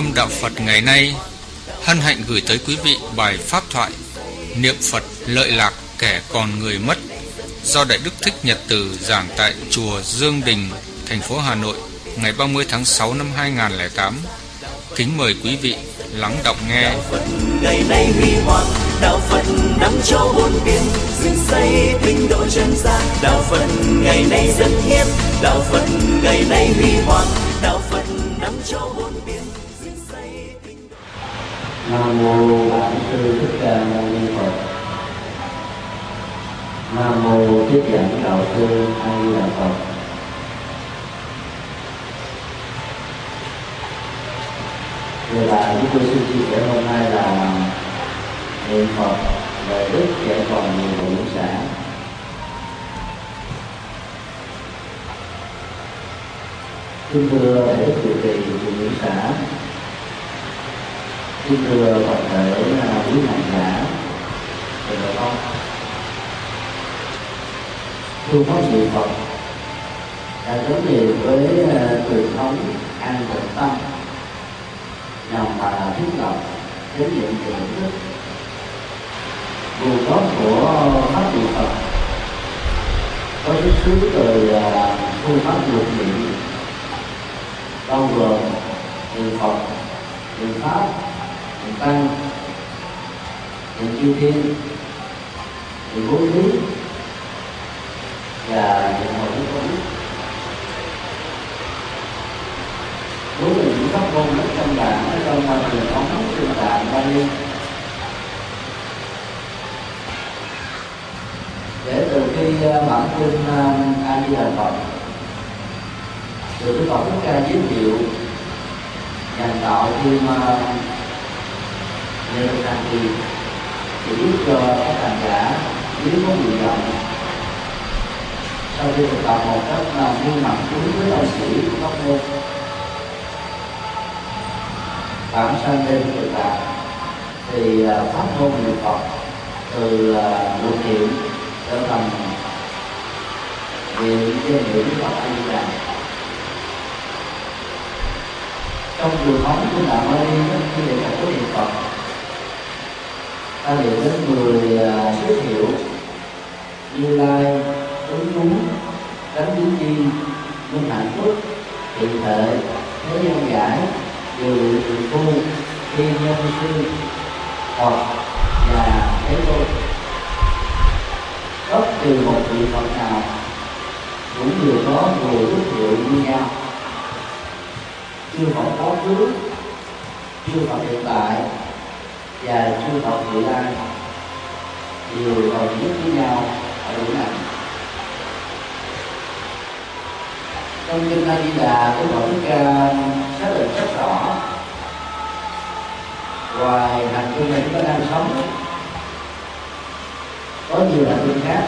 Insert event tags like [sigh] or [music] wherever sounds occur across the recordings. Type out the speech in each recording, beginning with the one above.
âm đạo phật ngày nay, hân hạnh gửi tới quý vị bài pháp thoại niệm phật lợi lạc kẻ còn người mất do đại đức thích nhật từ giảng tại chùa dương đình, thành phố hà nội, ngày 30 tháng 6 năm 2008 kính mời quý vị lắng đọc nghe. Đạo phật ngày nay huy hoàng, đạo phật năm châu bốn biển dựng xây tinh độ chân gian. Đạo phật ngày nay dân hiến đạo phật ngày nay huy hoàng, đạo phật năm châu bốn biển nam mô bản sư thích ca mâu ni phật. Nam mô tiếp dẫn đạo sư a di đà phật. Người là chúng tôi xin chia sẻ hôm nay là niệm Phật về đức, kẻ còn nhiều vụ xã Kính thưa Đại đức Trụ trì Chùa Nguyễn xã. Kính thưa toàn thể à, quý hành giả. Thầy bà con Phương pháp niệm Phật đã gắn liền với à, truyền thống an tịnh tâm nhằm mà thiết lập chánh niệm về nhận thức nguồn gốc của pháp niệm Phật có xuất xứ từ à, phương pháp luật niệm bao gồm niệm Phật, niệm Pháp, thầy Tăng, thầy chư thiên, thầy bố thí và niệm hội thức quán đối với những pháp môn rất căn bản ở trong mà truyền thống truyền tạng Bali để từ khi ờ, bản kinh ờ, A Di Đà Phật được Đức Phật Thích Ca giới thiệu dành tạo thêm nên nhờ được thành trì giúp cho các hành giả nếu có nguyện vọng sau khi thực tập một cách uh, nghiêm mặt đúng với ông sĩ của pháp môn bản sanh lên tự tạo thì à, pháp môn niệm phật từ à, luận niệm trở thành niệm trên niệm phật a di đà. Trong truyền thống của đạo Mali khi niệm phật của niệm phật ta niệm đến mười giới thiệu như lai, ứng đúng, đánh biến chi minh hạnh phúc thị thể thế gian giải điều tự phu thiên nhân sư hoặc và thế tôn bất kỳ một vị phật nào, cũng đều có mười giới thiệu như nhau. Chưa phật quá khứ, chưa phật hiện tại và chư phật vị lai đều đồng nhất với nhau ở điểm này. Trong kinh A Di Đà Đức Phật Thích Ca xác định rất rõ. Ngoài hành tinh này chúng ta đang sống. Có nhiều hành tinh khác.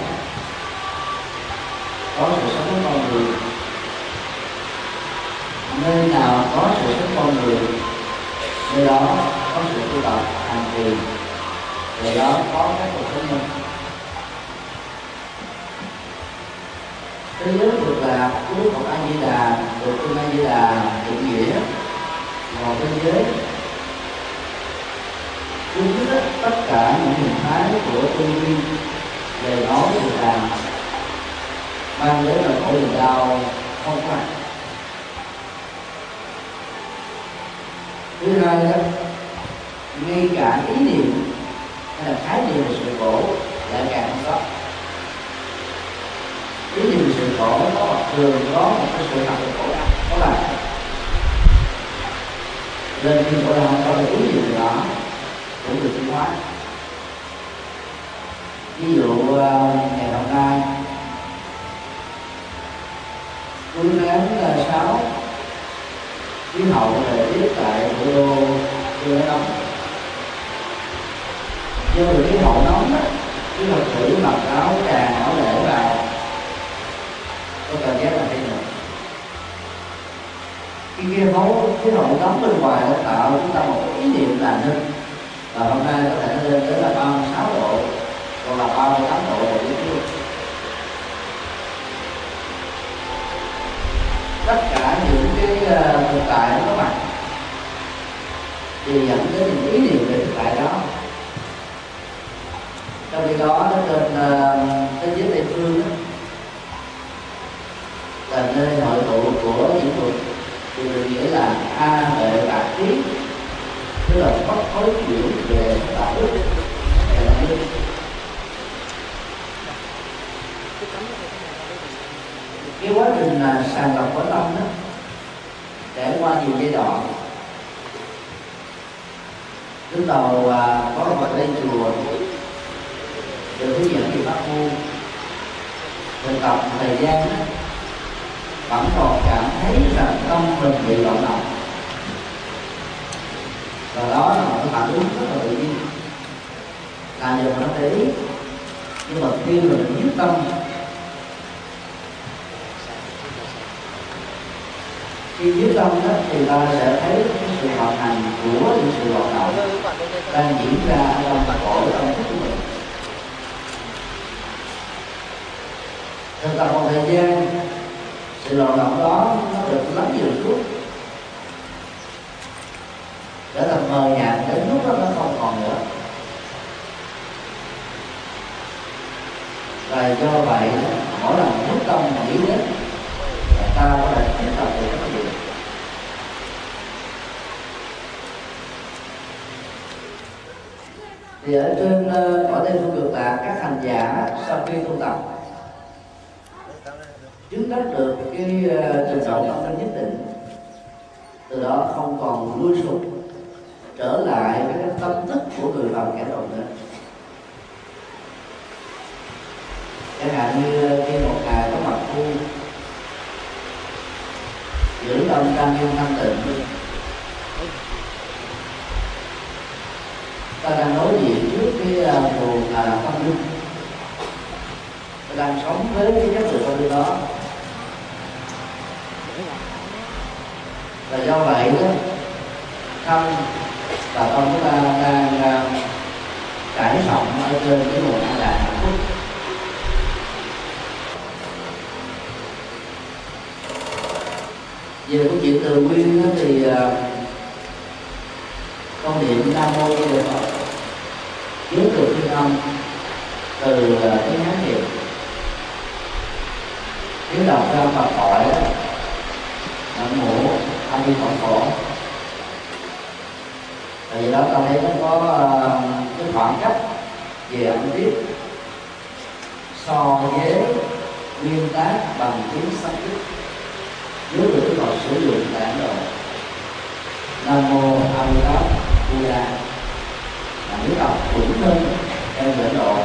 Có sự sống của con người. Nơi nào có sự sống con người do đó có sự tu tập hành trì. Nơi đó có các cuộc sống minh thế giới cực lạc của Đức Phật A Di Đà được Kinh A Di Đà định nghĩa vào thế giới chứa hết tất cả những hình thái của tư duy, lời nói, việc làm. Mang đến là khổ niềm đau không phải thứ hai đó, ngay cả ý niệm hay là khái niệm về sự khổ lại càng không có ý niệm sự khổ có mặt thường có một cái sự thật của khổ đau, có là nên khi khổ đau có được ý niệm đó, cũng được chuyển hóa. Ví dụ ờ, ngày hôm nay cuối tháng sáu khí hậu thời tiết tại thủ đô chưa nóng do vì khí hậu nóng á chứ thật sự mặc áo tràn áo lễ vào. Có cảm giác là thế nào? Khi kia máu khí hậu nóng bên ngoài nó tạo chúng ta một ý niệm là nên và hôm nay có thể nó lên tới là 36 độ, còn là 38 độ ở dưới kia tất cả những cái ờ, thực tại nó có mặt thì dẫn đến những ý niệm về thực tại đó. Trong khi đó nó trên ờ, uh, thế giới tây phương đó, là nơi hội tụ của những thuật thì được nghĩa là a hệ bạc trí tức là bất khối chuyển về đạo đức về đạo đức. Cái quá trình là sàng lọc của tâm đó trải qua nhiều giai đoạn. Lúc đầu à, có mặt lên chùa được hướng dẫn thì bác môn, thực tập thời gian đó, vẫn còn cảm thấy rằng tâm mình bị loạn động và đó là một cái phản ứng rất là tự nhiên. Làm điều mà nó để ý. Nhưng mà khi mình nhất tâm khi quyết tâm đó, thì ta sẽ thấy sự vận hành của những sự hoạt động đang diễn ra trong cõi tâm thức của mình. Thực tập một thời gian, sự loạn động đó nó được lắng nhiều chút. Trở thành mờ nhạt đến lúc đó nó không còn nữa. Và do vậy, mỗi lần quyết tâm nghĩ đến, ta có thể tiếp tục được cái gì thì ở trên ờ, ở đây phương cực là các hành giả sau khi tu tập. Chứng đắc được cái ờ, trình độ tâm linh nhất định. Từ đó không còn lui sụp, trở lại với cái tâm thức của người phàm kẻ đầu nữa. Chẳng hạn như ờ, khi một ngày có mặt thu giữ tâm đang yêu thanh tịnh ta đang đối diện trước cái à, ờ, nguồn tâm linh? Ta đang sống với cái chất lượng tâm linh đó. Và do vậy đó thân và tâm chúng ta đang uh, trải rộng ở trên cái nguồn an lạc hạnh phúc. Về câu chuyện từ nguyên thì à, con niệm nam mô di đà phật. Dưới từ thiên âm từ ờ, cái tiếng hán việt tiếng đọc ra phật hỏi đó. Nam mô a di phật phổ tại vì đó ta thấy nó có uh, cái khoảng cách về âm tiết so với nguyên tác bằng tiếng sanskrit nếu được cái Phật sử dụng tại Ấn Độ Nam mô Amitabha Buddha là nếu đọc cũng hơn. Theo Ấn Độ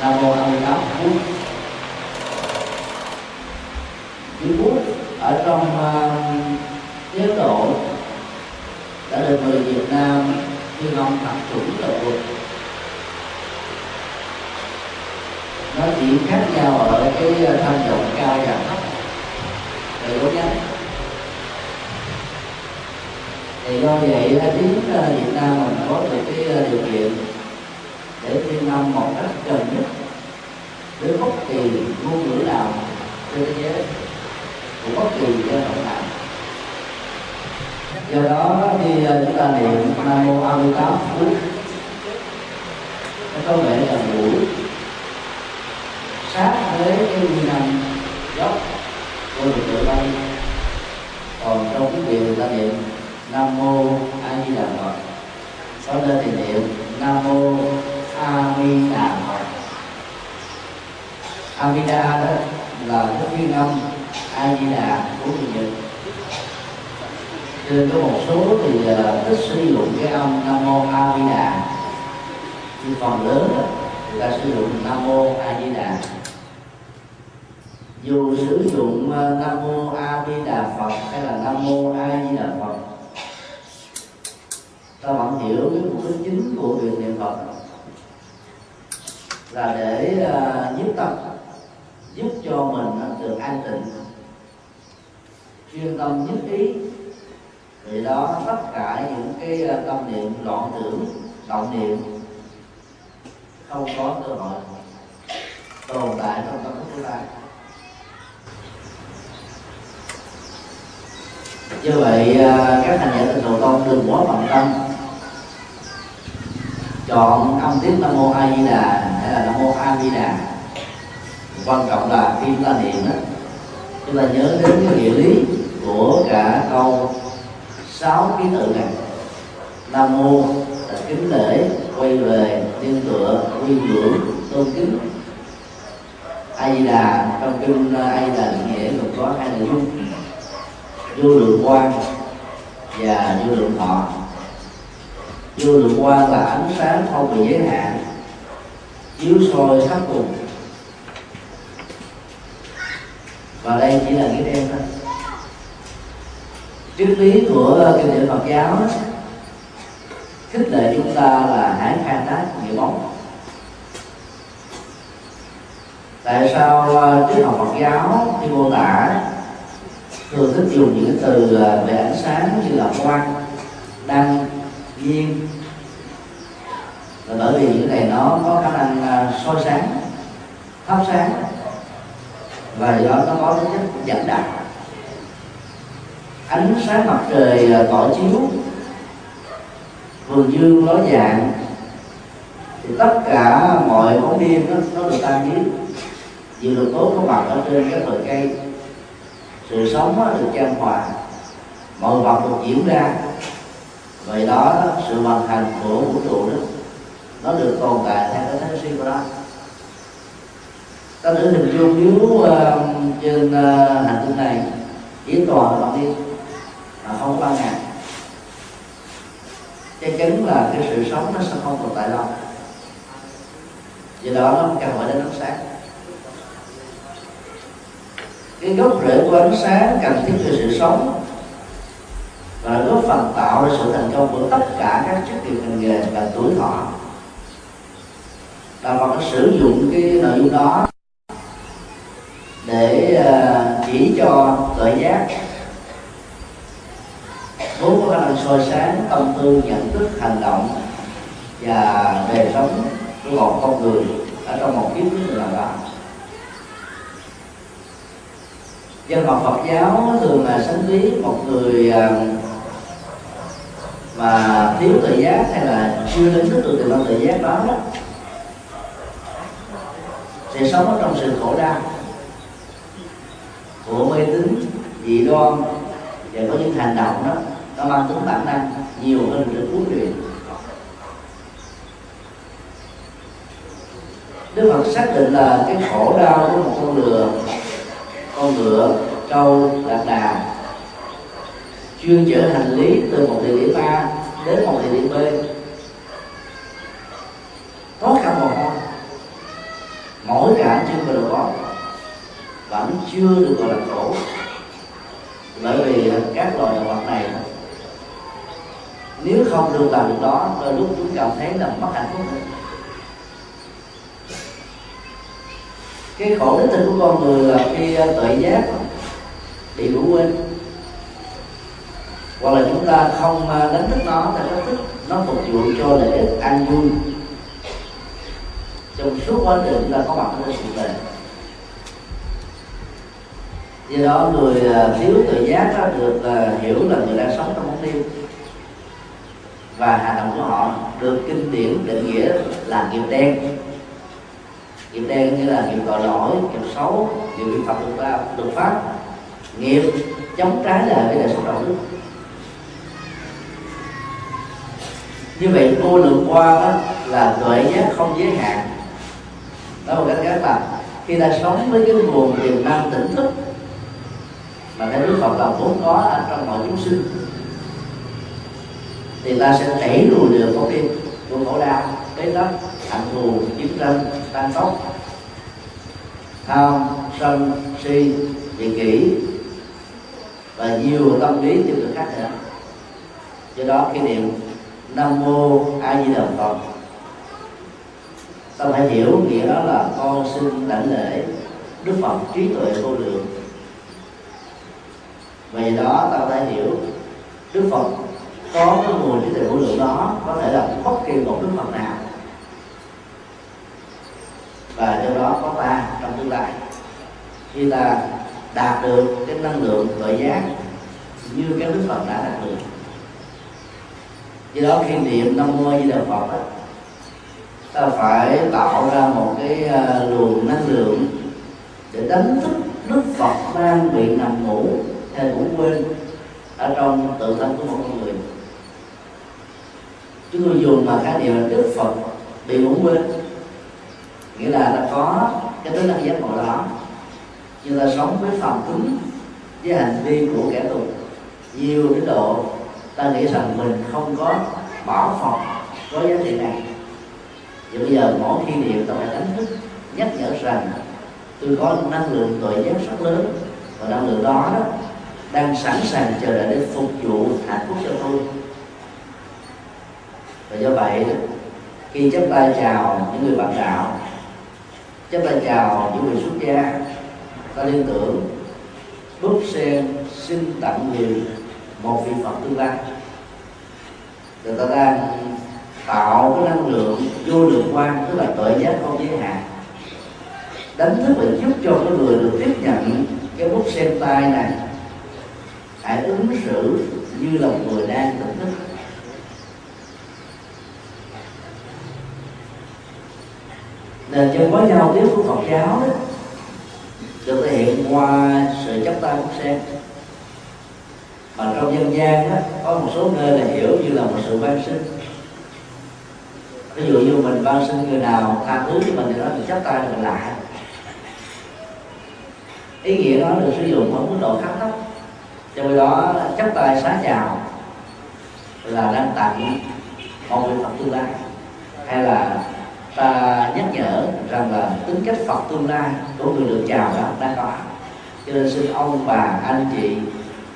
Nam mô Amitabha Buddha chữ Bút ở trong uh, Độ đã được người Việt Nam phiên ông thật chuẩn là Bụt nó chỉ khác nhau ở cái uh, thanh giọng cao và thấp. Từ có nhánh thì do vậy tiếng ờ, Việt Nam mình có được cái ờ, điều kiện để thiên âm một cách gần nhất. Với bất kỳ ngôn ngữ nào trên thế giới của bất kỳ dân tộc nào do đó khi ờ, chúng ta niệm nam mô a di đà phật. Nó có vẻ gần gũi sát với cái nguyên âm gốc của lực lượng đây còn trong cái điều ta niệm nam mô a di đà phật. Có lên thì niệm nam mô a di đà phật. Amida đó là cái nguyên âm a di đà của người nhật. Nên có một số thì uh, thích sử dụng cái âm nam mô a di đà. Nhưng phần lớn đó, người ta sử dụng nam mô a di đà. Dù sử dụng uh, nam mô a di đà phật hay là nam mô a di đà phật ta vẫn hiểu cái mục đích chính của việc niệm phật? Là để à, uh, giúp tâm giúp cho mình à, được an tịnh. Chuyên tâm nhất ý thì đó tất cả những cái à, tâm niệm loạn tưởng động niệm không có cơ hội. Tồn tại trong tâm thức của ta. Như vậy các hành giả tịnh độ tông đừng quá bận tâm chọn âm tiết nam mô a di đà hay là nam mô a di đà. Quan trọng là khi chúng ta niệm đó, chúng ta nhớ đến cái nghĩa lý của cả câu sáu ký tự này. Nam mô là kính lễ quay về nương tựa quy ngưỡng tôn kính. A di đà, trong kinh a di đà nghĩa gồm có hai nội dung. Vô lượng quan và vô lượng thọ vô lượng quang là ánh sáng không bị giới hạn, chiếu soi khắp cùng và đây chỉ là nghĩa đen thôi. Triết lý của kinh điển Phật giáo khích lệ chúng ta là hãy khai thác nghĩa bóng. Tại sao à, triết học Phật giáo khi mô tả, thường thích dùng những từ à, về ánh sáng như là quang đăng duyên là bởi vì những này nó có khả năng à, soi sáng thắp sáng và do nó có tính chất dẫn đạo. Ánh sáng mặt trời tỏ chiếu vườn dương ló dạng thì tất cả mọi bóng đêm nó, nó được tan biến. Diệu lực tốt có mặt ở trên các loại cây. Sự sống được trang hòa. Mọi vật được diễn ra vậy đó sự hoàn thành của vũ trụ đó nó được tồn tại theo cái thế riêng của nó. Ta thử hình dung nếu uh, trên uh, hành tinh này yến toàn bằng đi mà không có ban ngày chắc chắn là cái sự sống nó sẽ không tồn tại đâu vì đó nó cần phải đến ánh sáng. Cái gốc rễ của ánh sáng cần thiết cho sự sống và góp phần tạo ra sự thành công của tất cả các chức nghiệp ngành nghề và tuổi thọ. Và bằng sử dụng cái nội dung đó để ờ, chỉ cho tội giác. Vốn có khả năng soi sáng tâm tư, nhận thức, hành động và đời sống của một con người ở trong một kiếp người nào đó. Dân học Phật giáo thường là sánh ví một người ờ, và thiếu tự giác hay là chưa đến thức được tiềm năng tự giác đó, đó sẽ sống ở trong sự khổ đau của mê tín dị đoan và có những hành động đó nó mang tính bản năng nhiều hơn sự huấn luyện. Đức Phật xác định là cái khổ đau của một con lừa con ngựa trâu lạc đà chuyên chở hành lý từ một địa điểm A đến một địa điểm B. Có cả mồ hôi. Mỗi cả chưa được có. Vẫn chưa được gọi là khổ. Bởi vì à, các loài động vật này nếu không được làm được đó đôi lúc chúng cảm thấy là mất hạnh phúc cái khổ đích thực của con người là khi ờ, tự giác bị ngủ quên hoặc là chúng ta không à, đánh thức nó theo cách thức, nó phục vụ cho lợi ích an vui. Trong suốt quá trình chúng ta có mặt ở sự tình. Do đó người à, thiếu tự giác đó được à, hiểu là người đang sống trong bóng đêm. Và hành động của họ được kinh điển định nghĩa là nghiệp đen. Nghiệp đen như là nghiệp tội lỗi, nghiệp xấu, nghiệp vi phạm luật pháp. Nghiệp chống trái lại với đời sống đạo đức. Như vậy vô lượng qua đó là tuệ giác không giới hạn. Đó một cách khác là khi ta sống với cái nguồn tiềm năng tỉnh thức, mà cái đức phật là vốn có ở trong mọi chúng sinh, thì ta sẽ đẩy lùi được con tim của khổ đau. Bế tắc hạnh thù chiến tranh, tan tốc tham sân si, vị kỷ, và nhiều tâm lý tiêu cực khác nữa. Do đó, cái niệm nam mô a di đà phật. Ta phải hiểu nghĩa đó là con xin đảnh lễ đức phật trí tuệ vô lượng? Vì đó ta phải hiểu đức phật có cái nguồn trí tuệ vô lượng đó, có thể là bất kỳ một đức phật nào. Và do đó có ta trong tương lai. Khi ta đạt được cái năng lượng tuệ giác như các đức phật đã đạt được do đó khi niệm nam mô di đà phật đó, ta phải tạo ra một cái ờ, luồng năng lượng để đánh thức đức phật đang bị nằm ngủ hay ngủ quên ở trong tự thân của một con người. Chúng tôi dùng mà khái niệm là đức phật bị ngủ quên. Nghĩa là ta có cái tính năng giác ngộ đó. Nhưng ta sống với phần cứng với hành vi của kẻ thù nhiều đến độ ta nghĩ rằng mình không có bảo phật có giá trị này. Thì bây giờ mỗi khi niệm ta phải đánh thức nhắc nhở rằng tôi có năng lượng tội giác rất lớn và năng lượng đó, đó đang sẵn sàng chờ đợi để phục vụ hạnh phúc cho tôi. Và do vậy khi chấp tay chào những người bạn đạo chấp tay chào những người xuất gia ta liên tưởng búp sen xin tặng người một vị phật tương lai người ta đang tạo cái năng lượng vô lượng quan, tức là tuệ giác không giới hạn. Đánh thức và giúp cho cái người được tiếp nhận cái bút sen tay này hãy ứng xử như là một người đang tỉnh thức. Nền văn hóa giao tiếp của Phật giáo đó, được thể hiện qua sự chấp tay bút sen mà trong dân gian đó, có một số nơi là hiểu như là một sự van sinh ví dụ như mình van sinh người nào tha thứ cho mình thì nó mình chấp tay mình lại. Ý nghĩa đó được sử dụng ở mức độ khá thấp. Trong đó chấp tay xá chào là đang tặng một vị phật tương lai. Hay là ta nhắc nhở rằng là tính cách phật tương lai của người được chào đó đã có. Cho nên xin ông bà anh chị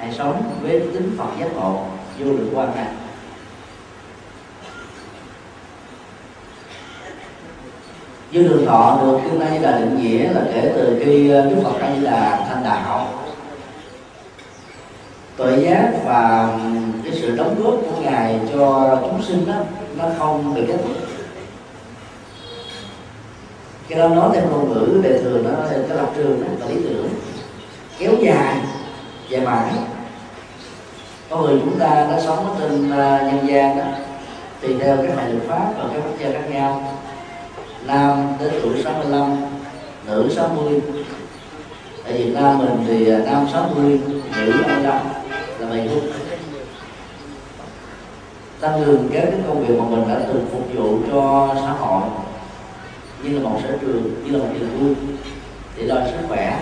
hãy sống với tính phật giác ngộ, vô lượng quan này dương đường thọ được kinh a di đà định nghĩa là kể từ khi ờ, đức phật a di đà thành đạo. Tội giác và cái sự đóng góp của ngài cho chúng sinh đó, nó không bị kết thúc. Cái đó nói theo ngôn ngữ đề thường, nó theo cái lập trường đó, là lý tưởng. Kéo dài dài mãi có người chúng ta đã sống ở trên à, nhân gian đó tùy theo cái hệ luật pháp và các quốc gia khác nhau, nam đến tuổi 65 nữ 60 ở Việt Nam mình thì à, nam 60 nữ 25 là vậy luôn ta thường các cái công việc mà mình đã từng phục vụ cho xã hội, như là một sở trường, như là một trường vui để lo sức khỏe,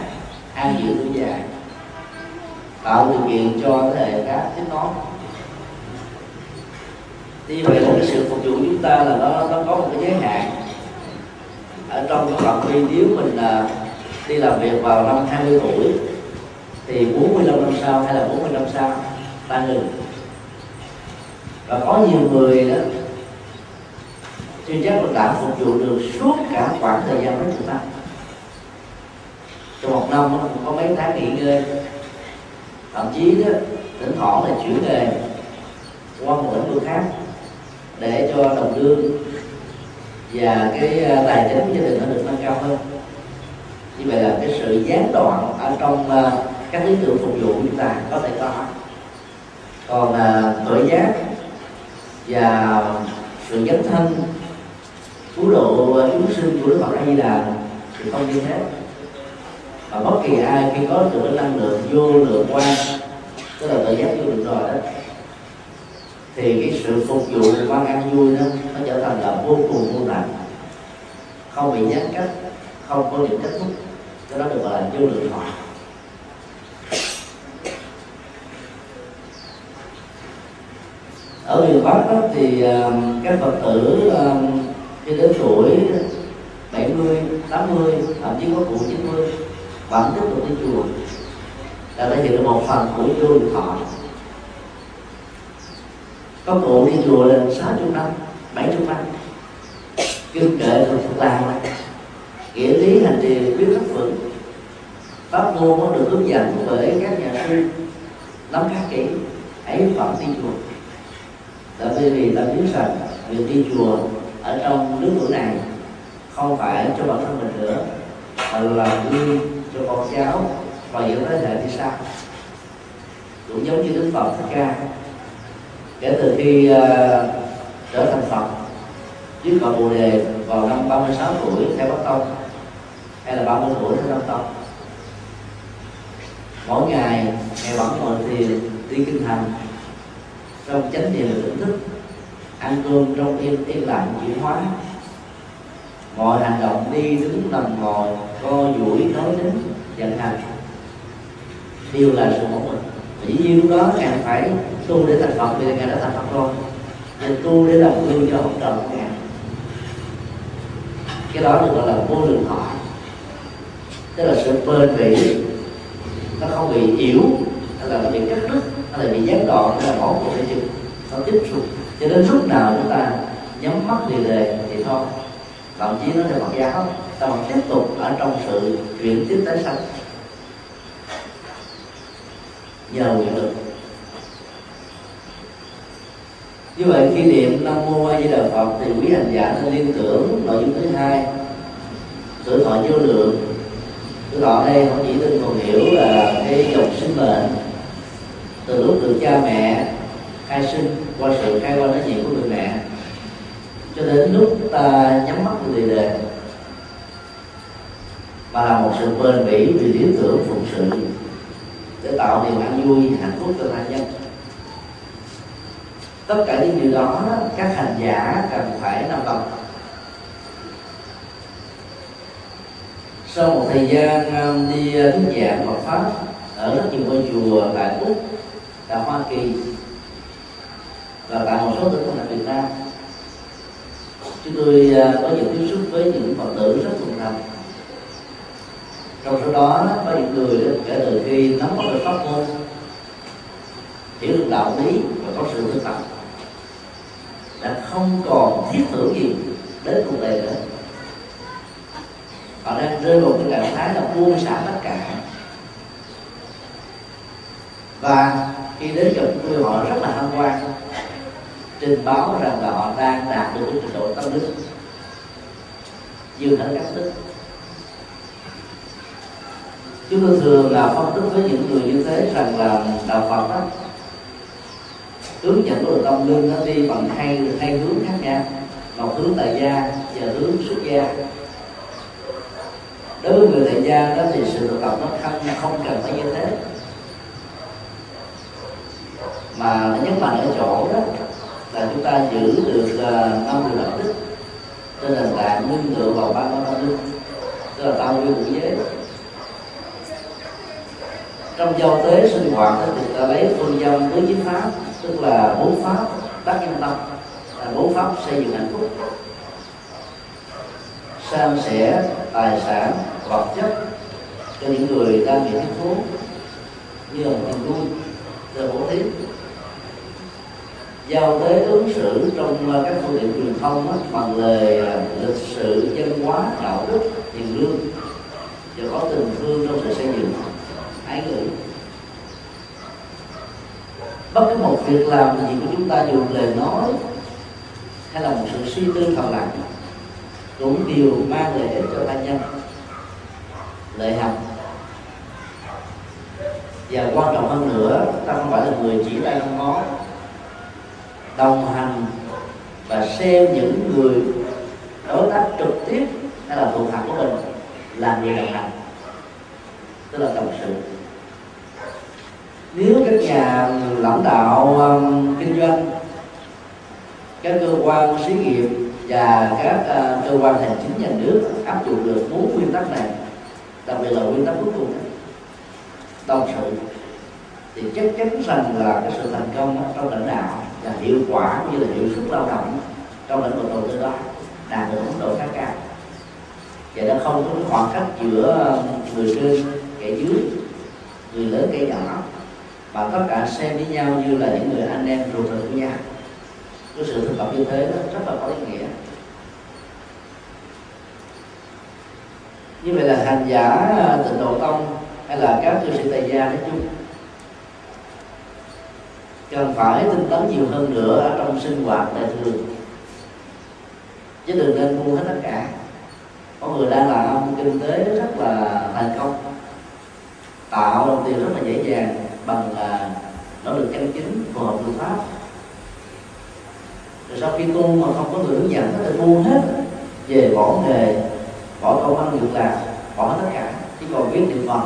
an dưỡng tuổi dài tạo điều kiện cho thế hệ khác tiếp nối như vậy là cái sự phục vụ chúng ta là nó nó có một cái giới hạn. Ở trong cái phạm vi, nếu mình là đi làm việc vào năm 20 tuổi, thì 45 năm sau hay là 40 năm sau, ta ngừng. Và có nhiều người đó, chưa chắc là đã phục vụ được suốt cả khoảng thời gian đó chúng ta. Trong một năm có mấy tháng nghỉ ngơi thậm chí đó thỉnh thoảng là chuyển nghề qua một lĩnh vực khác để cho đồng lương và cái à, tài chính của gia đình nó được nâng cao hơn. Như vậy là cái sự gián đoạn ở trong à, các lý tưởng phục vụ chúng ta có thể có. Còn uh, tội giác và sự dấn thân cứu độ chúng sinh của đức phật a di đà thì không như thế và bất kỳ ai khi có được cái năng lượng vô lượng quan tức là tự giác vô lượng rồi đó thì cái sự phục vụ quan ăn vui đó nó trở thành là vô cùng vô tận. Không bị gián cách không có điểm kết thúc cái đó được gọi là vô lượng thọ. Ở miền bắc đó, thì ờ, các phật tử ờ, khi đến tuổi 70, 80, thậm chí có cụ 90 bản chất của cái chùa. Là thể hiện được một phần của vô thọ. Có cụ đi chùa lên sáu chục năm, bảy chục năm. Kinh kệ thuộc Phật làng này nghĩa lý hành trì biết rất vững pháp môn có được hướng dẫn bởi các nhà sư nắm khá kỹ ấy vẫn đi chùa. Là vì ta biết rằng việc đi chùa ở trong nước tuổi này không phải cho bản thân mình nữa, mà là gương cho con cháu và những thế hệ đi sau. Cũng giống như đức phật thích ca kể từ khi uh, trở thành phật trước cội bồ đề vào năm 36 tuổi theo bắc tông hay là 30 tuổi theo nam tông. Mỗi ngày ngày vẫn ngồi thiền đi kinh thành trong chánh niệm và tỉnh thức ăn cơm trong yên yên lặng chuyển hóa mọi hành động đi đứng nằm ngồi, co duỗi nói đến vận hành đều là sự mẫu mình dĩ nhiên lúc đó ngài phải tu để thành phật, vì ngài đã thành phật rồi. Nên tu để làm gương cho học trò của ngài. Cái đó được gọi là vô lượng thọ. Tức là sự bền bỉ. Nó không bị yếu, hay là bị cắt đứt, hay là bị gián đoạn, hay là bỏ cuộc hay chừng. Nó tiếp tục. Cho đến lúc nào chúng ta nhắm mắt đi đề thì thôi thậm chí nó theo Phật giáo ta vẫn tiếp tục ở trong sự chuyển tiếp tái sanh. Nhờ nguyện lực như vậy khi niệm nam mô a di đà phật thì quý hành giả nên liên tưởng nội dung thứ hai. Tuổi thọ vô lượng. Tuổi thọ đây không chỉ đơn thuần hiểu là cái dòng sinh mệnh. Từ lúc được cha mẹ khai sinh qua sự khai qua nói chuyện của người mẹ cho đến lúc ta nhắm mắt người đề mà là một sự bền bỉ vì lý tưởng phụng sự, để tạo niềm an vui, hạnh phúc cho tha nhân. Tất cả những điều đó, các hành giả cần phải nằm lòng sau một thời gian um, đi uh, thuyết giảng Phật pháp ở rất nhiều ngôi chùa tại úc tại hoa kỳ, và tại một số tỉnh thành việt nam chúng tôi à, có những tiếp xúc với những phật tử rất thuần thành trong số đó có những người kể từ khi nắm một cái pháp môn hiểu được đạo lý và có sự thực tập, đã không còn thiết tưởng gì đến cuộc đời nữa. Họ đang rơi vào cái trạng thái là buông xả tất cả. Và khi đến gặp tôi, họ rất là hân hoan trên báo rằng là họ đang đạt được cái trình độ tâm đức dương hẳn các đức chúng tôi thường là phân tích với những người như thế rằng là đạo phật đó, hướng dẫn của tâm linh nó đi bằng hai hai hướng khác nhau. Một hướng tại gia và hướng xuất gia. Đối với người tại gia đó thì sự thực tập nó không không cần phải như thế. Mà nó nhấn mạnh ở chỗ đó là chúng ta giữ được à, năm điều đạo đức trên nền tảng nguyên tựa vào ba ba ba linh tức là tam nguyên ngũ giới trong giao tế sinh hoạt thì ta lấy phương dâm tứ chính pháp, tức là bốn pháp tác nhân tâm, là bốn pháp xây dựng hạnh phúc. San sẻ tài sản, vật chất cho những người đang bị thiếu thốn như là một niềm vui từ bổ thí giao tế ứng xử trong ờ, các phương tiện truyền thông á, bằng lời ờ, lịch sự dân hóa đạo đức hiền lương. Và có tình thương trong sự xây dựng. Ái ngữ bất cứ một việc làm gì của chúng ta dù lời nói hay là một sự suy tư thầm lặng cũng đều mang lợi ích cho ta nhân. Lợi hành và quan trọng hơn nữa ta không phải là người chỉ tay không ngón đồng hành và xem những người đối tác trực tiếp hay là thuộc hạ của mình là người đồng hành. Tức là đồng sự. Nếu các nhà lãnh đạo um, kinh doanh các cơ quan xí nghiệp và các uh, cơ quan hành chính nhà nước áp dụng được bốn nguyên tắc này đặc biệt là nguyên tắc cuối cùng đồng sự thì chắc chắn rằng là cái sự thành công trong lãnh đạo là hiệu quả như là hiệu suất lao động trong lĩnh vực đầu tư đó đạt được mức độ khá cao. Và nó không có khoảng cách giữa người trên kẻ dưới, người lớn kẻ nhỏ. Và tất cả xem với nhau như là những người anh em ruột thịt của nhau. Cái sự thực tập như thế đó rất là có ý nghĩa. Như vậy là hành giả à, tịnh độ tông hay là các cư sĩ tại gia nói chung cần phải tinh tấn nhiều hơn nữa ở trong sinh hoạt đời thường. Chứ đừng nên mua hết tất cả. Có người đang làm kinh tế rất là thành công. Tạo đồng tiền rất là dễ dàng bằng là nỗ lực chân chính phù hợp luật pháp. Rồi sau khi tu mà không có người hướng dẫn, có thể buông hết về bỏ nghề, bỏ công ăn việc làm, bỏ tất cả. Chỉ còn biết niệm phật,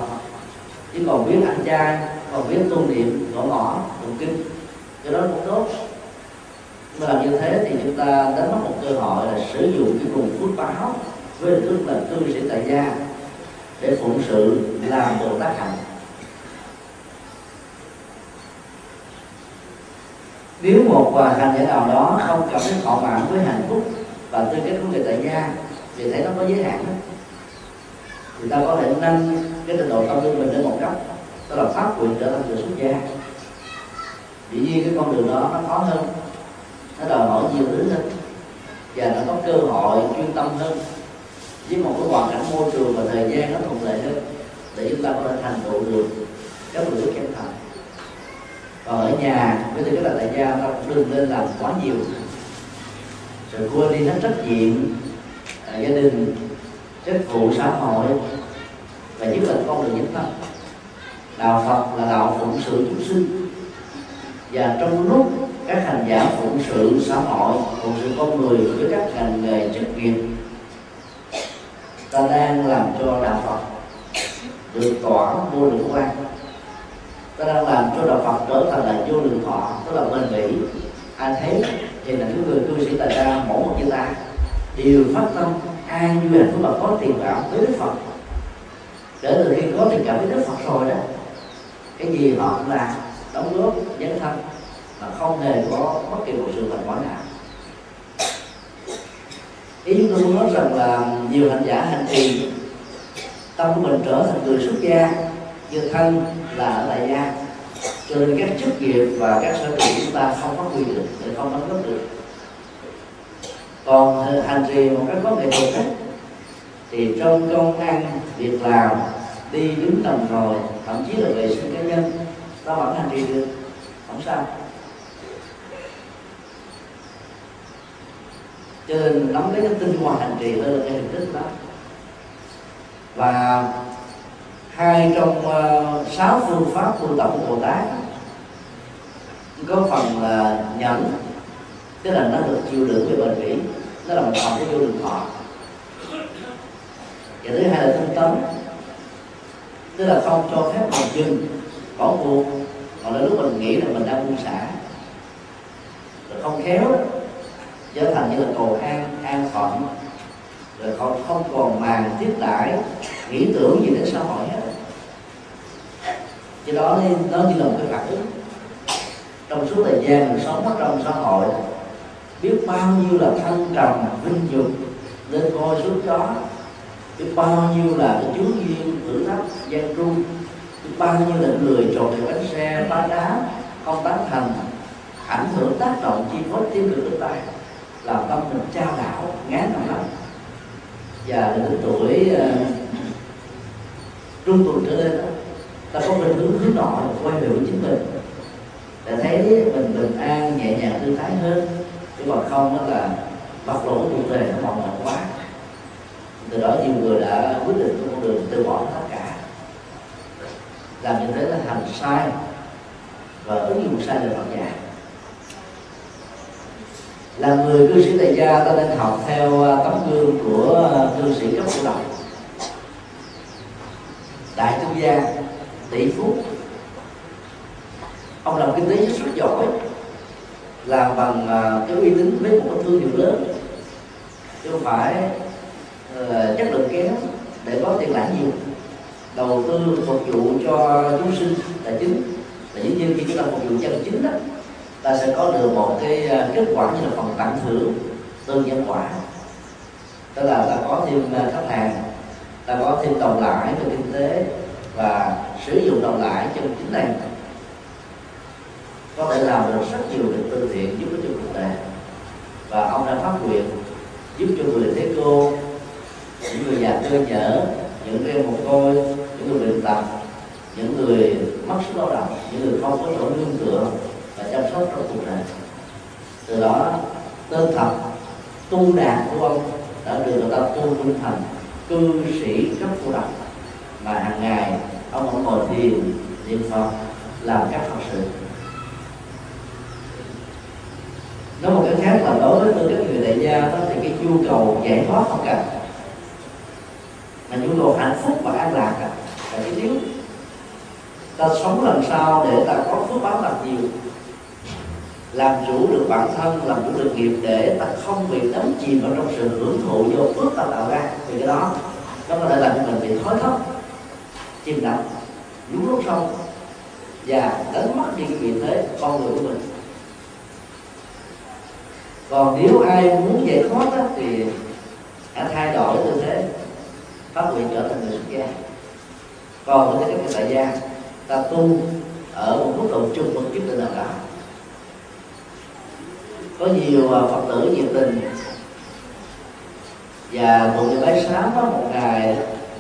chỉ còn biết ăn chay còn biết tu niệm gõ mỏ tụng kinh cái đó cũng tốt. Mà làm như thế thì chúng ta đánh mất một cơ hội là sử dụng cái cùng phước báo với hình thức là cư sĩ tại gia để phụng sự làm bồ tát hạnh. Nếu một hành giả nào đó không cảm thấy thỏa mãn với hạnh phúc và tư cách của người tại gia thì thấy nó có giới hạn đó, thì ta có thể nâng cái trình độ tâm linh mình lên một cấp đó là phát nguyện trở thành người xuất gia. Dĩ nhiên cái con đường đó nó khó hơn. Nó đòi hỏi nhiều thứ hơn. Và nó có cơ hội chuyên tâm hơn. Với một cái hoàn cảnh môi trường và thời gian nó thuận lợi hơn để chúng ta có thể thành tựu được các đích chân thành còn ở nhà với tư cách là tại gia ta cũng đừng nên làm quá nhiều. Rồi quên đi hết trách nhiệm à, gia đình trách vụ xã hội và nhất là con đường nhất tâm đạo phật là đạo phụng sự chúng sinh. Và trong lúc các hành giả phụng sự, xã hội, phụng sự con người với các ngành nghề chức nghiệp, ta đang làm cho đạo phật được tỏa vô lượng quan ta đang làm cho đạo phật trở thành là vô lượng thọ, tức là bền bỉ. Ai thấy thì là những người cư sĩ tại ra mỗi một như ta đều phát tâm an vui hạnh phúc có tiền bảo với đức phật. Để từ khi có tình cảm với đức phật rồi đó cái gì họ cũng làm đóng góp dấn thân mà không hề có bất kỳ một sự thành quả nào. Ý chúng tôi muốn nói rằng là nhiều hành giả hành trì, tâm của mình trở thành người xuất gia, như thân là ở tại gia. Cho nên các chức nghiệp và các sở trường chúng ta không phát huy được để không đóng góp được. Còn hành trì một cách có nghệ thuật thì trong công ăn, việc làm, đi đứng nằm rồi thậm chí là vệ sinh cá nhân. Ta vẫn hành trì được không sao. Cho nên nắm lấy cái tinh hoa hành trì hơn là cái hình thức đó. Và hai trong uh, sáu phương pháp tu tập của bồ tát có phần là nhẫn tức là nó được chịu đựng về bền bỉ nó là một phần của vô đường thọ. Và thứ hai là tinh tấn tức là không cho phép mình dừng bỏ cuộc hoặc là lúc mình nghĩ là mình đang buông xả. Rồi không khéo trở thành như là cầu an an phận. Rồi không không còn màng tiếp đãi nghĩ tưởng gì đến xã hội hết. Cái đó nó như là một cái phản ứng trong suốt thời gian mình sống ở trong xã hội, biết bao nhiêu là thân trầm, vinh dục lên coi xuống đó biết bao nhiêu là cái chú duyên thử thách gian tru biết bao nhiêu là người trộn được bánh xe phá đá không tán thành ảnh hưởng tác động chi phối tiêu cực đến tay làm tâm mình trao đảo ngán nằm lắm và đến tuổi uh, trung tuần trở lên đó ta có khuynh hướng hướng nội quay về với chính mình. Để thấy mình bình an nhẹ nhàng thư thái hơn chứ còn không đó là bộc lộ cuộc đời nó mòn mệt quá từ đó nhiều người đã quyết định con đường từ bỏ tất cả. Làm như thế là hành sai và ứng dụng sai lời Phật dạy là người cư sĩ tại gia, ta nên học theo à, tấm gương của à, cư sĩ cấp cổ động đại tu gia, tỷ phú. Ông làm kinh tế rất giỏi, làm bằng à, cái uy tín với một cái thương hiệu lớn. Chứ không phải chất lượng kém để có tiền lãi nhiều. Đầu tư phục vụ cho chúng sinh là chính, là dĩ nhiên khi chúng ta phục vụ chân chính đó, ta sẽ có được một cái à, kết quả như là phần tặng thưởng từ nhân quả tức là ta có thêm à, khách hàng, ta có thêm đồng lãi về kinh tế và sử dụng đồng lãi trong chính này. Có thể làm được rất nhiều việc từ thiện giúp cho cuộc đời. Và ông đã phát nguyện giúp cho người thế cô những người già cơ nhở những em một côi, những người bệnh tật, những người mất sức lao động, những người không có chỗ nương tựa và chăm sóc trong cuộc đời. Từ đó, tên thật tu đạt của ông đã được người ta tu minh thành cư sĩ rất cô độc. Mà hàng ngày, ông vẫn ngồi thiền, niệm phật, làm các phật sự. Nói một cái khác là đối với tư cách người đại gia đó thì cái nhu cầu giải thoát không cần mà những đồ hạnh phúc và an lạc là cái thiếu ta sống làm sao để ta có phước báo thật nhiều? Làm chủ được bản thân làm chủ được nghiệp để ta không bị đắm chìm vào trong sự hưởng thụ do phước ta tạo ra. Thì cái đó nó có thể làm cho mình bị thói thấp, chìm đắm nhúng lúc sâu và đánh mất đi cái vị thế con người của mình. Còn nếu ai muốn giải thoát đó, thì hãy thay đổi tư thế phát nguyện trở thành người xuất gia. Còn với cái tại gia ta tu ở một mức độ chung một chút định nào đó có nhiều à, phật tử nhiệt tình và một người bái sám có một ngày,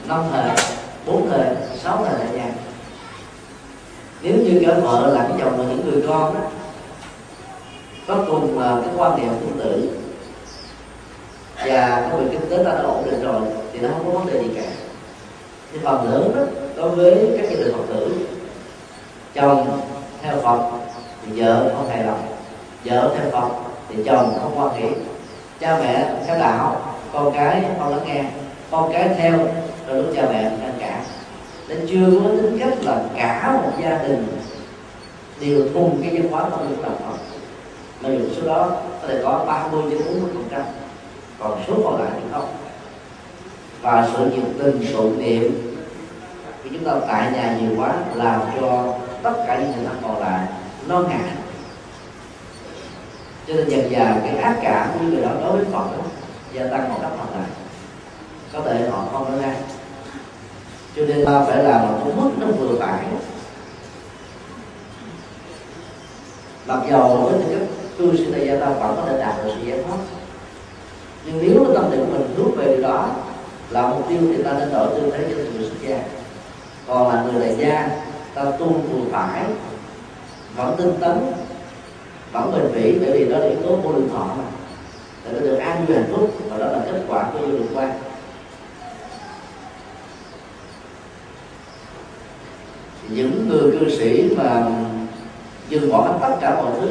năm thời bốn thời sáu thời tại gia nếu như cả vợ là cái chồng và những người con đó, có cùng à, cái quan niệm tương tự và cái việc kinh tế ta đã ổn định rồi, thì nó không có vấn đề gì cả. Nhưng phần lớn đó, đối với các gia đình phật tử, chồng theo phật thì vợ không hài lòng, vợ theo phật thì chồng không quan hệ. Cha mẹ theo đạo, con cái không lắng nghe, con cái theo rồi lúc cha mẹ ngăn cản nên chưa có tính cách là cả một gia đình đều cùng cái văn hóa tâm linh đạo Phật. Mà dù số đó có thể có 30 đến 40 phần trăm còn số còn lại thì không. Và sự nhiệt tình tụng niệm khi chúng ta tại nhà nhiều quá làm cho tất cả những người thân còn lại nó ngại. Cho nên dần dần cái ác cảm của người đó đối với phật đó, gia tăng một cách phần lại có thể họ không nói ra. Cho nên ta phải làm một cái mức nó vừa phải. Mặc dầu với tư cách cư sĩ tại gia ta vẫn có thể đạt được sự giải thoát nhưng nếu tâm định mình hướng về điều đó, là mục tiêu thì ta nên đổi tư thế cho người xuất gia. Còn là người đại gia, ta tu vừa phải, vẫn tinh tấn, vẫn bền bỉ, bởi vì đó là yếu tố vô lượng thọ mà. Để nó được an vui hạnh phúc, và đó là kết quả của vô lượng quan. Những người cư sĩ mà dừng bỏ hết tất cả mọi thứ,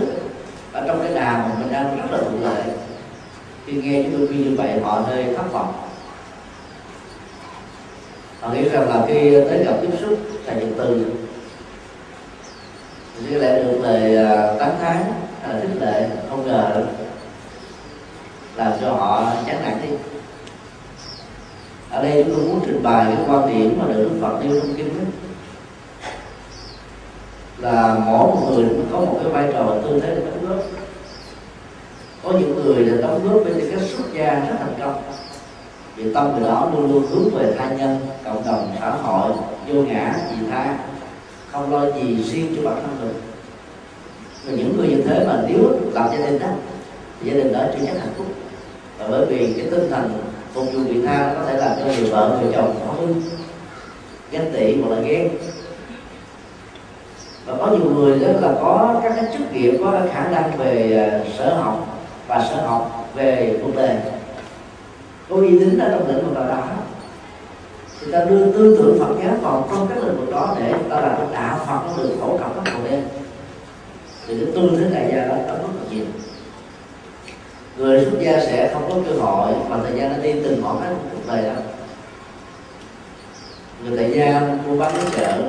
ở trong cái đà mà mình đang rất là thuận lợi khi nghe chúng tôi khuyên như vậy họ hơi thất vọng. Họ nghĩ rằng là khi tới gặp tiếp xúc thầy điện từ. Thì lại được lời à, tán thán là khích lệ, không ngờ làm cho họ chán nản đi. Ở đây chúng tôi muốn trình bày cái quan điểm mà được Đức Phật nêu trong kinh đó. Là mỗi một người có một cái vai trò tư thế để đóng góp có những người là đóng góp với cái xuất gia rất thành công. Vì tâm người đó luôn luôn hướng về tha nhân, cộng đồng, xã hội, vô ngã vì tha. Không lo gì riêng cho bản thân mình. Và những người như thế mà nếu lập gia đình đó, thì gia đình đó chưa chắc hạnh phúc. Và bởi vì cái tinh thần phục vụ vị tha có thể làm cho người vợ, người chồng khó hưng ganh tị hoặc là ghen. Và có nhiều người đó là có các cái chức nghiệp, có khả năng về à, sở học và sở học về quốc tế có uy tín ở trong lĩnh vực nào đó? Thì ta đưa tư tưởng Phật giáo vào trong các lĩnh vực đó để ta làm cho đạo Phật nó được phổ cập các bộ đêm thì cái tu thế này gia đó đóng rất là nhiều. Người xuất gia sẽ không có cơ hội mà thời gian nó đi từng ngõ ngách cuộc đời đó. Người tại gia mua bán ở chợ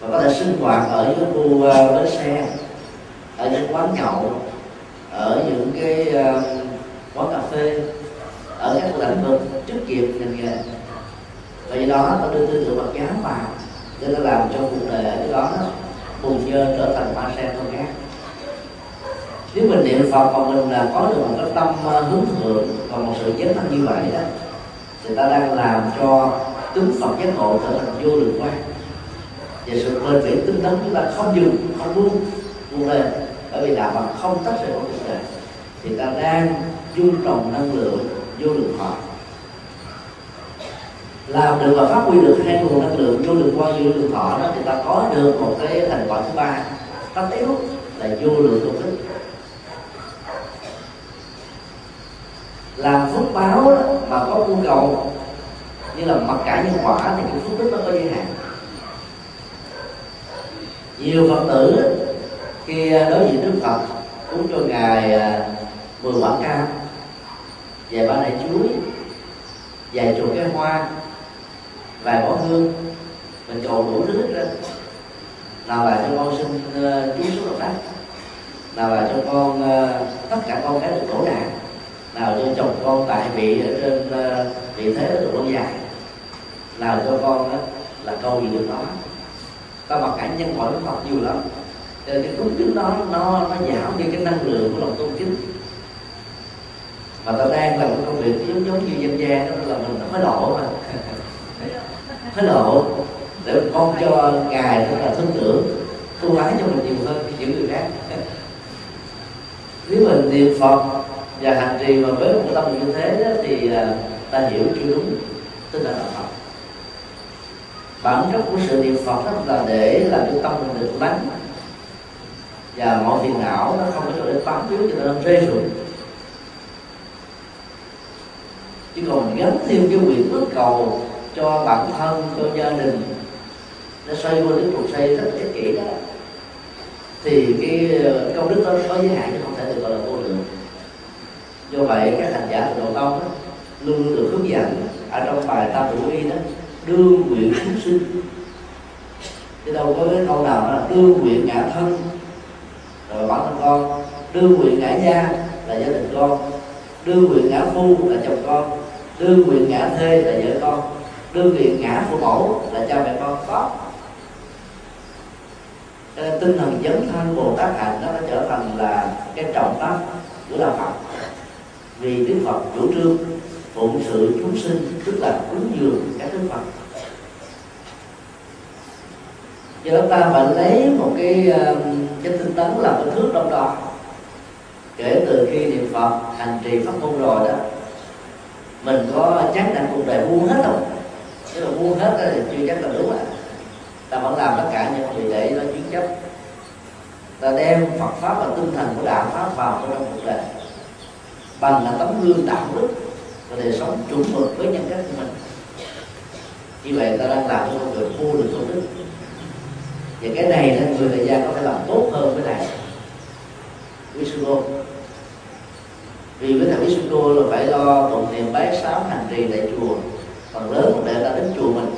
và có thể sinh hoạt ở những khu ờ, bến xe, ở những quán nhậu ở những cái uh, quán cà phê ở các lĩnh vực chức nghiệp ngành nghề. Và do đó nó đưa tư tưởng Phật giáo vào để nó làm cho cuộc đời ở cái đó cùng bùn nhơ trở thành hoa sen không khác. Nếu mình niệm Phật mà mình là có được một cái tâm uh, hướng thượng và một sự chánh thân như vậy đó thì ta đang làm cho tướng Phật giác ngộ trở thành vô lượng quan. Và sự bền bỉ tinh tấn chúng ta không dừng không buông buông lên bởi vì đạo Phật không tách rời khỏi cuộc đời thì ta đang dung trồng năng lượng vô lượng họ làm được và phát huy được hai nguồn năng lượng vô lượng quan vô lượng thọ đó thì ta có được một cái thành quả thứ ba. Tất yếu là vô lượng công đức. Làm phước báo đó, mà có nhu cầu như là mặc cả nhân quả thì cái phước đức nó có giới hạn. Nhiều phật tử khi à, đối diện đức phật cúng cho ngài mười quả cam vài ba đại chuối vài chục cái hoa vài bó hương mình cầu đủ thứ hết nào là cho con xin à, uh, chú xuống đắc, nào là cho con uh, tất cả con cái được khổ nạn nào cho chồng con tại vị ở trên uh, vị thế được lâu dài. Nào cho con uh, là câu gì được đó ta mặc cả nhân hỏi Phật nhiều lắm cho cái cúng kính đó nó nó giảm đi cái năng lượng của lòng tôn kính. Mà ta đang làm cái công việc giống giống như dân gian đó là mình hối lộ mà. [laughs] Hối lộ để con cho ngài tức là tin tưởng tu ái cho mình nhiều hơn những người khác. [laughs] Nếu mình niệm phật và hành trì mà với một tâm như thế đó, thì à, ta hiểu chưa đúng tức là đạo phật. Bản chất của sự niệm phật đó là để làm cho tâm mình được lắng và mọi phiền não nó không có chỗ để bám víu cho nên nó rơi rụng chứ còn gắn thêm cái quyền ước cầu cho bản thân cho gia đình nó xoay qua đến cuộc xoay rất ích kỹ đó. Thì cái công đức đó có giới hạn chứ không thể được gọi là vô lượng. Do vậy các hành giả của độ tông đó, luôn luôn được hướng dẫn ở trong bài tam thủ y đó đương nguyện chúng [laughs] sinh. Chứ đâu có cái câu nào là đương nguyện ngã thân rồi bản thân con. Đương nguyện ngã gia là gia đình con. Đương nguyện ngã phu là chồng con. Đương nguyện ngã thê là vợ con. Đương nguyện ngã phụ mẫu là cha mẹ con. Có cho nên tinh thần dấn thân bồ tát hạnh nó đã trở thành là cái trọng tâm của đạo phật. Vì đức phật chủ trương phụng sự chúng sinh, tức là cúng dường các đức phật do đó ta phải lấy một cái cái tinh tấn làm cái thước trong đo. Kể từ khi niệm phật hành trì pháp môn rồi đó, mình có chắc là cuộc đời buông hết không chứ mà buông hết thì chưa chắc là đúng ạ ta vẫn làm tất cả những vì để nó chuyên chấp. Ta đem Phật pháp và tinh thần của đạo pháp vào trong cuộc đời. Bằng là tấm gương đạo đức và đời sống chuẩn mực với nhân cách của mình. Như vậy ta đang làm cho con người vô được công đức và cái này là người thời gian có thể làm tốt hơn với này Visugo vì với thầy Visugo là phải lo tụng niệm bái sám hành trì tại chùa. Phần lớn để ta đến chùa mình.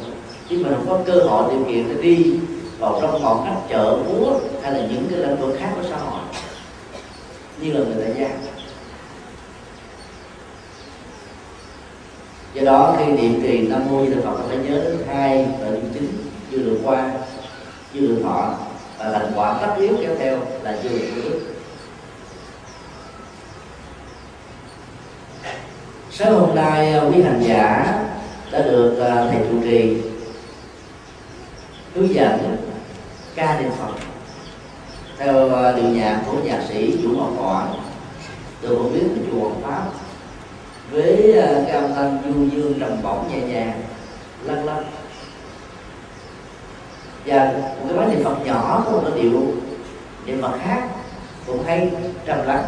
Chứ mình không có cơ hội điều kiện để đi vào trong ngọn khách chợ, búa, hay là những cái lĩnh vực khác của xã hội. Như là người tại gia do đó khi niệm trì nam mô di phật, phải nhớ đến hai nội dung chính chưa được qua chưa được thọ và thành quả tất yếu kéo theo là chưa được đức sáng hôm nay à, quý hành giả đã được à, thầy trụ trì hướng dẫn ca niệm phật theo à, điệu nhạc của nhạc sĩ vũ ngọc thọ từ một biến của chùa pháp với à, âm thanh du dương trầm bổng nhẹ nhàng lăn lăn và một cái máy niệm phật nhỏ có một cái điệu niệm phật khác cũng hay trầm lắng.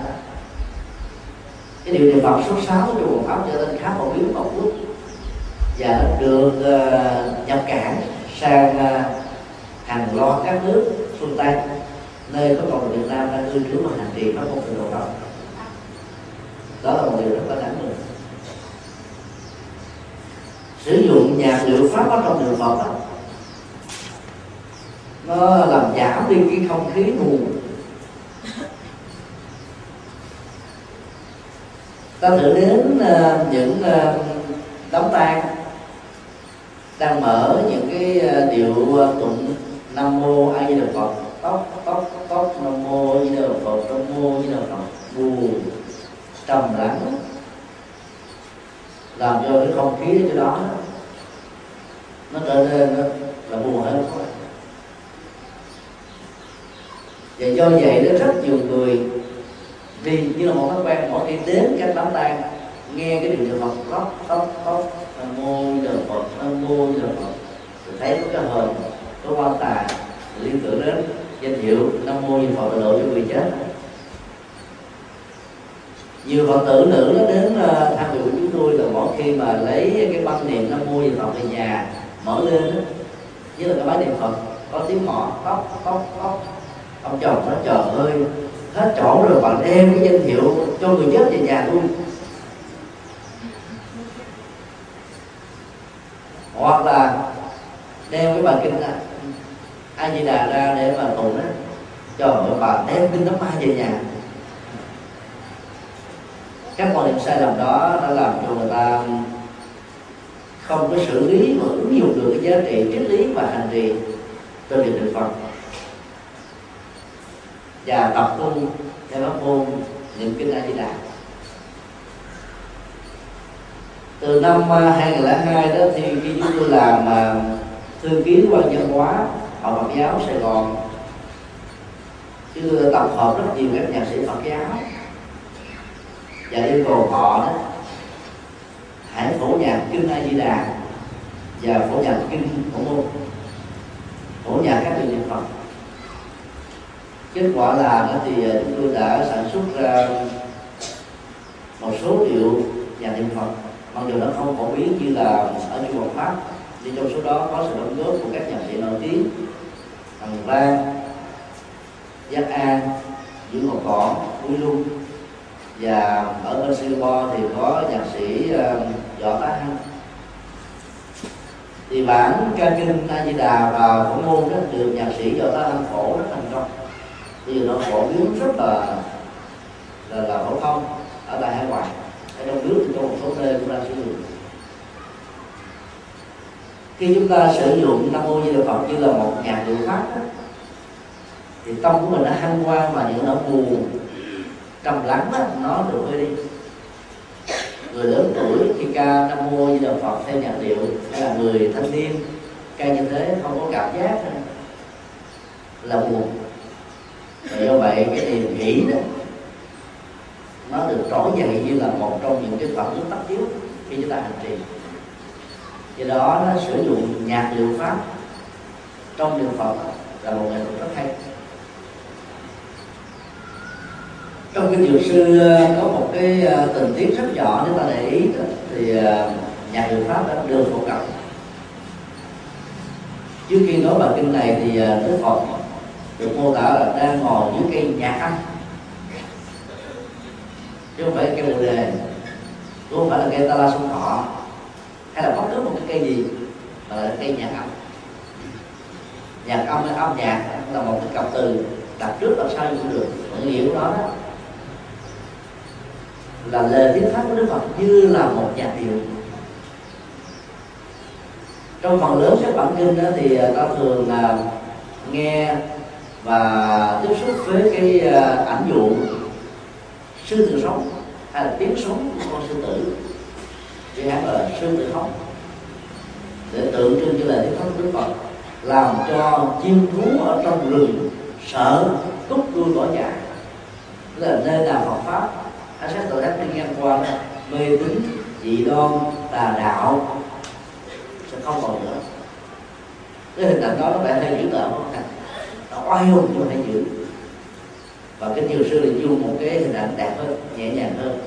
Cái điều niệm phật số 6 trong chùa Hoàng pháp trở nên khá phổ biến một quốc và nó được uh, nhập cảng sang uh, hàng loạt các nước phương tây nơi có còn Việt Nam đang cư trú và hành trì nó không tịnh độ đó đó là một điều rất là đáng mừng. Sử dụng nhạc liệu pháp ở trong đường Phật đó, nó làm giảm đi cái không khí mù. Ta thử đến uh, những uh, đám tang đang mở những cái uh, điệu tụng nam mô a di đà phật. Tóc tóc tóc nam mô a di đà phật nam mô a di đà phật. Buồn trầm lắng làm cho cái không khí ở chỗ đó nó trở nên là buồn hơn và do vậy đó rất nhiều người, vì như là một thói quen, mỗi khi đến các đám tang, nghe cái điều niệm phật tóc tóc tóc nam mô đờ phật nam mô đờ phật thấy có cái hồn, có quan tài, liên tưởng đến danh hiệu nam mô di phật độ cho người chết. Nhiều phật tử nữ nó đến ờ, tham dự của chúng tôi là mỗi khi mà lấy cái băng niệm nam mô di phật về nhà, mở lên đó với là cái bái niệm phật, có tiếng mỏ, tóc tóc tóc ông chồng nó trời ơi, hết chỗ rồi, bạn đem cái danh hiệu cho người chết về nhà luôn hoặc là đem cái bài kinh a di đà ra để mà tụng đó cho bà đem kinh đóng ma về nhà. Các quan niệm sai lầm đó đã làm cho người ta không có xử lý và ứng dụng được cái giá trị triết lý và hành trì từ việc niệm phật và tập trung theo pháp môn niệm kinh a di đà. Từ năm à, 2002 đó thì khi chúng tôi làm à, thư ký quan văn hóa hội Phật giáo Sài Gòn chứ tập hợp rất nhiều các nhạc sĩ Phật giáo và yêu cầu họ đó hãy phổ nhạc kinh A Di Đà và phổ nhạc kinh Phổ môn, phổ nhạc các vị niệm Phật kết quả là thì à, chúng tôi đã sản xuất ra một số liệu nhà niệm Phật mặc dù nó không phổ biến như là ở trung Quốc Pháp, nhưng trong số đó có sự đóng góp của các nhà sĩ nổi tiếng Hằng Lan Giác An Dưỡng Ngọc Cỏ Vui Lung. Và ở bên Singapore thì có nhạc sĩ à, Võ Tá Hanh. Thì bản ca kinh A Di Đà và phổ môn đó được nhạc sĩ Võ Tá Hanh phổ rất thành công bây nó phổ biến rất là là, là phổ thông ở tại hải ngoại ở trong nước thì có một số nơi cũng đang sử dụng. Khi chúng ta sử dụng nam mô di đà phật như là một nhạc liệu pháp đó, thì tâm của mình nó hăng qua mà những nỗi buồn trầm lắng đó, nó được hơi đi. Người lớn tuổi khi ca nam mô di đà phật theo nhạc điệu hay là người thanh niên ca như thế không có cảm giác là buồn do vậy cái niềm nghĩ đó, nó được trỗi dậy như là một trong những cái phẩm chất tất yếu khi chúng ta hành trì. Do đó nó sử dụng nhạc liệu pháp trong niệm phật là một nghệ thuật rất hay. Trong kinh dược sư ờ, có một cái ờ, tình tiết rất nhỏ nếu ta để ý thì nhà nhạc liệu pháp đã được phổ cập. Trước khi nói bài kinh này thì đức phật được mô tả là đang ngồi dưới cây nhạc âm chứ không phải cây bồ đề cũng không phải là cây ta la sông thọ. Hay là bất cứ một cái cây gì, mà là cây nhạc âm. Nhạc âm hay âm nhạc, là một cái cặp từ. Đặt trước làm sau cũng được. Mà nghĩa của nó đó. Là lời thuyết pháp của đức phật như là một nhạc điệu. Trong phần lớn các bản kinh đó thì à, ta thường là nghe và tiếp xúc với cái ờ, ảnh dụ sư tử sống, hay là tiếng sống của con sư tử. Thì hạn là sư tử sống để tượng trưng cho lời tiếng sống của đức phật, làm cho chim thú ở trong rừng sợ cúc đuôi bỏ chạy là nơi nào Phật pháp, anh sẽ tội ác đi ngang qua đó. Mê tín, dị đoan, tà đạo sẽ không còn nữa. Cái hình ảnh đó nó phải hơi dữ tợn không oai hùng nhưng mà hay giữ. Và cái nhiều sư là dùng một cái hình ảnh đẹp hơn nhẹ nhàng hơn.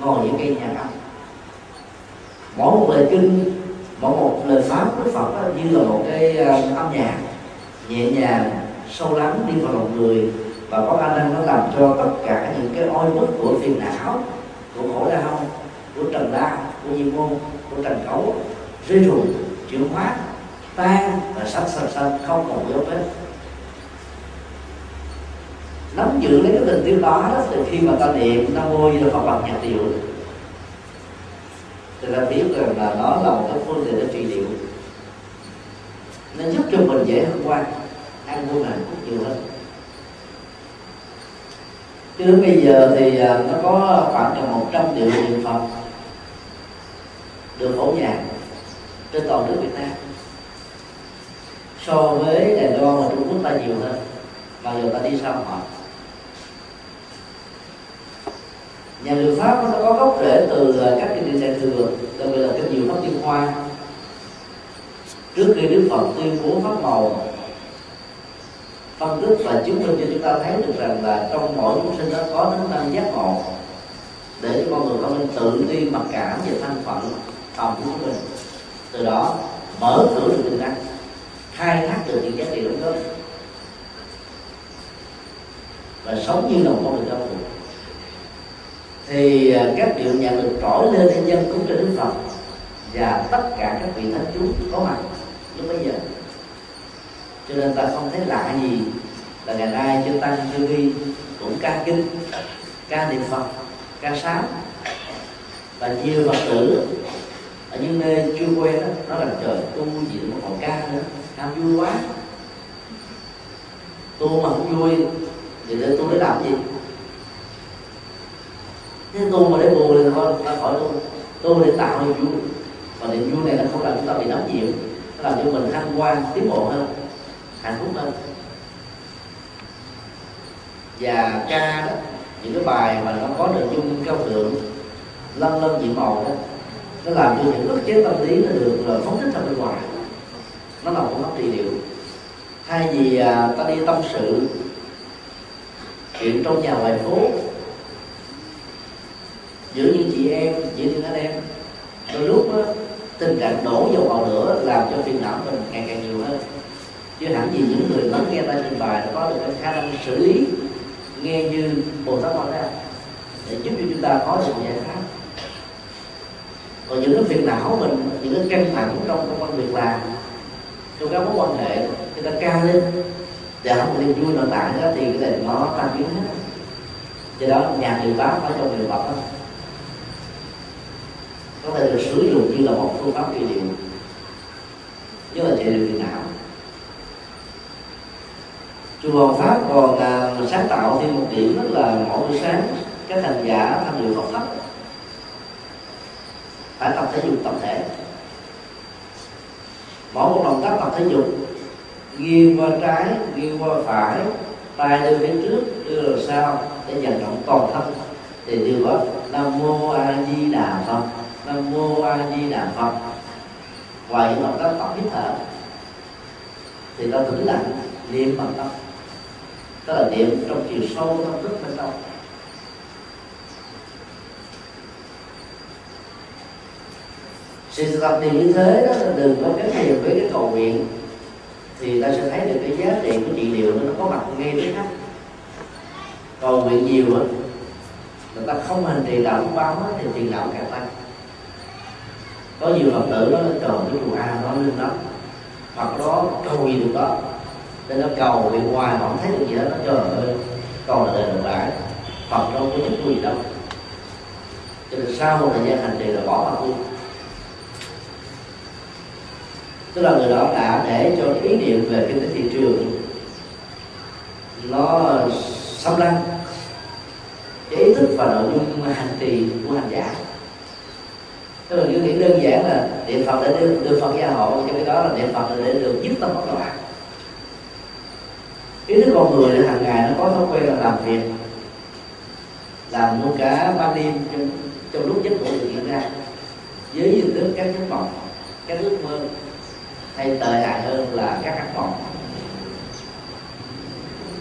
Ngồi những cây nhà âm mỗi một lời kinh mỗi một lời pháp của Đức Phật đó, như là một cái ờ, âm nhạc nhẹ nhàng sâu lắng đi vào lòng người. Và có khả năng nó làm cho tất cả những cái oi bức của phiền não của khổ đau của trần đau của diêm môn của trần cấu rơi rụng chuyển hóa tan và sắp sạch sạch không còn dấu vết nắm giữ lấy cái tình tiêu đó, đó từ khi mà ta niệm nam mô di đà phật bằng nhạc điệu thì ta biết rằng là nó là một cái phương tiện để trị liệu. Nó giúp cho mình dễ hơn qua. Ăn vui hạnh phúc nhiều hơn. Cho đến bây giờ thì à, nó có khoảng gần một trăm triệu niệm phật được phổ nhạc trên toàn nước Việt Nam. So với Đài Loan và Trung Quốc ta nhiều hơn. Mà giờ ta đi sau họ nhà liệu pháp nó có gốc rễ từ à, các kinh điển đại thừa, đặc biệt là kinh diệu pháp liên hoa. Trước khi đức phật tuyên bố pháp màu, phân tích và chứng minh cho chúng ta thấy được rằng là trong mỗi chúng sinh nó có tính năng giác ngộ để con người không nên tự ti mặc cảm về thân phận tầm của mình. Từ đó, mở cửa được tiềm năng khai thác được những giá trị đóng góp và sống như là một con người trong cuộc thì à, các điệu nhạc được trỗi lên trên dân cúng trên đức phật và tất cả các vị thánh chúng có mặt lúc bây giờ. Cho nên ta không thấy lạ gì là ngày nay chư tăng, chư vi cũng ca kinh, ca niệm phật, ca sám. Và nhiều phật tử ở những nơi chưa quen đó nó là trời tu gì mà còn ca nữa ham vui quá. Tu mà không vui, thì để tu để làm gì? Thế tu mà để buồn thì thôi ta khỏi tu tu để tạo niềm vui và niềm vui này nó không làm chúng ta bị nóng nhiễm nó làm cho mình thăng quan tiến bộ hơn, hạnh phúc hơn. Và ca đó, những cái bài mà nó có nội dung cao thượng lân lân dị màu đó, nó làm cho những ức chế tâm lý nó được là phóng thích ra bên ngoài. Nó là một pháp trị liệu. Thay vì à, ta đi tâm sự, chuyện trong nhà ngoài phố giữa những chị em giữa những anh em. Đôi lúc đó, tình trạng đổ dầu vào lửa làm cho phiền não mình ngày càng nhiều hơn. Chứ hẳn gì những người lắng nghe ta trình bày có được cái khả năng xử lý nghe như bồ tát nói ra để giúp cho chúng ta có được giải pháp. Còn những cái phiền não mình những cái căng thẳng trong công an việc làm trong các mối quan hệ người ta cao lên để không niềm vui nội tại đó thì cái này nó tan biến hết. Do đó nhà người báo phải trong người bậc đó có thể được sử dụng như là một phương pháp trị liệu. Như là trị liệu phiền não chùa Hoàng Pháp còn à, sáng tạo thêm một điểm rất là mỗi buổi sáng các hành giả tham dự Phật pháp. Phải tập thể dục tập thể. Mỗi một động tác tập thể dục nghiêng qua trái nghiêng qua phải tay đưa phía trước đưa vào sau để vận động toàn thân thì điều đó. Nam mô a di đà phật nam mô a di đà phật. Ngoài những động tác tập hít thở. Thì ta tĩnh lặng niệm bằng tâm. Tức là niệm trong chiều sâu tâm thức bên trong. Sự tập niệm như thế đó là đừng có gắn liền với cái cầu nguyện. Thì ta sẽ thấy được cái giá trị của trị liệu nó có mặt ngay trước mắt. Cầu nguyện nhiều á người ta không hành trì đạo bao á, thì tiền đạo càng tăng có nhiều phật tử đó trời cái chùa a, nó linh lắm hoặc đó cầu gì được đó. Nên nó cầu nguyện hoài mà không thấy được gì hết, nó trời ơi cầu là đời được lại phật đâu có giúp gì đâu. Cho nên sau một thời gian hành trì là bỏ phật đi. Tức là người đó đã để cho ý niệm về kinh tế thị trường nó xâm lăng. Cái ý thức và nội dung hành trì của hành giả cái là những đơn giản là niệm phật để đưa, đưa phật gia hộ cho cái đó là niệm phật để được giúp tâm bất loạn. Ý thức con người hàng ngày nó có thói quen là làm việc làm nuôi cả ban đêm trong, trong lúc giấc ngủ được hiện ra. Với hình thức các giấc mộng các ước mơ hay tệ hại hơn là các ác mộng.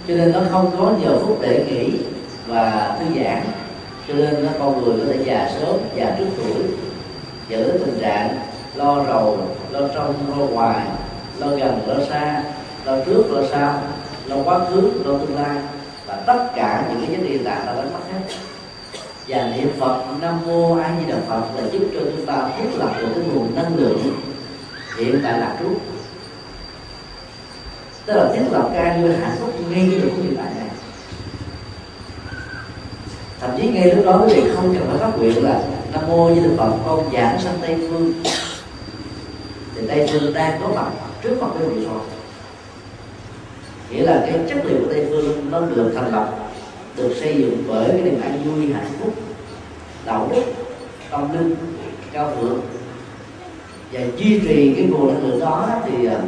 Cho nên nó không có nhiều phút để nghỉ và thư giãn. Cho nên nó con người có thể già sớm già trước tuổi giữ tình trạng lo rầu lo trong, lo ngoài, lo gần, lo xa, lo trước, lo sau, lo quá khứ, lo tương lai. Và tất cả những cái giá trị lạ ta đánh mất hết. Và niệm phật, nam mô a di đà phật là giúp cho chúng ta thiết lập được cái nguồn năng lượng hiện tại là trước. Tức là thiết lập ca như hạnh phúc ngay cái được hiện tại này. Thậm chí ngay lúc đó quý vị không cần phải phát nguyện là nam mô như đà phật, con giảng sang tây phương. Thì tây phương đang có mặt trước mặt quý vị rồi nghĩa là cái chất liệu của tây phương nó được thành lập, được xây dựng bởi cái niềm an vui, hạnh phúc, đạo đức, tâm linh, cao thượng. Và duy trì cái nguồn năng lượng đó thì à,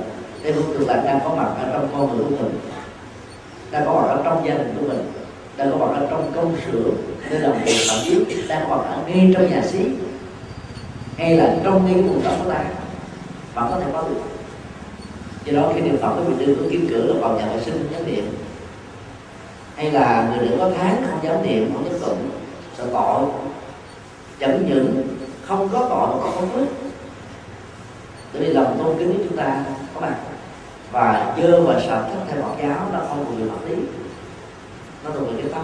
tây phương cực lạc đang có mặt ở trong con người của mình, đang có mặt ở trong gia đình của mình đang có mặt ở trong công xưởng nơi là một thậm chí đang có mặt ở ngay trong nhà xí, hay là trong ngay cái vùng đất của ta. Bạn có thể có được. Do đó khi niệm phật có bị đưa có kim cửa là vào nhà vệ sinh nhớ niệm. Hay là người nữ có tháng không dám niệm, không dám tụng, sợ tội chẳng những không có tội mà còn không phước. Bởi vì lòng tôn kính của chúng ta có mặt, và dơ và sạch các thầy Phật giáo nó không còn nhiều hợp lý nó thuộc về cái tâm.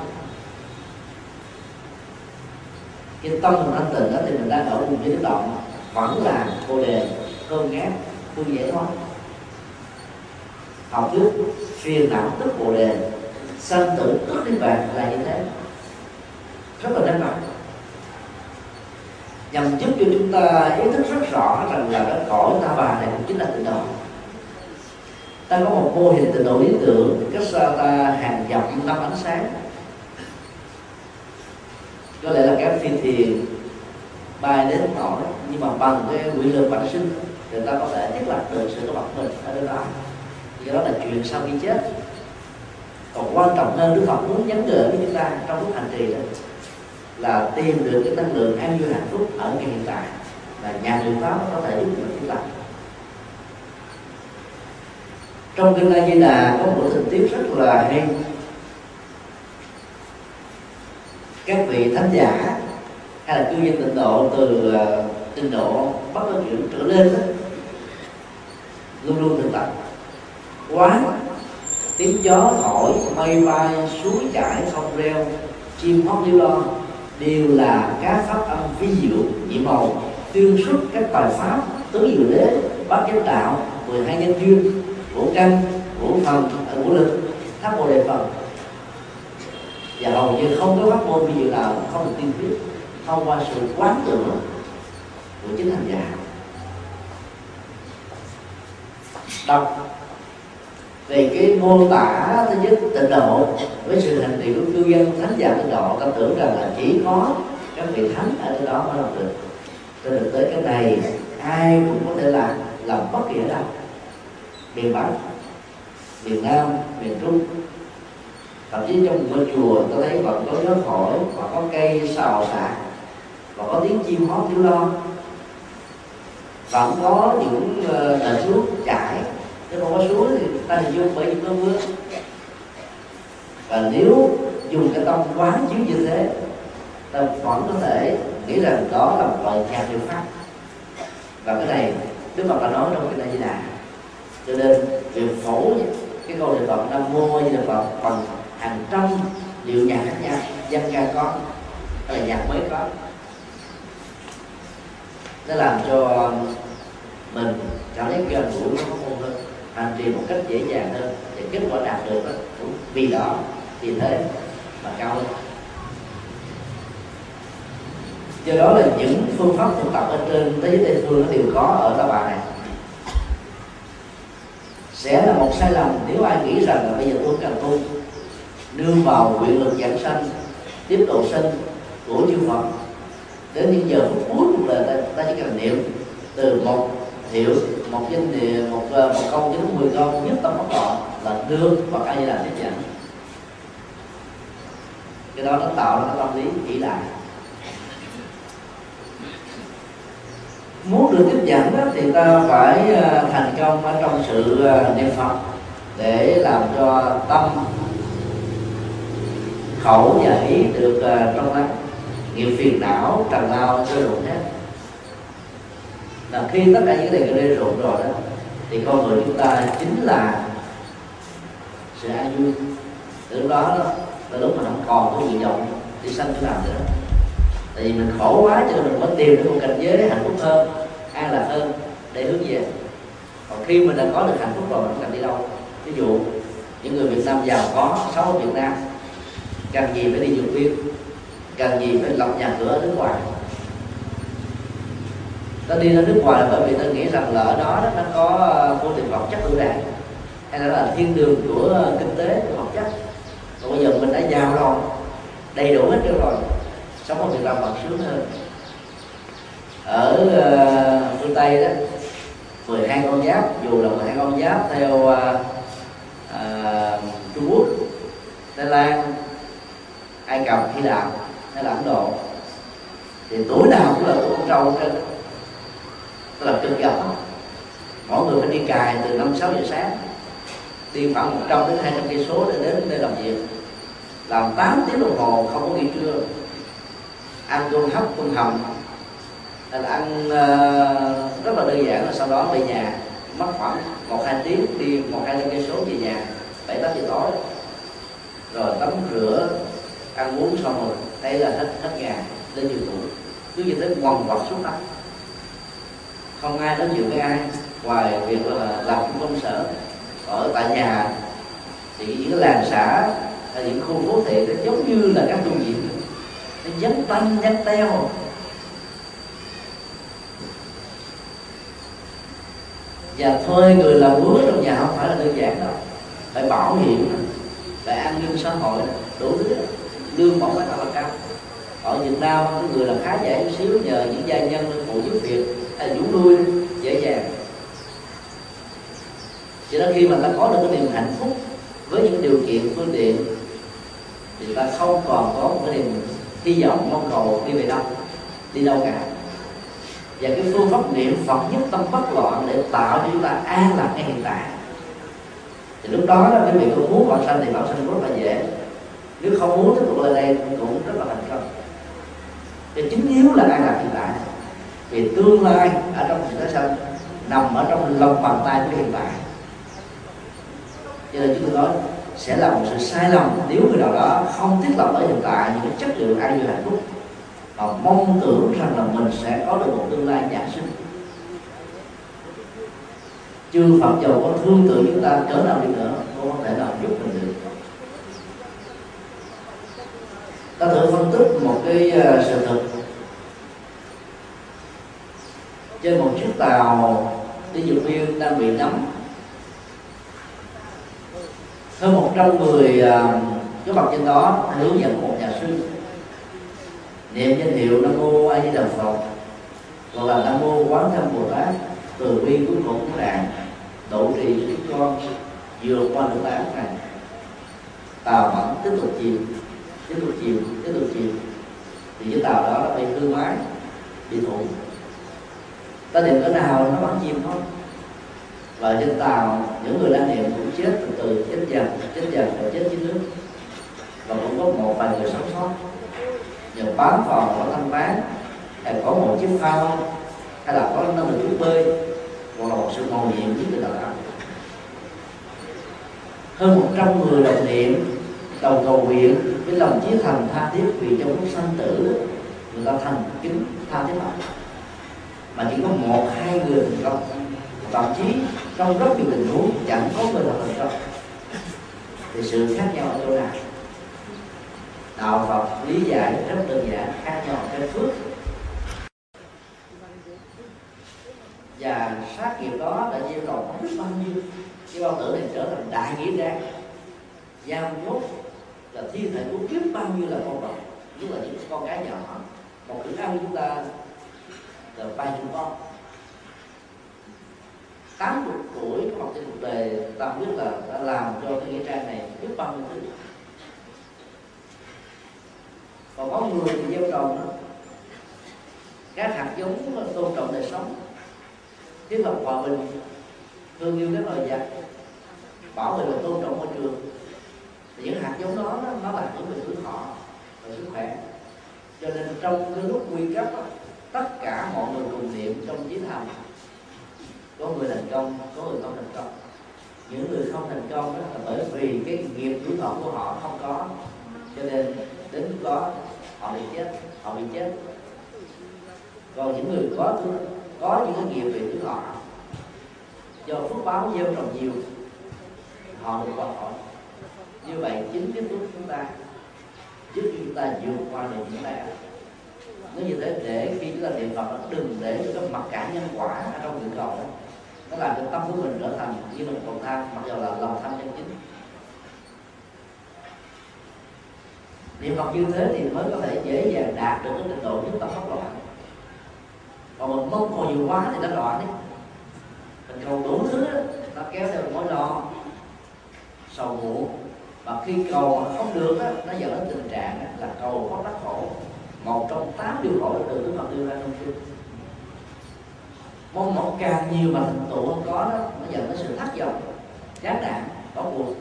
Cái tâm mình thanh tịnh đó thì mình đang ở vùng giới động vẫn là cô đề, cơm ngát vui dễ thoát học trước phiền não tức bồ đề, sanh tử tức niết bàn là như thế. Rất là đơn giản nhằm giúp cho chúng ta ý thức rất rõ rằng là cái cõi ta bà này cũng chính là tịnh độ ta có một mô hình tình độ lý tưởng cách xa ta hàng dặm năm ánh sáng. Có lẽ là các phi thuyền bay đến nổi nhưng mà bằng cái quy lực bản sinh người ta có thể thiết lập được sự có mặt mình ở nơi đó. Do đó là chuyện sau khi chết. Còn quan trọng hơn, đức phật muốn nhắn gửi với chúng ta trong lúc hành trì đó, là tìm được cái năng lượng an vui hạnh phúc ở ngày hiện tại và nhà niệm pháp có thể giúp mình chúng ta trong kinh A Di Đà có một tình tiết rất là hay. Các vị thánh giả hay là cư dân tịnh độ từ ờ, tịnh độ bắt đầu chuyển trở lên đó, luôn luôn thực tập. Quán, tiếng gió thổi mây bay, suối chảy, sông reo, chim hót liêu lo, đều là các pháp âm vi diệu, nhị màu, tuyên xuất các tài pháp tứ diệu đế, bát chánh đạo, mười hai nhân duyên ngũ căn ngũ phần ngũ lực tháp bồ đề phần. Và hầu như không có pháp môn vi diệu nào không được tiên quyết, thông qua sự quán tưởng của chính hành giả. Đọc về cái mô tả thứ nhất tịnh độ với sự hành trì của cư dân, thánh giả tịnh độ, ta tưởng rằng là chỉ có các vị thánh ở trên đó mới làm được. Trên thực tế cái này, ai cũng có thể làm làm bất kỳ ở đâu miền bắc, miền nam, miền trung. Thậm chí trong một ngôi chùa tôi thấy vẫn có gió thổi và có cây xào xạc và có tiếng chim hót thiếu lo. Vẫn có những nền suối chảy nếu không có suối thì ta hình dung bởi những cơn mưa và nếu dùng cái tâm quán chiếu như thế, ta vẫn có thể nghĩ rằng đó là một loại nhạc liệu pháp. Và cái này đức phật đã nói trong cái này di đà cho nên việc phổ cái câu niệm phật nam mô như là phật bằng hàng trăm điệu nhạc khác nhau dân ca có hay là nhạc mới có. Nó làm cho mình cảm thấy gần gũi nó hơn hành trì một cách dễ dàng hơn để kết quả đạt được đó, cũng vì đó vì thế mà cao hơn. Do đó là những phương pháp tu tập ở trên thế giới tây phương nó đều có ở ta bà này sẽ là một sai lầm nếu ai nghĩ rằng là bây giờ tôi cần tu nương vào nguyện lực giảng sanh tiếp độ sinh của chư Phật. Đến những giờ phút cuối cuộc đời ta, ta chỉ cần niệm từ một hiệu một danh địa một ờ, một câu đến mười câu nhất tâm bất thọ là đưa và ai là tiếp dẫn cái đó nó tạo ra cái tâm lý chỉ lại. Muốn được tiếp dẫn đó, thì ta phải ờ, thành công ở trong sự ờ, niệm phật để làm cho tâm khẩu và ý được ờ, trong lắng nghiệp phiền não trần lao rơi rụng hết. Là khi tất cả những cái này rơi rụng rồi đó thì con người chúng ta chính là sự an vui. Từ đó đó là lúc mà không còn có nguyện vọng đi sanh chỗ làm nữa tại vì mình khổ quá cho nên mình vẫn tìm được một cảnh giới hạnh phúc hơn an lạc hơn để hướng về. Còn khi mình đã có được hạnh phúc rồi mình cần đi đâu. Ví dụ những người Việt Nam giàu có sống ở Việt Nam cần gì phải đi du viên cần gì phải lập nhà cửa ở nước ngoài? Ta đi ra nước ngoài là bởi vì ta nghĩ rằng là ở đó nó có ờ, vô tình vật chất ưu đãi hay là, là thiên đường của ờ, kinh tế của vật chất. Còn bây giờ mình đã giàu rồi đầy đủ hết trơn rồi sống ở việt nam bằng sướng hơn. Ở uh, phương tây đó 12 con giáp dù là 12 con giáp theo uh, uh, Trung Quốc Thái Lan Ai Cập Hy Lạp hay là Ấn Độ thì tuổi nào cũng là tuổi con trâu trên tức là cực dòng mỗi người phải đi cài từ năm sáu giờ sáng đi khoảng 100 đến 200 cây số để đến nơi làm việc. Làm 8 tiếng đồng hồ không có nghỉ trưa ăn cơm hấp cơm hầm. Là ăn uh, rất là đơn giản rồi sau đó về nhà mất khoảng một hai tiếng đi một hai cây số về nhà bảy tám giờ tối. Rồi tắm rửa ăn uống xong rồi đây là hết hết ngày đến nhiều tuổi cứ như thế quằn quật suốt năm. Không ai nói chuyện với ai ngoài việc là làm trong công sở ở tại nhà thì những làng xã hay những khu phố thị nó giống như là các tu viện dấn tanh dấn teo và thuê người làm búa trong nhà không phải là đơn giản đâu. Phải bảo hiểm, phải an ninh xã hội, đủ thứ. Lương bổng rất là cao. Ở Việt Nam, cái người làm khá giả chút xíu, nhờ những gia nhân, phụ giúp việc, hay vũ nuôi, dễ dàng. Cho nên khi mà ta có được cái niềm hạnh phúc với những điều kiện, phương tiện, thì ta không còn có một cái niềm hy vọng mong cầu đi về đâu? Đi đâu cả? Và cái phương pháp niệm phật nhất tâm bất loạn để tạo cho chúng ta an lạc ngay hiện tại. Thì lúc đó là quý vị có muốn 往 sanh thì bảo sanh rất là dễ. Nếu không muốn tiếp tục lên đây cũng rất là thành công. Thì chính yếu là an lạc hiện tại. Vì tương lai ở trong sự tái sanh nằm ở trong lòng bàn tay của hiện tại. Cho nên chúng tôi nói sẽ là một sự sai lầm nếu người nào đó không thiết lập ở hiện tại những chất liệu an vui hạnh phúc. Mà mong tưởng rằng là mình sẽ có được một tương lai giáng sinh. Chư Phật giàu có thương tưởng chúng ta cỡ nào đi nữa, cũng không thể nào giúp mình được. Ta thử phân tích một cái ờ, sự thật. Trên một chiếc tàu đi vượt biên đang bị nắm hơn 100 người ờ, mặt trên đó hướng dẫn một nhà sư. Niệm danh hiệu nam mô a di đà phật gọi là nam mô quán thân bồ tát từ bi cuối cùng của đàn độ trì cho chúng con vượt qua được tai này tàu vẫn tiếp tục chìm tiếp tục chìm tiếp tục chìm. Thì cái tàu đó nó bị hư mái bị thủng ta định cỡ nào nó bắt chìm thôi. Và trên tàu những người đang niệm cũng chết từ từ chết dần chết dần và chết dưới nước. Và cũng có một vài người sống sót. Nhờ bám vào có thanh ván hay có một chiếc phao, hay là có năng lực biết bơi, hoặc là một sự màu nhiệm với người nào đó hơn 100 người đồng niệm, đầu cầu nguyện với lòng chí thành tha thiết vì trong lúc sanh tử, người ta thành kính tha thiết. Lắm mà chỉ có một, hai người thành công. Thậm chí trong rất nhiều tình huống chẳng có người nào thành công thì sự khác nhau ở chỗ nào? Đạo phật lý giải rất đơn giản, khác nhau cái phước. Và sát nghiệp đó đã gieo cầu không biết bao nhiêu cái bao tử này trở thành đại nghĩa trang giao nhốt là thi thể của biết bao nhiêu là con vật, nhất là những con cái nhỏ. Một đứa ăn chúng ta là ba chục con tám chục tuổi có trên cuộc đời ta biết là đã làm cho cái nghĩa trang này biết bao nhiêu thứ. Còn có người thì gieo trồng đó. Các hạt giống tôn trọng đời sống. Thiết lập hòa bình thương yêu các loài vật bảo vệ và tôn trọng môi trường. Thì những hạt giống đó nó là những người tuổi thọ và sức khỏe. Cho nên trong cái lúc nguy cấp đó, tất cả mọi người cùng niệm trong chiến thành có người thành công, có người không thành công. Những người không thành công đó là bởi vì cái nghiệp chủ thọ của họ không có. Cho nên đến lúc đó, họ bị chết, họ bị chết. Còn những người có có những cái nghiệp về chủ thọ, do phước báo gieo trồng nhiều, họ được qua khỏi. Như vậy chính cái phước chúng ta giúp chúng ta vượt qua được những tai nó như thế, để khi chúng ta niệm phật đừng để cái mặc cả nhân quả ở trong nguyện cầu đó nó làm cho tâm của mình trở thành như mình một cầu thang mặc dù là lòng tham chân chính. Niệm phật như thế thì mới có thể dễ dàng đạt được cái trình độ nhất tâm bất loạn còn mình mong cầu nhiều quá thì nó loạn đấy. Mình cầu đủ thứ đó, nó kéo theo mối lo. Sầu muộn. Và khi cầu mà không được đó, nó dẫn đến tình trạng là cầu có đắc khổ. Một trong tám điều khổ được Đức Phật đưa ra trong kinh mong mỏi càng nhiều mà thành tựu không có đó nó dẫn đến sự thất vọng chán nản, bỏ cuộc.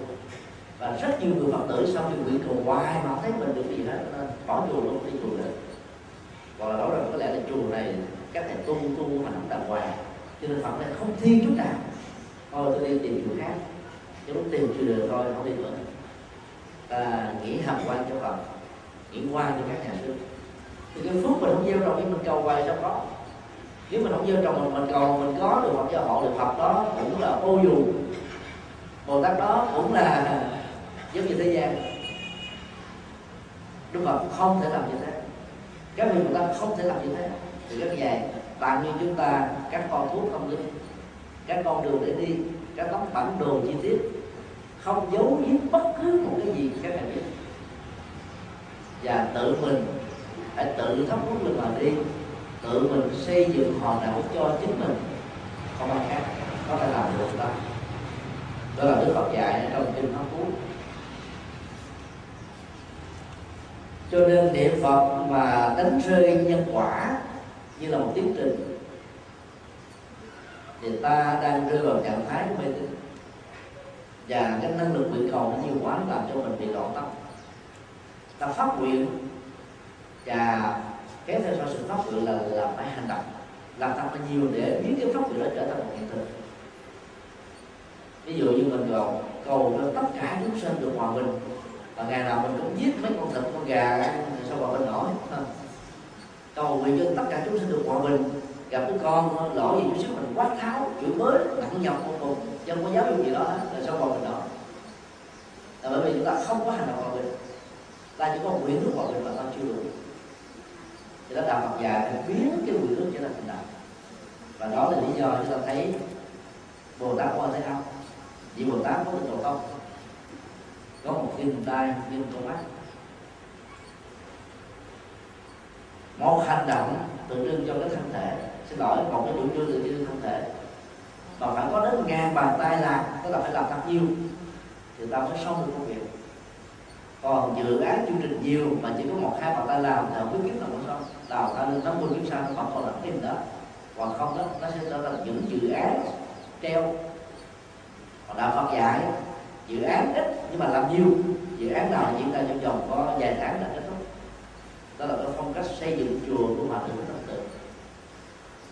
Và rất nhiều người phật tử sau khi nguyện cầu hoài mà thấy mình được gì hết bỏ chùa luôn, đi chùa nữa hoặc là nói rằng có lẽ là chùa này các thầy tu tu hành không đàng hoàng cho nên phật này không thi chút nào. Thôi, tôi đi tìm chùa khác, chứ lúc tìm chưa được thôi, không đi nữa. Và nghĩ hàm quan cho phật nghĩ quan cho các nhà sư. Thì cái phước mình không gieo trồng nhưng mình cầu hoài sao có nếu mình không gieo trồng mình mình cầu mình có được một cơ hội được học đó, cũng là vô dù. Bồ tát đó cũng là giống như thế gian. Đức phật không thể làm như thế. Các vị bồ tát không thể làm như thế. Thì rất dài. Tạm như chúng ta, các con thuốc không linh các con đường để đi, các tấm bản đồ chi tiết, không giấu giếm bất cứ một cái gì các bạn biết và tự mình phải tự thắp hút mình mà đi tự mình xây dựng hòn đảo cho chính mình. Không ai khác, có thể làm được ta. Đó là đức phật dạy trong kinh pháp cú. Cho nên niệm phật mà đánh rơi nhân quả như là một tiến trình, thì ta đang rơi vào trạng thái mê tín. Và cái năng lực nguyện cầu nó nhiều quá làm cho mình bị loạn tâm. Ta phát nguyện và kéo theo sau sự phát nguyện là là phải hành động. Làm thật là nhiều để biến cái phát nguyện đó trở thành một hiện thực. Ví dụ như mình cầu cầu cho tất cả chúng sinh được hòa bình. Và ngày nào mình cũng giết mấy con thịt, con gà sao hòa bình nổi? [laughs] Cầu nguyện cho tất cả chúng sinh được hòa bình. Gặp cái con lỗi gì chút xíu mình quát tháo, chửi mới nặng nhọc vô cùng chân có giáo dục gì đó, là sao hòa bình nổi? là bởi vì chúng ta không có hành động hòa bình. Ta chỉ có nguyện ước hòa bình mà ta chưa đủ thì đó đạo Phật dạy phải biến cái quyền ước trở thành hành động và đó là lý do chúng ta thấy Bồ Tát quan Thế Âm. Vị Bồ Tát có được độ không? Có một kim tay nhưng con mắt. Một hành động tượng trưng cho cái thân thể xin lỗi một cái chủ trương tượng trưng thân thể. Mà phải có đến ngàn bàn tay làm tức là phải làm thật nhiều thì ta mới xong được công việc. Còn dự án chương trình nhiều mà chỉ có một hai bàn tay làm thì không biết kiếm nào đào ta lên năm mươi kiếm sau, nó vẫn còn là thêm đó. Còn không đó, nó sẽ trở thành những dự án treo. Còn đạo Phật dạy, dự án ít nhưng mà làm nhiều. Dự án nào diễn ra trong vòng có vài tháng là kết thúc. Đó là cái phong cách xây dựng chùa của hòa thượng Phật tử.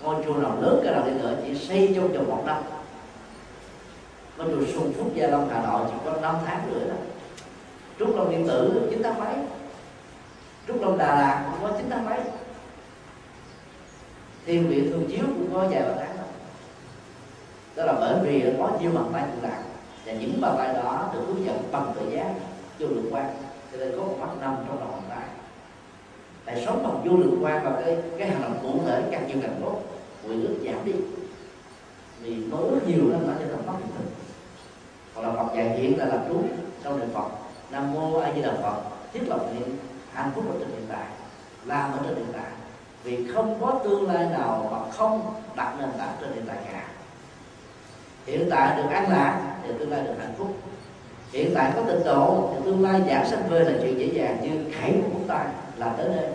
Ngôi chùa nào lớn cái nào đi nữa chỉ xây trong vòng một năm. Ngôi chùa Xuân Phúc Gia Long Hà Nội chỉ có 5 tháng nữa đó Trúc Long Điện Tử chín tháng mấy. Trúc Long Đà Lạt cũng có chín tháng mấy. Thiên Viện Thường Chiếu cũng có vài bàn tháng đó, đó là bởi vì có nhiều bàn tay tự làm và những bàn tay đó được hướng dẫn bằng tự giác vô lượng quan cho nên có một mắt nằm trong lòng bàn tay. Tại sống bằng vô lượng quan và cái cái hành động cụ thể càng nhiều càng tốt. Nguyện ước giảm đi. Vì nói rất nhiều lắm nó cho nó mắt hiện thực. Còn là Phật dạy hiện là làm chú trong niệm Phật. Nam mô A Di Đà Phật. Thiết lập niệm hạnh phúc ở trên hiện tại. Làm ở trên hiện tại vì không có tương lai nào mà không đặt nền tảng trên hiện tại cả. Hiện tại được an lạc thì tương lai được hạnh phúc. Hiện tại có tịnh độ thì tương lai giảm sanh vơi là chuyện dễ dàng như khảy một ngón tay là tới đây.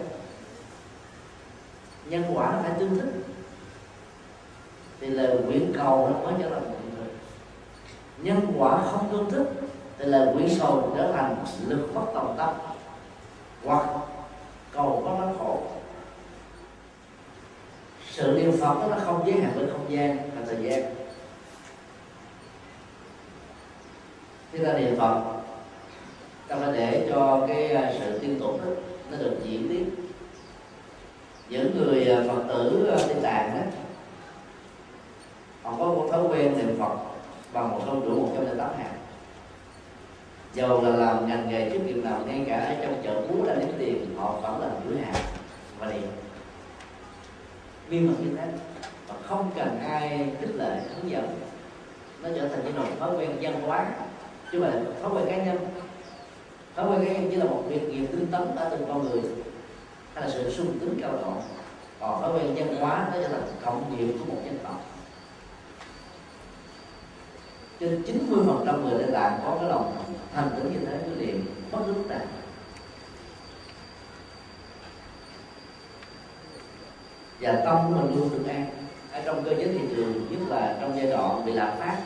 Nhân quả nó phải tương thích. Thì lời nguyện cầu nó mới trở thành hiện thực nhân quả không tương thích thì lời nguyện sầu trở thành lực bất tòng tâm. Hoặc cầu có nó khổ sự niệm phật đó nó không giới hạn với không gian và thời gian khi ta niệm phật ta phải để cho cái à, sự tiêu tụng đó, nó được diễn tiến. những người à, phật tử à, tây tạng đó họ có một thói quen niệm phật bằng một không đủ một trăm linh tám hàng. dầu là làm ngành nghề chức nghiệp nào ngay cả ở trong chợ búa đang đến tiền họ vẫn làm giữ hàng và niệm viên mật như thế và không cần ai khích lệ, hướng dẫn, nó trở thành cái nồng thói quen văn hóa. Chứ mà thói quen cá nhân, thói quen cá nhân chỉ là một việc nghiệp tinh tấn ở từng con người, hay là sự sung tính cao độ. Còn thói quen văn hóa nó là cộng nghiệp của một dân tộc. Trên 90 phần trăm người Tây làm có cái lòng thành tưởng như thế, cái niệm bất cứ lúc nào và tâm của mình luôn được an. Ở trong cơ chế thị trường nhất là trong giai đoạn bị lạm phát.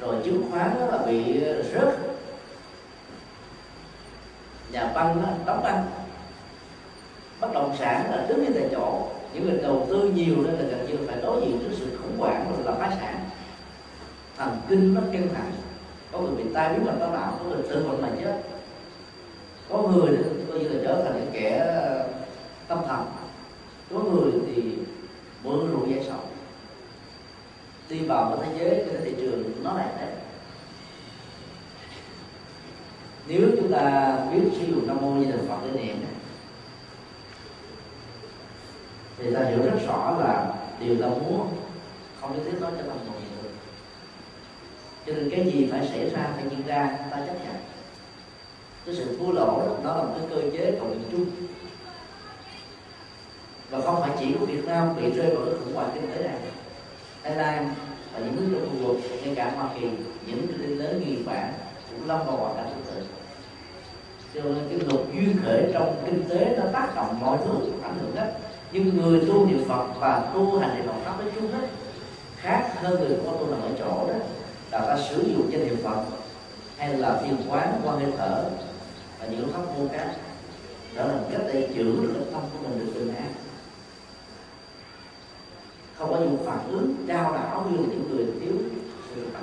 Rồi chứng khoán đó là bị rớt. Nhà băng đó, đóng băng. Bất động sản là đứng như tại chỗ. Những người đầu tư nhiều nên là gần như phải đối diện trước sự khủng hoảng là phá sản. Thần kinh nó căng thẳng. Có người bị tai biến mạch máu não có người tự mình mà chết. Có người coi như là trở thành những kẻ tâm thần. Có người thì mượn rượu giải sầu đi vào một thế giới cái thị trường nó là thế. Nếu chúng ta biết sử dụng nam mô như thành phật để niệm thì ta hiểu rất rõ là điều ta muốn không nhất thiết nói cho tâm một hiện được cho nên cái gì phải xảy ra phải diễn ra ta chấp nhận. Cái sự thua lỗ đó, nó là một cái cơ chế cộng chung và không phải chỉ của Việt Nam bị rơi vào cái khủng hoảng kinh tế này. Thái Lan và những nước trong khu vực, ngay cả Hoa Kỳ, những cái lớn như Nhật Bản cũng lâm vào hoàn cảnh tương tự cho nên cái luật duyên khởi trong kinh tế nó tác động mọi thứ, ảnh hưởng hết. Nhưng người tu niệm phật và tu hành niệm phật pháp nói chung hết, khác hơn người có tu nằm ở chỗ đó. Là ta sử dụng danh niệm phật hay là thiền quán, quan hệ thở và những pháp môn khác. Đó là cách để giữ được tâm của mình được bình an không có những phản ứng trao đảo như những người thiếu sự tập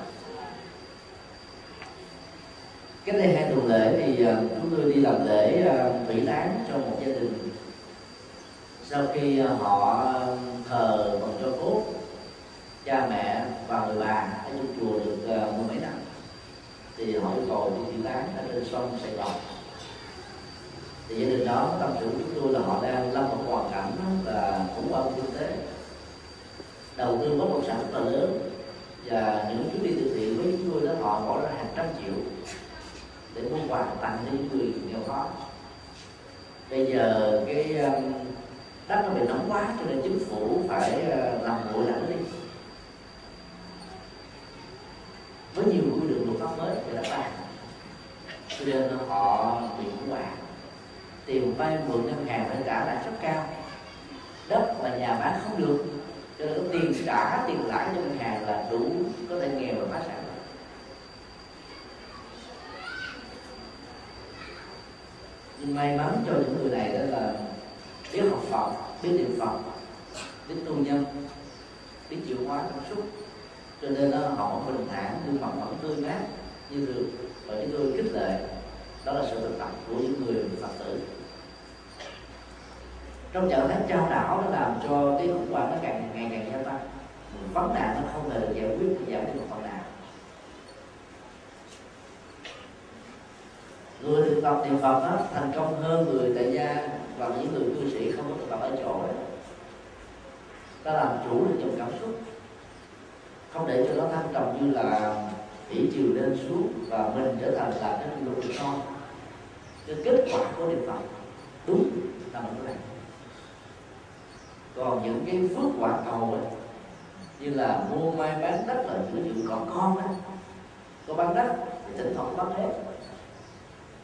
cách đây hai tuần lễ thì à, chúng tôi đi làm lễ à, vị tán cho một gia đình. Sau khi à, họ thờ bằng cho cốt cha mẹ và người bà ở trong chùa được mười mấy năm, thì họ yêu cầu đi vị tán ở trên sông sài gòn. Thì gia đình đó tâm sự của chúng tôi là họ đang lâm vào hoàn cảnh là khủng hoảng kinh tế đầu tư bất động sản rất là lớn. Và những chuyến đi từ thiện với chúng tôi đó họ bỏ ra hàng trăm triệu để mua quà tặng cho những người nghèo khó. Bây giờ cái um, đất nó bị nóng quá cho nên chính phủ phải uh, làm nguội lãnh đi. Với nhiều quy định luật pháp mới về đất đai cho nên họ bị khủng hoảng. Tiền vay mượn ngân hàng phải trả lại rất cao. Đất và nhà bán không được cho nên cái tiền trả tiền lãi cho ngân hàng là đủ có thể nghèo và phá sản. Nhưng may mắn cho những người này đó là biết học Phật biết niệm Phật biết tu nhân biết chịu hóa cảm xúc cho nên đó, họ bình thản gương mặt vẫn tươi mát như được và chúng tôi khích lệ đó là sự thực tập của những người Phật tử trong trạng thái trao đảo nó làm cho cái khủng hoảng nó càng ngày càng gia tăng. Vấn nạn nó không hề được giải quyết giải quyết một phần nào. Người thực tập niệm phật đó, thành công hơn người tại gia và những người cư sĩ không có thực tập ở chỗ ấy. ta làm chủ được dòng cảm xúc. Không để cho nó thăng trầm như là thủy chiều lên xuống và mình trở thành là cái người con. Cái kết quả của niệm phật đúng là một cái này còn những cái phước quả cầu ấy, như là mua may bán đất là chữa trị còn con đó có bán đất thì thỉnh thoảng bán hết.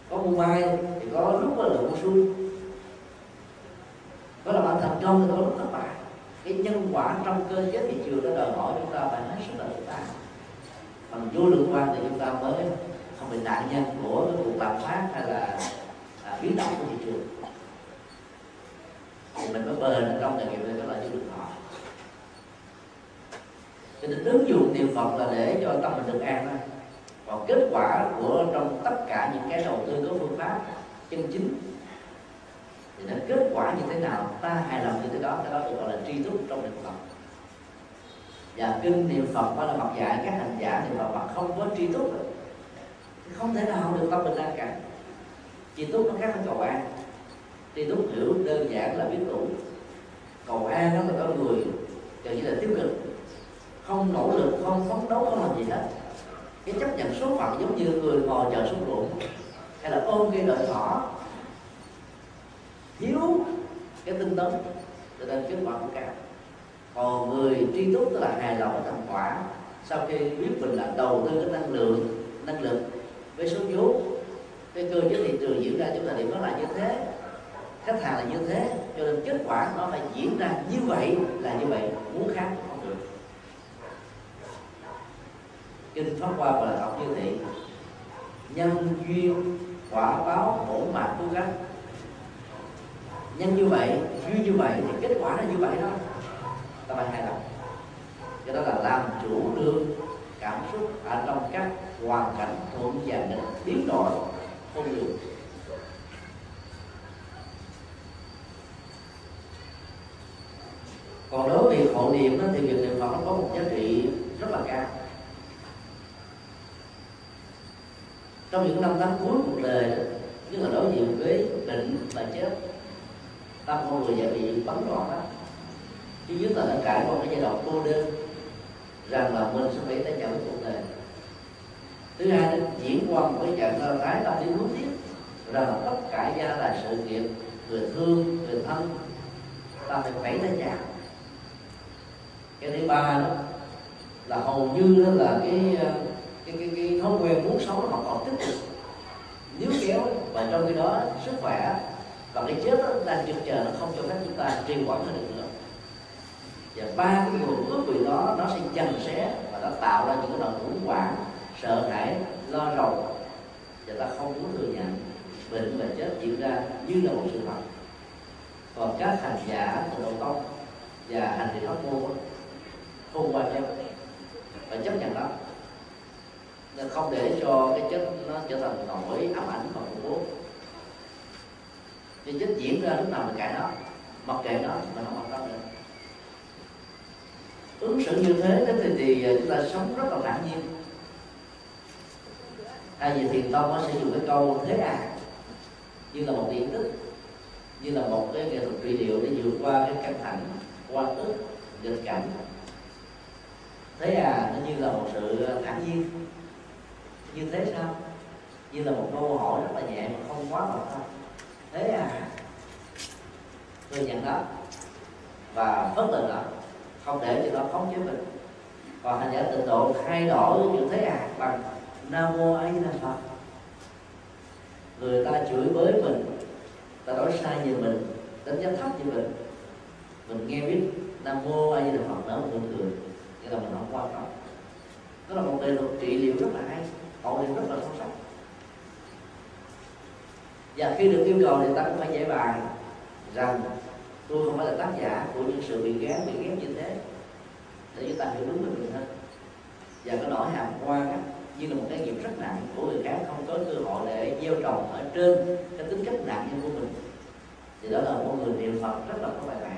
Có mua may thì có lúc là mua xuôi. Có là bạn thành công thì có lúc thất bại cái nhân quả trong cơ chế thị trường nó đòi hỏi chúng ta phải hết sức là thực tại. Còn vô lượng quan thì chúng ta mới không bị nạn nhân của cái vụ lạm phát hay là à, biến động của thị trường thì mình mới bền, trong nghề nghiệp này đó là vô được họ cho nên ứng dụng niệm phật là để cho tâm mình được an thôi còn kết quả của trong tất cả những cái đầu tư có phương pháp chân chính, thì nó kết quả như thế nào, ta hài lòng như thế đó, cái đó được gọi là tri túc trong niệm phật. Và kinh niệm phật đó là Phật dạy, các hành giả niệm phật mà không có tri túc không thể nào được tâm bình an cả. Tri túc nó khác với cầu an tri túc hiểu đơn giản là biết đủ. Cầu an đó là con người gần như là tiêu cực. Không nỗ lực, không phấn đấu, không làm gì hết. Cái chấp nhận số phận giống như người ngồi chờ xuống ruộng, hay là ôm cây đợi thỏ. Thiếu cái tinh tấn, cho nên kết quả cũng cao. Còn người tri túc tức là hài lòng với thành quả sau khi biết mình là đầu tư cái năng lượng, năng lực với số vốn, cái cơ chế thị trường diễn ra chúng ta điểm nó là như thế khách hàng là như thế, cho nên kết quả nó phải diễn ra như vậy là như vậy, muốn khác không được. Kinh pháp hoa và là học như thị nhân duyên, quả báo bổ mạng tu gắn nhân như vậy, duyên như vậy thì kết quả là như vậy đó. Ta phải hài lòng. Cho đó là làm chủ được cảm xúc ở trong các hoàn cảnh thuận và nghịch biến đổi, không được. Còn đối với việc hộ niệm đó, thì việc niệm phật nó có một giá trị rất là cao. Trong những năm tháng cuối cuộc đời đó mà là đối diện với bệnh và chết tâm con người dễ bị bắn loạn đó chứ nhất là đã trải qua cái giai đoạn cô đơn rằng là mình sẽ phải tay nhận cuộc đời. Thứ hai là diễn qua một cái trạng thái tâm lý nuối tiếc rằng là tất cả gia tài sự nghiệp người thương người thân ta phải phải tới chào cái thứ ba đó là hầu như đó là cái cái cái, cái thói quen muốn sống nó còn tiếp tục nếu kéo. Và trong khi đó sức khỏe và cái chết đó, đang chờ chờ nó không cho phép chúng ta trì hoãn được nữa. Và ba cái nguồn ước nguyện đó nó sẽ dần xé và nó tạo ra những cái nỗi khủng hoảng sợ hãi lo rầu. Và ta không muốn thừa nhận bệnh và chết diễn ra như là một sự thật. Còn các hành giả từ đầu tông và hành thì pháp môn không quan nhau và chấp nhận đó. Nên không để cho cái chết nó trở thành nỗi ám ảnh và khủng bố. Thì chết diễn ra lúc nào mình cãi nó mặc kệ nó mình không quan tâm nữa. Ứng xử như thế thì, thì à, chúng ta sống rất là thản nhiên. Hay vì thiền tông nó sẽ dùng cái câu thế à như là một điện tích như là một cái nghệ thuật trị liệu để vượt qua cái căng thẳng qua ức, nghịch cảnh thế à nó như là một sự ờ, thản nhiên. Như thế sao? Như là một câu hỏi rất là nhẹ mà không quá bận tâm thế à tôi nhận đó. Và phớt lờ đó, không để cho nó phóng chế mình. Còn hành giả tịnh độ thay đổi chữ thế à bằng nam mô a di đà phật. Người ta chửi bới mình, ta nói sai về mình, đánh giá thấp về mình. Mình nghe biết nam mô a di đà phật nở một cười là mình không quan trọng. Đó là một đề luật trị liệu rất là hay họ đều rất là sâu sắc. Và khi được yêu cầu thì ta cũng phải giải bài rằng tôi không phải là tác giả của những sự bị ghét bị ghét như thế, để chúng ta hiểu đúng về mình hơn. Và cái nỗi hàm quan á, như là một cái nghiệp rất nặng của người khác, không có cơ hội để gieo trồng ở trên cái tính cách nạn nhân của mình. Thì đó là một người niệm phật rất là có bài bản.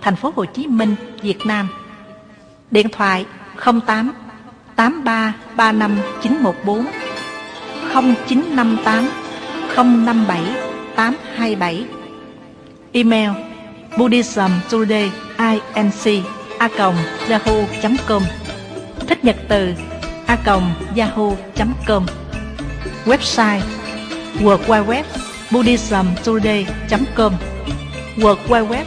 thành phố Hồ Chí Minh, Việt Nam. Điện thoại 08 83 35 914 0958 057 827 Email Buddhism Today inc a yahoo.com Thích nhật từ a yahoo.com Website World Wide Web buddhismtoday.com World Wide Web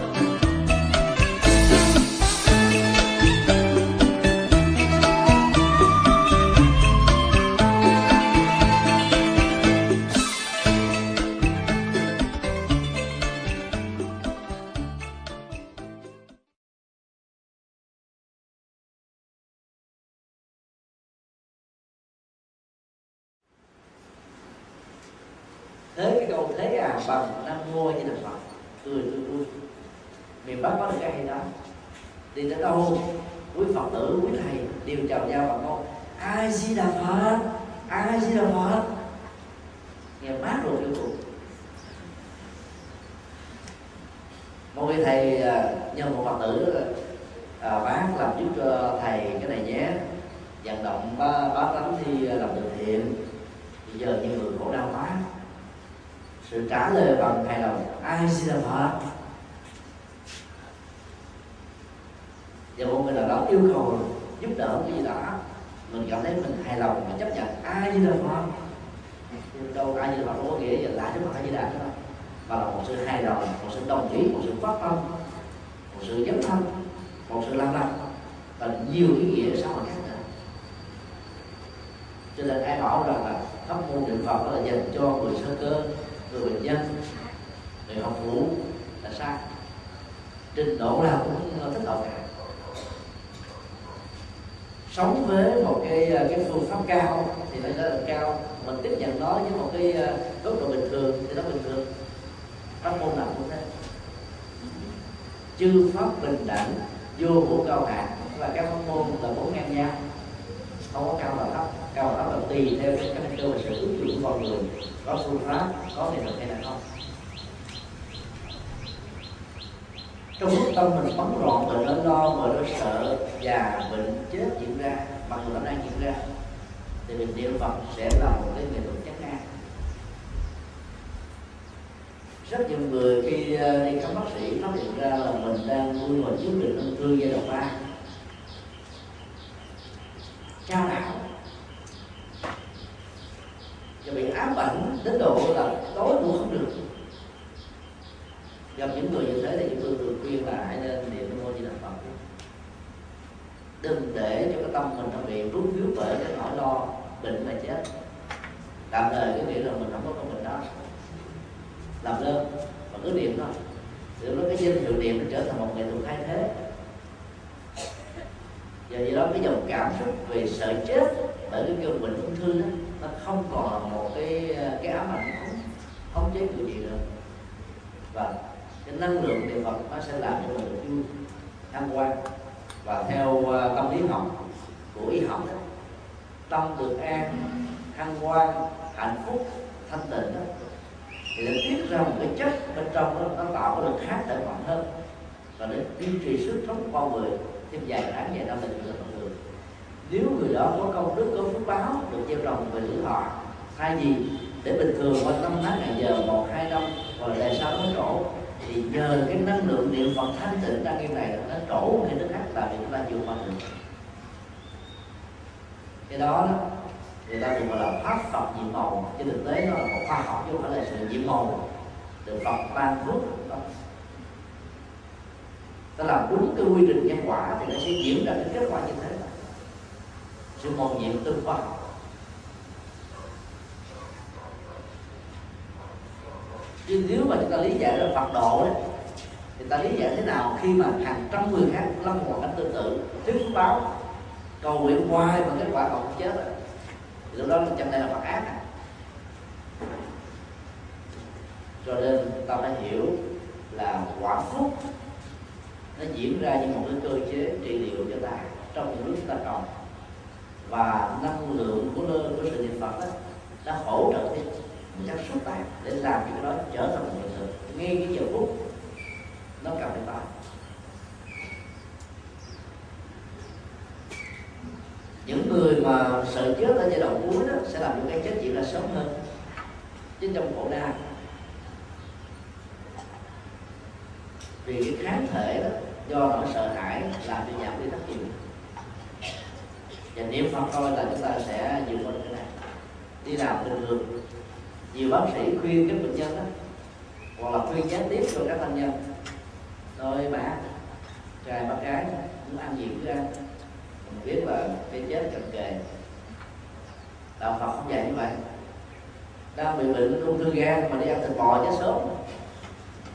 đều chào nhau bằng câu ai di đà phật? Ai di đà phật? Nghe mát rồi vô cùng. Một vị thầy à, nhờ một phật tử à, bác làm giúp cho thầy cái này nhé. Vận động ba ba tấm thi làm từ thiện. Bây giờ những người khổ đau quá. Sự trả lời bằng hài lòng ai xin làm phật và một người nào đó yêu cầu giúp đỡ cái gì đó mình cảm thấy mình hài lòng và chấp nhận. Ai như là phật đâu ai như là phật không có nghĩa là lại đức phật a như đà đó mà. Là một sự hài lòng, một sự đồng ý, một sự phát tâm, một sự dấn thân, một sự làm lành và nhiều ý nghĩa xã hội khác nữa. Cho nên ai bảo rằng là pháp môn niệm phật đó là dành cho người sơ cơ, người bệnh nhân, người học vũ là sai. Trình độ nào cũng thích hợp cả sống với một cái ờ, cái phương pháp cao thì nó nói là cao. Mình tiếp nhận nó với một cái ờ, góc độ bình thường thì nó bình thường. Pháp môn nào cũng thế. Chư pháp bình đẳng, vô vũ cao hạ. Và các pháp môn là bốn ngang nhau. Không có cao và thấp. Cao và thấp là tùy theo cái căn cơ và sự ứng dụng con người. Có phương pháp, có nghệ thuật hay là không. Trong lúc tâm mình bấn loạn mình nó lo mình nó sợ già bệnh chết diễn ra mặc dù nó đang diễn ra, thì mình niệm phật sẽ là một cái nghệ thuật chắc an. Rất nhiều người khi ờ, đi khám bác sĩ phát hiện ra là mình đang nuôi một chứng bệnh ung thư giai đoạn ba cao đẳng và bị ám ảnh đến độ là tối ngủ không được gặp những người như thế thì chúng tôi thường khuyên là hãy nên niệm nam mô di đà phật đừng để cho cái tâm mình nó bị rút víu bởi cái nỗi lo bệnh là chết. Tạm thời cái nghĩ là mình không có công bệnh đó. Làm đơn và cứ niệm thôi. Thì lúc đó cái danh hiệu niệm nó trở thành một nghệ thuật thay thế. Và vì đó cái dòng cảm xúc về sợ chết bởi cái cơn bệnh ung thư đó, nó không còn là một cái cái ám ảnh, không không chế người gì nữa. Và cái năng lượng niệm phật nó sẽ làm cho mình được vui, tham quan và theo ờ, tâm lý học của y học đó, tâm được an thăng quan hạnh phúc thanh tịnh đó. Thì nó tiết ra một cái chất bên trong đó, nó tạo cái lực kháng thể mạnh hơn. Và để duy trì sức sống của con người thêm dài tháng dài năm là chuyện con người. Nếu người đó có công đức có phước báo được gieo trồng về tuổi họ thay vì để bình thường qua năm tháng ngày giờ một hai năm hoặc là đời sau nó trổ thì nhờ cái năng lượng niệm phật thanh tịnh đang như này nó trổ một cái đức khác là chúng ta chịu qua được cái đó đó, người ta thường gọi là pháp phật nhiệm màu trên thực tế nó là một khoa học, chứ không phải là sự nhiệm màu. Được phật ban phước, đó. Ta làm đúng cái quy trình nhân quả thì nó sẽ diễn ra cái kết quả như thế. Sự mầu nhiệm từ khoa học. Chứ nếu mà chúng ta lý giải là Phật độ đấy, thì ta lý giải thế nào khi mà hàng trăm người khác lâm vào cảnh tương tự thiếu báo cầu nguyện hoài mà kết quả còn không chết rồi. Lúc đó chẳng đây là Phật ác à. Cho nên ta phải hiểu là quả phúc nó diễn ra như một cái cơ chế trị liệu cho ta trong những lúc ta cầu. Và năng lượng của của sự niệm phật đó nó hỗ trợ cái một chất xúc tác để làm cho cái đó trở thành một hiện thực. Ngay cái giờ phút nó cần phải có những người mà sợ chết ở giai đoạn cuối đó sẽ làm những cái chết diễn ra sớm hơn chứ trong khổ đau vì cái kháng thể đó, do nỗi sợ hãi làm cho giảm đi rất nhiều và niệm phật thôi là chúng ta sẽ vượt qua cái này. Đi làm bình thường. Nhiều bác sĩ khuyên các bệnh nhân đó, hoặc là khuyên gián tiếp cho các thân nhân thôi bà, trai bác gái, muốn ăn gì cứ ăn biến biết là cái chết cận kề đạo phật không dạy như vậy. Đang bị bệnh ung thư gan mà đi ăn thịt bò chết sớm.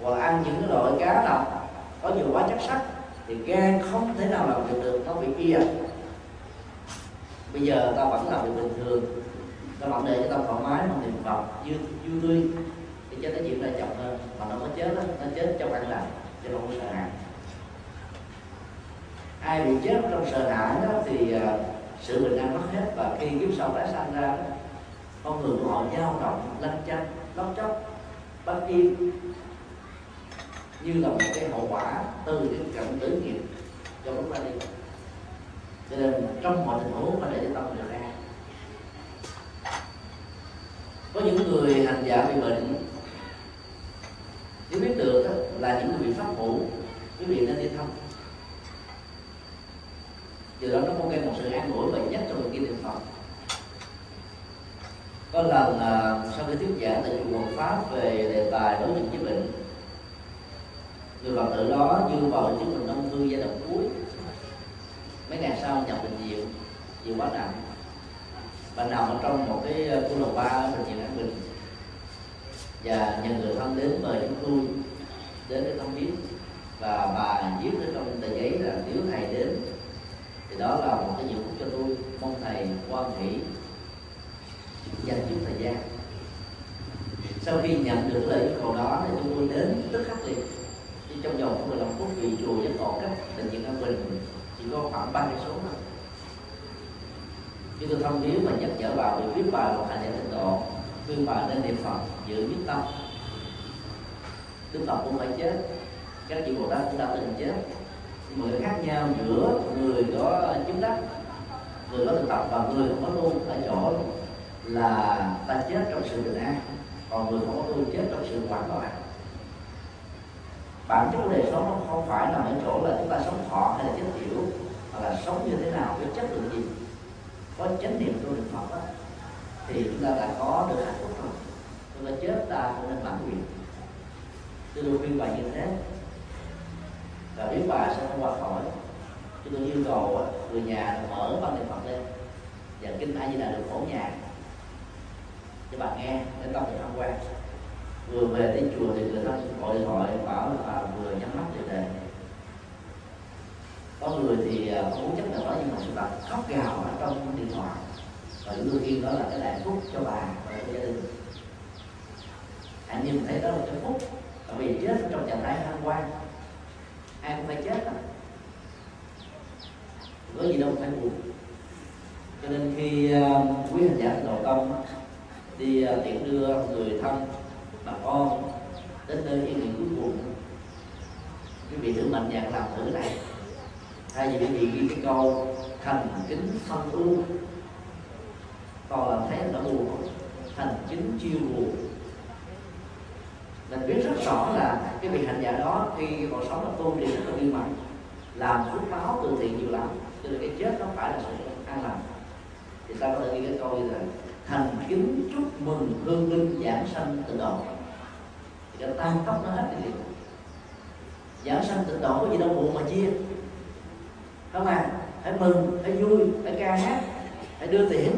Hoặc ăn những cái loại cá nào có nhiều quá chất sắt thì gan không thể nào làm việc được nó bị kia bây giờ ta vẫn làm việc bình thường. Ta vẫn để cho ta thoải mái mà niệm phật vui vui tươi. Thì chết cái chuyện này chậm hơn mà nó mới chết đó, nó chết trong ăn lành chứ không có sợ hãi ai bị chết trong sợ hãi đó thì uh, sự bình an mất hết và khi kiếp sau tái sanh ra con người của họ dao động lăn chanh lóc chóc bất yên như là một cái hậu quả từ cái cận tử nghiệp cho lúc ta đi. Cho nên trong mọi tình huống phải để cho tâm được an. Có những người hành giả bị bệnh nếu biết được là những người bị pháp ngủ quý vị nên đi thăm từ đó nó có gây một sự an ủi và nhất trong cái niệm phật. Có lần uh, sau khi thuyết giảng tại chùa Quận Pháp về đề tài đối diện với bệnh người phật tử đó dư vào chứng bệnh ung thư giai đoạn cuối. Mấy ngày sau nhập bệnh viện nhiều quá nặng. Và nằm ở trong một cái à, khu lầu ba bệnh viện an bình. Và nhờ người thân đến mời chúng tôi đến để thăm viếng. Và bà viết ở trong tờ giấy là nếu thầy đến thì đó là một cái nhiệm vụ cho tôi, mong thầy quan hỷ dành chút thời gian. Sau khi nhận được lời yêu cầu đó thì chúng tôi đến tức khắc liền. Đi trong vòng 15 phút vì chùa vẫn còn cách bệnh viện an bình, chỉ có khoảng ba cây số thôi. Chúng tôi thông điếu và nhắc nhở bà về viết bài một hành giả tịnh độ khuyên bà nên niệm phật, giữ quyết tâm. Đức phật cũng phải chết. Các vị bồ tát cũng đã từng chết người khác nhau giữa người có chứng đắc người có thực tập và người không có tu ở chỗ là ta chết trong sự bình an còn người không có tu chết trong sự hoàn loạn. Bản chất của đời sống nó không phải nằm ở chỗ là chúng ta sống thọ hay là chết tiểu mà là sống như thế nào với chất lượng gì. Có chánh niệm tu niệm phật đó, thì chúng ta đã có được hạnh phúc rồi. Chúng ta chết ta cũng nên mãn nguyện. Tôi khuyên bài như thế và nếu bà sẽ không qua khỏi. Chúng tôi yêu cầu người nhà mở văn niệm phật lên. Và kinh a di đà được phổ nhà cho bà nghe, đến tâm thì tham quan. Vừa về đến chùa thì người ta gọi điện thoại, bảo là bà vừa nhắm mắt để đề có người thì à, không muốn chấp nhận đó nhưng mà sự khóc gào ở trong điện thoại. Và đương yên đó là cái đại phúc cho bà và cho gia đình. Hãy nhìn thấy đó là cái phúc. Tại vì chết trong trạng thái tham quan ai cũng phải chết đó có gì đâu phải buồn. Cho nên khi uh, quý hành giả đầu công đi ờ, uh, tiện đưa người thân bà con đến nơi yên nghỉ cuối cùng quý vị thử mạnh dạn làm thử này. Thay vì quý vị ghi cái câu thành kính phân tu, còn làm thấy nó buồn. Thành kính chiêu buồn mình biết rất rõ là cái vị hành giả đó khi còn sống nó tu trì rất là nghiêm mạnh làm phước báo từ thiện nhiều lắm, cho nên cái chết nó phải là sự an lành. Thì ta có thể ghi cái câu như là, thành kính chúc mừng hương linh giảng sanh tịnh độ thì cái tan tóc nó hết cái gì? Giảng sanh tịnh độ có gì đâu buồn mà chia. Không à phải mừng, phải vui, phải ca hát, phải đưa tiền,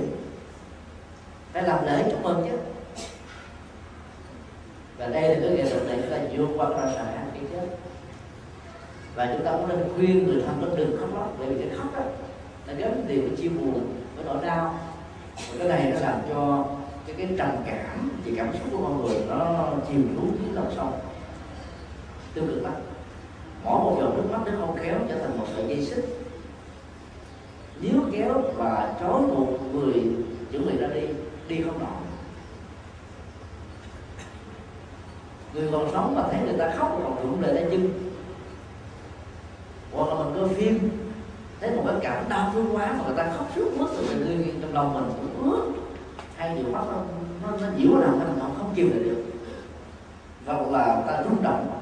phải làm lễ chúc mừng chứ và đây là cái nghệ thuật này chúng ta vượt qua ra sợ hãi cái chết và chúng ta cũng nên khuyên người thân nó đừng khóc lóc, bởi vì cái khóc đó là gắn liền với chia buồn, với nỗi đau. Và cái này nó làm cho cái cái trầm cảm về cảm xúc của con người nó chìm xuống dưới lòng sông. Tiêu cực lắm. Mỗi một giọt nước mắt nó không khéo trở thành một sợi dây xích. Nếu kéo và trói một người chuẩn bị ra đi đi không nổi. Người còn sống mà thấy người ta khóc còn rụng lệ tay chân. Hoặc là mình coi phim thấy một cái cảnh đau thương quá mà người ta khóc suốt mất rồi người trong lòng mình cũng ướt hay điều mắt nó nó, nó nhiễu nào mình không không chịu được. Hoặc là ta rung động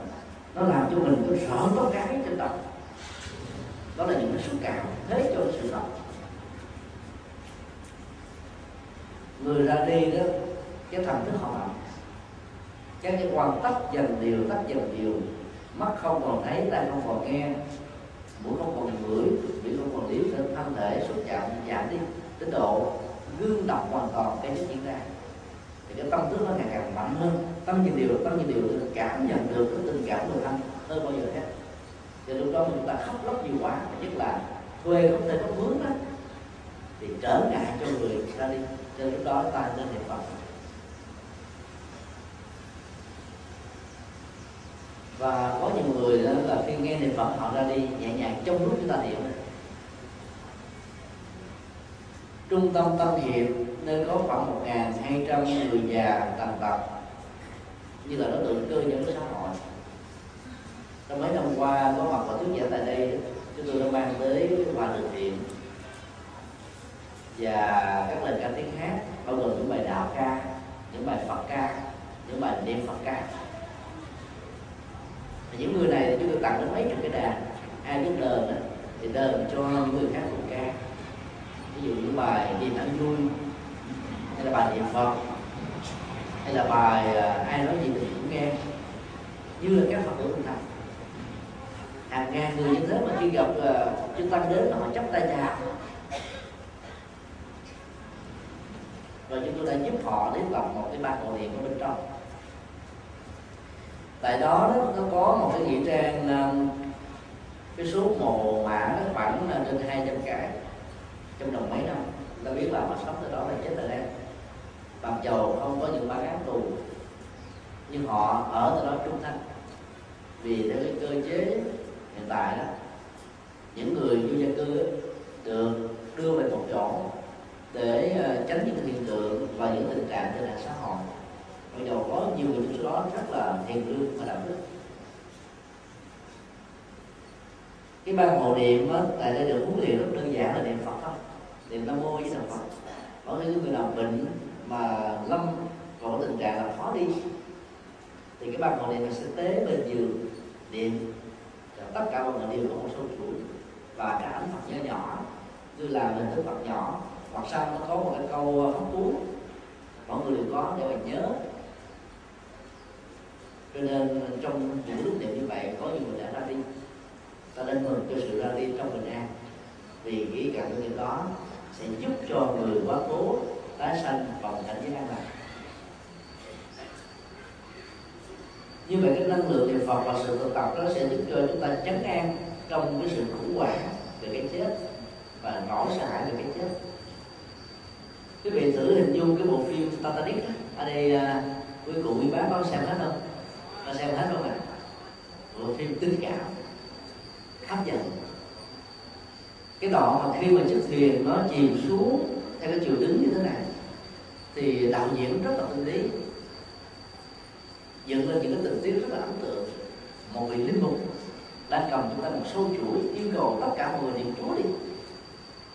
nó làm cho mình cứ sợ có cái trên đầu. Đó là những cái xúc cảm thế cho sự sống người ra đi đó cái thần thức họ mạnh các cái quan tắt dần điều tắt dần điều, mắt không còn thấy, tai không còn nghe, mũi không còn ngửi, miệng không còn liếm, nên thân thể xuất chạm, giảm đi, đến độ gương độc hoàn toàn cái nhất diễn ra thì cái tâm thức nó ngày càng mạnh hơn, tâm nhìn điều, tâm nhìn điều cảm nhận được cái tình cảm người thân hơn bao giờ hết. Thì lúc đó chúng ta khóc lóc nhiều quá nhất là thuê không thể có mướn đó, thì trở ngại cho người ra đi. Cho lúc đó ta nên niệm phật. Và có những người đó là khi nghe niệm phật, họ ra đi nhẹ nhàng trong lúc chúng ta niệm. Trung tâm tâm hiệp nơi có khoảng một hai trăm người già tàn tật, như là đối tượng cơ nhân của xã hội. Trong mấy năm qua, có mặt và thuyết giảng tại đây, chúng tôi đã mang tới hòa từ thiện và các lời ca tiếng hát, bao gồm những bài đạo ca, những bài phật ca, những bài niệm phật ca những người này thì chúng tôi tặng đến mấy chục cái đàn. Ai biết đờn đó, thì đờn cho người khác cùng ca ví dụ những bài đi ăn vui hay là bài niệm phật hay là bài à, ai nói gì thì cũng nghe. Như là các phật tử thành hàng ngàn người như thế mà khi gặp à, uh, chư tăng đến họ chấp tay chào. Và chúng tôi đã giúp họ đến lập một cái ba cầu điện ở bên trong tại đó nó có một cái nghĩa trang um, cái số mồ mã nó khoảng là trên hai trăm cái, trong vòng mấy năm. Ta biết là mà sống từ đó là chết rồi đấy. Mặc dầu không có những bản án tù, nhưng họ ở từ đó trung thân vì theo cái cơ chế hiện tại đó, những người vô gia cư được đưa về một chỗ để uh, tránh những hiện tượng và những tình trạng trên mạng xã hội mặc dù có nhiều người trong số đó rất là thiện lương và đạo đức. Cái ban hộ niệm á, tại đây được huấn luyện rất đơn giản là niệm phật thôi. Niệm nam mô với đạo phật. Có những người nào bệnh mà lâm vào tình trạng là khó đi thì cái ban hộ niệm sẽ tế bên giường niệm tất cả mọi người đều có một số chuỗi và cả ảnh phật nhỏ nhỏ như là mình thức phật nhỏ. Hoặc sau nó có một cái câu hóc cuốn mọi người đều có để mà nhớ cho nên trong những lúc niệm như vậy, có nhiều người đã ra đi. Ta nên mừng cho sự ra đi trong bình an vì nghĩ rằng niệm đó sẽ giúp cho người quá cố tái sanh vào cảnh giới an lạc. Như vậy cái năng lượng niệm phật và sự thực tập đó sẽ giúp cho chúng ta chấn an trong cái sự khủng hoảng về cái chết và nỗi sợ hãi về cái chết. Quý vị thử hình dung cái bộ phim Titanic á ở đây quý cụ quý bác có xem hết không? Có xem hết rồi. Ạ à? bộ phim tình cảm. Hấp dẫn. Cái đoạn mà khi mà chiếc thuyền nó chìm xuống theo cái chiều đứng như thế này, thì đạo diễn rất là tinh lý. Dựng lên những cái tình tiết rất là ấn tượng. Một vị linh mục đang cầm chúng ta một số chuỗi yêu cầu tất cả mọi người niệm chúa đi.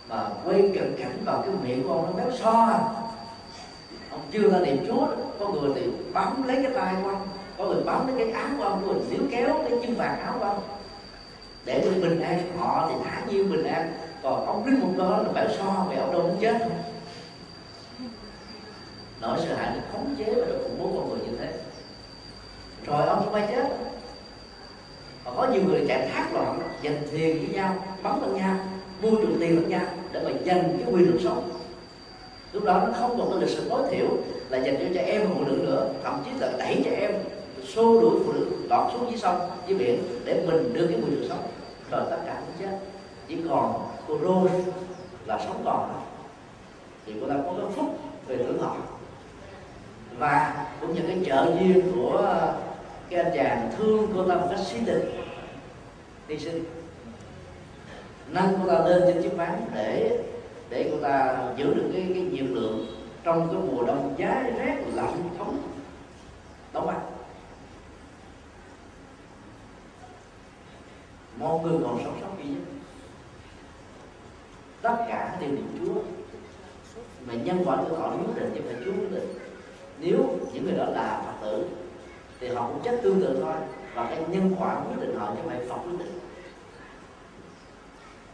Mà quay cận cảnh vào cái miệng của ông nó béo so. À ông chưa ra niệm chúa có người thì bấm lấy cái tay của ông có người bám lấy cái áo của ông, có người níu kéo cái chân vàng áo của ông. Để được bình an họ thì thả nhiêu bình an. Còn ông đứng một đó là bảo so về ông đâu muốn chết. Nỗi sợ hãi được khống chế và được khủng bố con người như thế. Rồi ông không ai chết. Và có nhiều người chạy thác loạn, giành tiền với nhau, bắn lẫn nhau, mua chuộc tiền lẫn nhau để mà giành cái quyền được sống. Lúc đó nó không còn cái lịch sử tối thiểu là dành cho trẻ em phụ nữ nữa, thậm chí là đẩy trẻ em xô đuổi phụ nữ lọt xuống dưới sông, dưới biển, để mình đưa cái môi trường sống. Rồi tất cả cũng chết. Chỉ còn cô Rose là sống còn thì cô ta có cái phúc về tuổi thọ. Và cũng như cái trợ duyên của cái anh chàng thương cô ta một cách xí tình hy sinh. Nâng cô ta lên trên chiếc ván để để cô ta giữ được cái cái nhiệt lượng trong cái mùa đông giá rét lạnh thống đóng băng một người còn sống sót duy nhất tất cả đều niệm chúa mà nhân quả của họ quyết định chứ phải chúa quyết định. Nếu những người đó là phật tử, thì họ cũng chết tương tự thôi. Và cái nhân quả quyết định họ chứ vậy phải phật quyết định.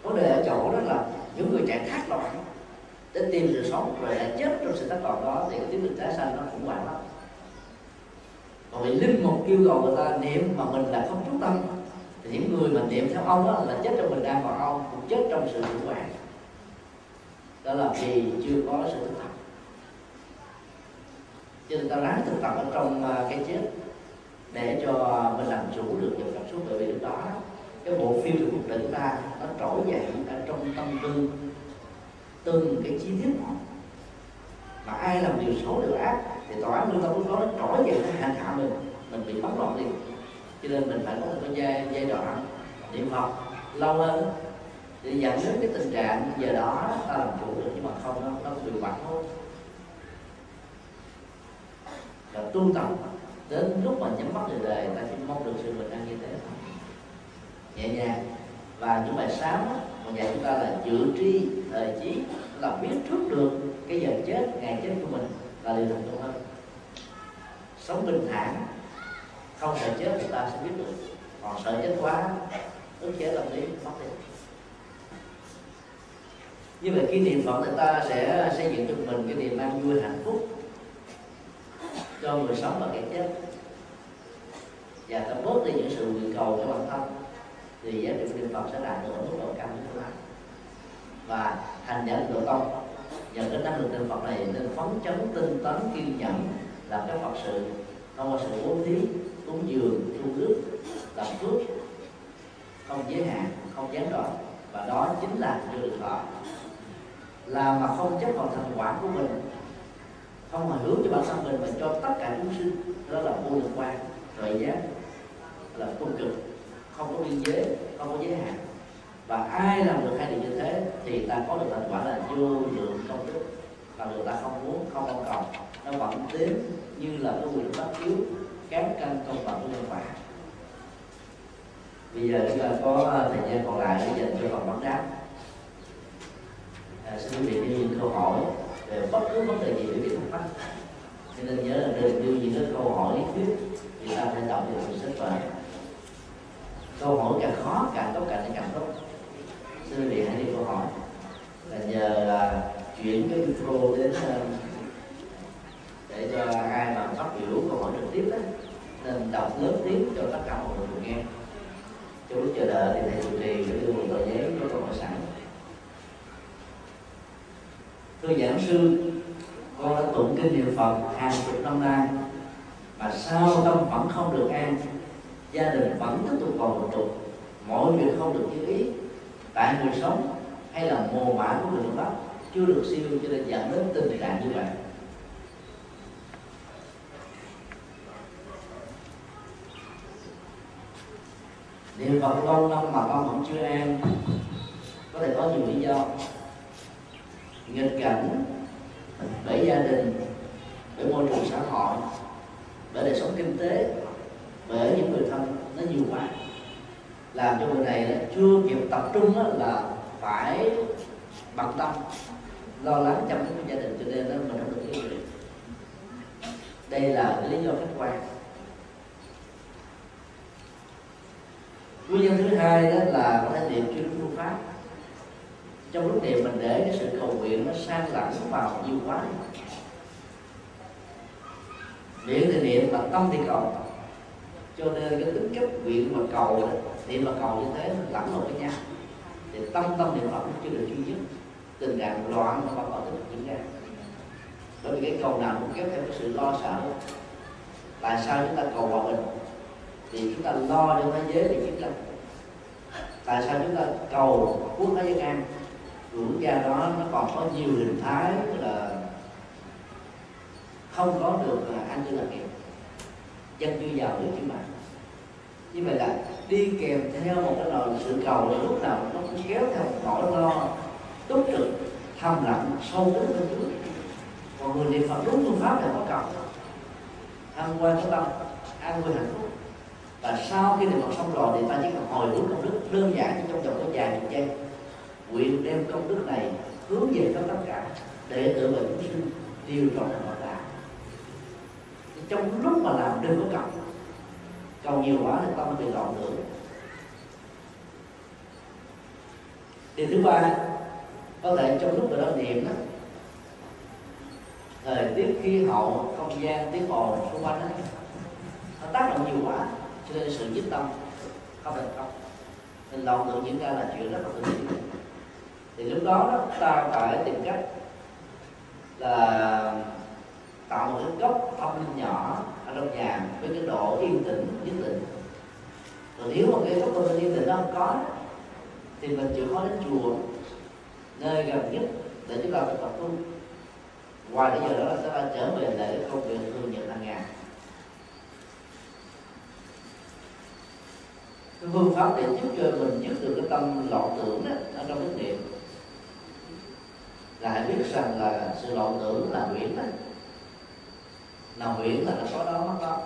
Vấn đề ở chỗ đó là những người chạy thác loạn để tìm sự sống rồi lại chết trong sự thất vọng đó, thì cái tiến trình tái sanh nó cũng hoảng lắm. Còn vì linh mục yêu cầu người ta niệm mà mình là không chú tâm thì những người mà niệm theo ông đó là chết trong mình đang còn ông, cũng chết trong sự khủng hoảng đó là vì chưa có sự thực tập. Cho nên ta ráng thực tập ở trong à, cái chết để cho mình làm chủ được những cảm xúc. Bởi vì lúc đó, cái bộ phim của cuộc đời chúng ta nó trỗi dậy ở trong tâm tư, từng cái chi tiết một mà ai làm điều xấu điều ác, thì tòa án lương tâm lúc đó nó trỗi dậy, nó hành hạ mình mình bị bắn loạn liền cho nên mình phải có một cái giai, giai đoạn niệm phật lâu hơn để dẫn đến cái tình trạng giờ đó ta làm chủ được nhưng mà không nó nó bị bắn thôi và tu tập đến lúc mà nhắm mắt đời đời ta chỉ mong được sự bình an như thế thôi. Nhẹ nhàng. Và những bài sáng mà dạy chúng ta là dự tri thời trí, là biết trước được cái giờ chết ngày chết của mình là điều thành công hơn. Sống bình thản không sợ chết thì ta sẽ biết được. Còn sợ chết quá ức chế tâm lý mất đi. Như vậy khi niệm phật người ta sẽ xây dựng cho mình cái niềm an vui hạnh phúc cho người sống và kẻ chết. Và ta bớt đi những sự nguyện cầu cho bản thân thì giá trị niệm phật sẽ đạt được ở mức độ cao nhất lắm và thành giả độ tông nhờ cái năng lực niệm phật này nên phấn chấn tinh tấn kiên nhẫn làm các phật sự thông qua sự bố thí cúng dường tu nước làm phước. Không giới hạn, không gián đoạn. Và đó chính là chưa được thọ là mà không chấp vào thành quả của mình, không mà hướng cho bản thân mình, mà cho tất cả chúng sinh. Đó là vô lượng quan tuệ giác, là công cực. Không có biên giới, không có giới hạn. Và ai làm được hai điều như thế, thì ta có được thành quả là vô lượng công đức. Và người ta không muốn, không mong cầu. Nó vẫn đến như là cái quyền bất yếu cán cân công bằng của nhân quả. Bây giờ chúng ta có ờ, thời gian còn lại để dành cho phần vấn đáp. À, xin quý vị những câu hỏi về bất cứ vấn đề gì để biết thắc mắc. Cho nên nhớ là đừng đưa những cái câu hỏi lý thuyết thì ta phải đọc được sách vở câu hỏi càng khó càng tốt càng càng tốt. Xin quý vị hãy đi câu hỏi. Là nhờ là chuyển cái micro đến uh, để cho ai mà phát biểu câu hỏi trực tiếp đó nên đọc lớn tiếng cho tất cả mọi người cùng nghe. Trong lúc chờ đợi thì thầy chủ trì sẽ đưa một tờ giấy có câu hỏi sẵn. Thưa giảng sư, con đã tụng kinh niệm phật hàng chục năm nay, mà sao tâm vẫn không được an? Gia đình vẫn tiếp tục còn một trục mọi việc không được như ý. Tại người sống hay là mồ mã của người phương pháp chưa được siêu cho nên dẫn đến tình trạng như vậy. Niệm phật lâu năm mà con vẫn chưa an, có thể có nhiều lý do. Nghịch cảnh bởi gia đình, bởi môi trường xã hội, bởi đời sống kinh tế, bởi những người thân nó nhiều quá. Làm cho người này chưa kịp tập trung là phải bận tâm, lo lắng chăm sóc gia đình cho nên nó mình không được yên đây là lý do khách quan. Nguyên nhân thứ hai đó là có thể niệm chuyên phương pháp. Trong lúc niệm mình để cái sự cầu nguyện nó sang lẫn vào nhiều quá miệng thì niệm mà tâm thì cầu. Cho nên cái tính chất nguyện mà cầu đó, niệm mà cầu như thế nó lẫn lộn với nhau. Thì tâm tâm niệm phật cũng chưa được duy nhất tình trạng loạn nó vẫn có tiếp tục diễn ra. Bởi vì cái cầu nào cũng kéo theo cái sự lo sợ. Tại sao chúng ta cầu hòa bình? Thì chúng ta lo cho thế giới thì nhất lắm tại sao chúng ta cầu quốc thế giới an? Quốc gia đó nó còn có nhiều hình thái là không có được an cư lạc nghiệp dân chưa giàu được chứ mà như vậy là đi kèm theo một cái lời sự cầu là lúc nào nó cũng kéo theo một nỗi lo, túc trực, thầm lặng, sâu kín bên trước còn người niệm phật đúng phương pháp là có cầu. Thăng quan cái tâm, an vui hạnh phúc và sau khi niệm phật xong rồi thì ta chỉ cần hồi hướng công đức đơn giản như trong vòng có vài chục giây nguyện đem công đức này hướng về cho tất cả để tự mình chúng sinh tiêu trọn thành Phật đạo trong lúc mà làm đừng có cầu cầu nhiều quá thì tâm bị loạn tưởng điều thứ ba có thể trong lúc người đó niệm đó thời tiết khí hậu không gian tiếng ồn xung quanh đó, nó tác động nhiều quá cho nên sự nhất tâm không thành công nên loạn tượng diễn ra là chuyện rất là tự nhiên thì lúc đó, đó ta phải tìm cách là tạo một cái gốc tâm linh nhỏ ở trong nhà với cái độ yên tĩnh nhất định. Còn nếu mà cái gốc tâm linh yên tĩnh đó không có thì mình chịu khó đến chùa nơi gần nhất để chúng ta tập tu. Ngoài cái giờ đó là chúng ta trở về lại cái công việc thường nhật hàng ngày. Cái phương pháp để giúp cho mình dứt được cái tâm loạn tưởng đó, ở trong cái niệm. Là hãy biết rằng là sự loạn tưởng là huyễn đó. Là huyễn là nó có đó mất đó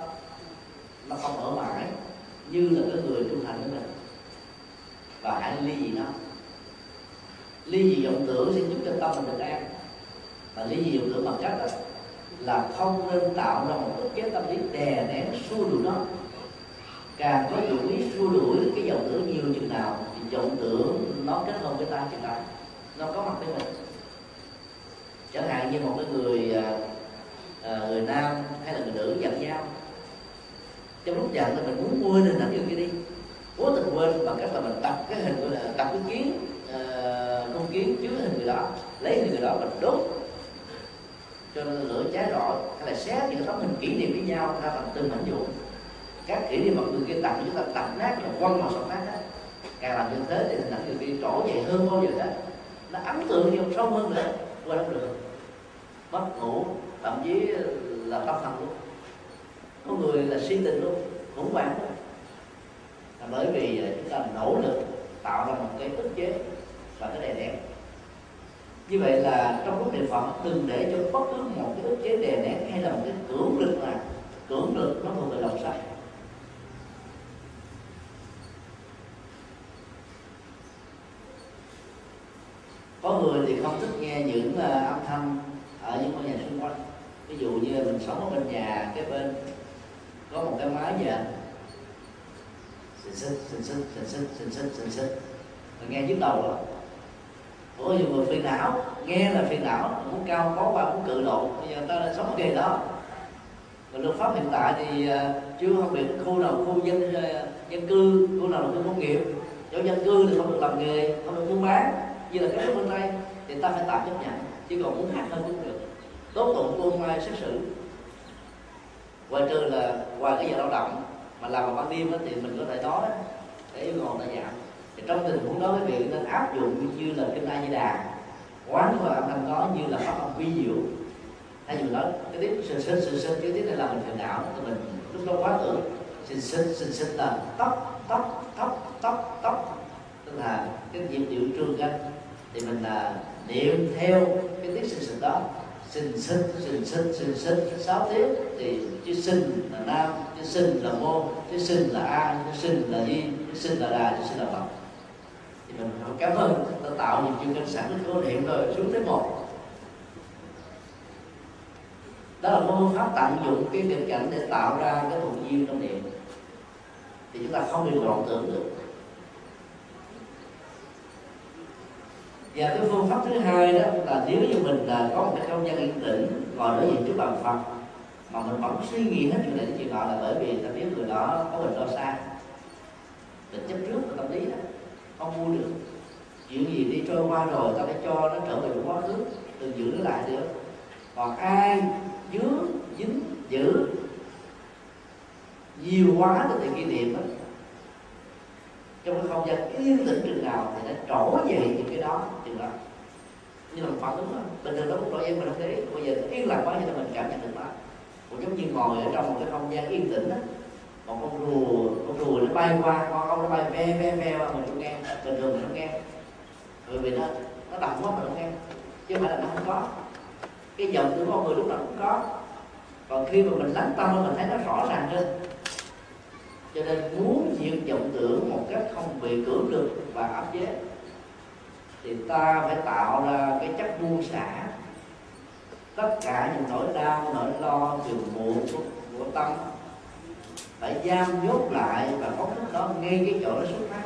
nó không ở mãi, như là cái người trung thành của mình và hãy ly gì nó. Ly dị vọng tưởng sẽ giúp cho tâm mình được an. Và ly dị vọng tưởng bằng cách đó là không nên tạo ra một cái chế tâm lý đè nén xua đuổi nó càng có chủ ý xua đuổi cái dòng tưởng nhiều chừng nào thì dòng tưởng nó kết hợp với ta chừng nào. Nó có mặt với mình. Chẳng hạn như một cái người uh, người nam hay là người nữ giận nhau. Trong lúc giận là mình muốn quên hình ảnh người kia đi. Cố tình quên bằng cách là mình tập cái hình gọi là tập cái kiến à, uh, con kiến chứa hình người đó lấy hình người đó mình đốt. Cho nên lửa cháy rọi hay là xé những tấm hình kỷ niệm với nhau ra bằng từng mảnh vụn các kỷ niệm mà người kia tập chúng ta tập nát là quăng vào sọt nát đó. Càng làm như thế thì hình ảnh người kia trổ dậy hơn bao giờ hết. Nó ấn tượng nhiều sâu hơn nữa. Qua đó được. Mất ngủ, thậm chí là tâm thần luôn. Có người là suy tình luôn, khủng hoảng luôn. Là bởi vì à, chúng ta nỗ lực tạo ra một cái ức chế và cái đè nén. Như vậy là trong lúc niệm phật, đừng để cho bất cứ một cái ức chế đè nén hay là một cái cưỡng lực nào, cưỡng lực nó thuộc về lòng sai có người thì không thích nghe những uh, âm thanh ở những ngôi nhà xung quanh. Ví dụ như mình sống ở bên nhà cái bên có một cái máy gì xịn xin xịn xin xịn xin xịn xích xịn xích mình nghe nhức đầu rồi có nhiều người phiền não nghe là phiền não muốn cao có qua muốn cự độ. Bây giờ ta đang sống ở nghề đó. Còn luật pháp hiện tại thì uh, chưa không biệt khu nào khu dân ờ, dân cư khu nào là khu công nghiệp. Chỗ dân cư thì không được làm nghề không được buôn bán như là các nước bên đây thì ta phải tạm chấp nhận chứ còn muốn hạt hơn cũng được. Tốt tụng cô mai xét xử. Ngoài trừ là ngoài cái giờ lao động mà làm vào ban đêm đó, thì mình có thể nói để yêu cầu ta giảm. Thì trong tình huống đó cái việc nên áp dụng như là kinh a di đà. Quán và âm thanh đó như là pháp âm vi diệu. Hay dù nói cái tiếp sự sinh sự sinh cái tiếp này là mình phiền não thì mình. Lúc đó quá tưởng sinh sinh sinh sinh là tóc tóc tóc tóc tóc. Tức là cái nhịp điệu trường canh thì mình là niệm theo cái tiếng sinh sinh đó. Sinh sinh sinh sinh sinh sinh sáu tiếng thì chữ sinh là nam chữ sinh là mô chữ sinh là a chữ sinh là di chữ sinh là đà chữ sinh là phật. Thì mình phải cảm ơn, ta tạo những chương trình sẵn có niệm rồi, xuống tới một. Đó là phương pháp tận dụng cái tình cảnh để tạo ra cái thuận duyên trong niệm thì chúng ta không bị loạn tưởng được. Và cái phương pháp thứ hai đó là nếu như mình là có một cái không gian yên tĩnh, ngồi đối diện trước bàn phật, mà mình vẫn suy nghĩ hết chuyện này đến chuyện nọ là bởi vì ta biết người đó có mình lo xa. Bệnh chấp trước tâm lý đó, không mua được. Chuyện gì đi trôi qua rồi ta phải cho nó trở về quá khứ đừng giữ nó lại được. Còn ai dứa, dính giữ nhiều quá cái tiền kỷ niệm đó, trong cái không gian yên tĩnh chừng nào thì nó trổ về những cái đó như là phật đúng không bình thường nó cũng trỗi em mình không để ý. Bây giờ yên lặng quá cho nên mình cảm nhận được đó cũng giống như ngồi ở trong một cái không gian yên tĩnh đó một con rùa con rùa nó bay qua, con ong nó bay ve ve ve qua, mình không nghe. Bình thường mình không nghe. Bởi vì nó nó đậm quá mình không nghe. Chứ không phải là nó không có. Cái giọng của con người lúc nào cũng có. Còn khi mà mình lắng tâm mình thấy nó rõ ràng hơn. Cho nên muốn diệt vọng tưởng một cách không bị cưỡng được và áp chế thì ta phải tạo ra cái chất buông xả. Tất cả những nỗi đau nỗi lo phiền muộn của, của tâm phải giam nhốt lại và phóng thích đó ngay cái chỗ nó xuất phát.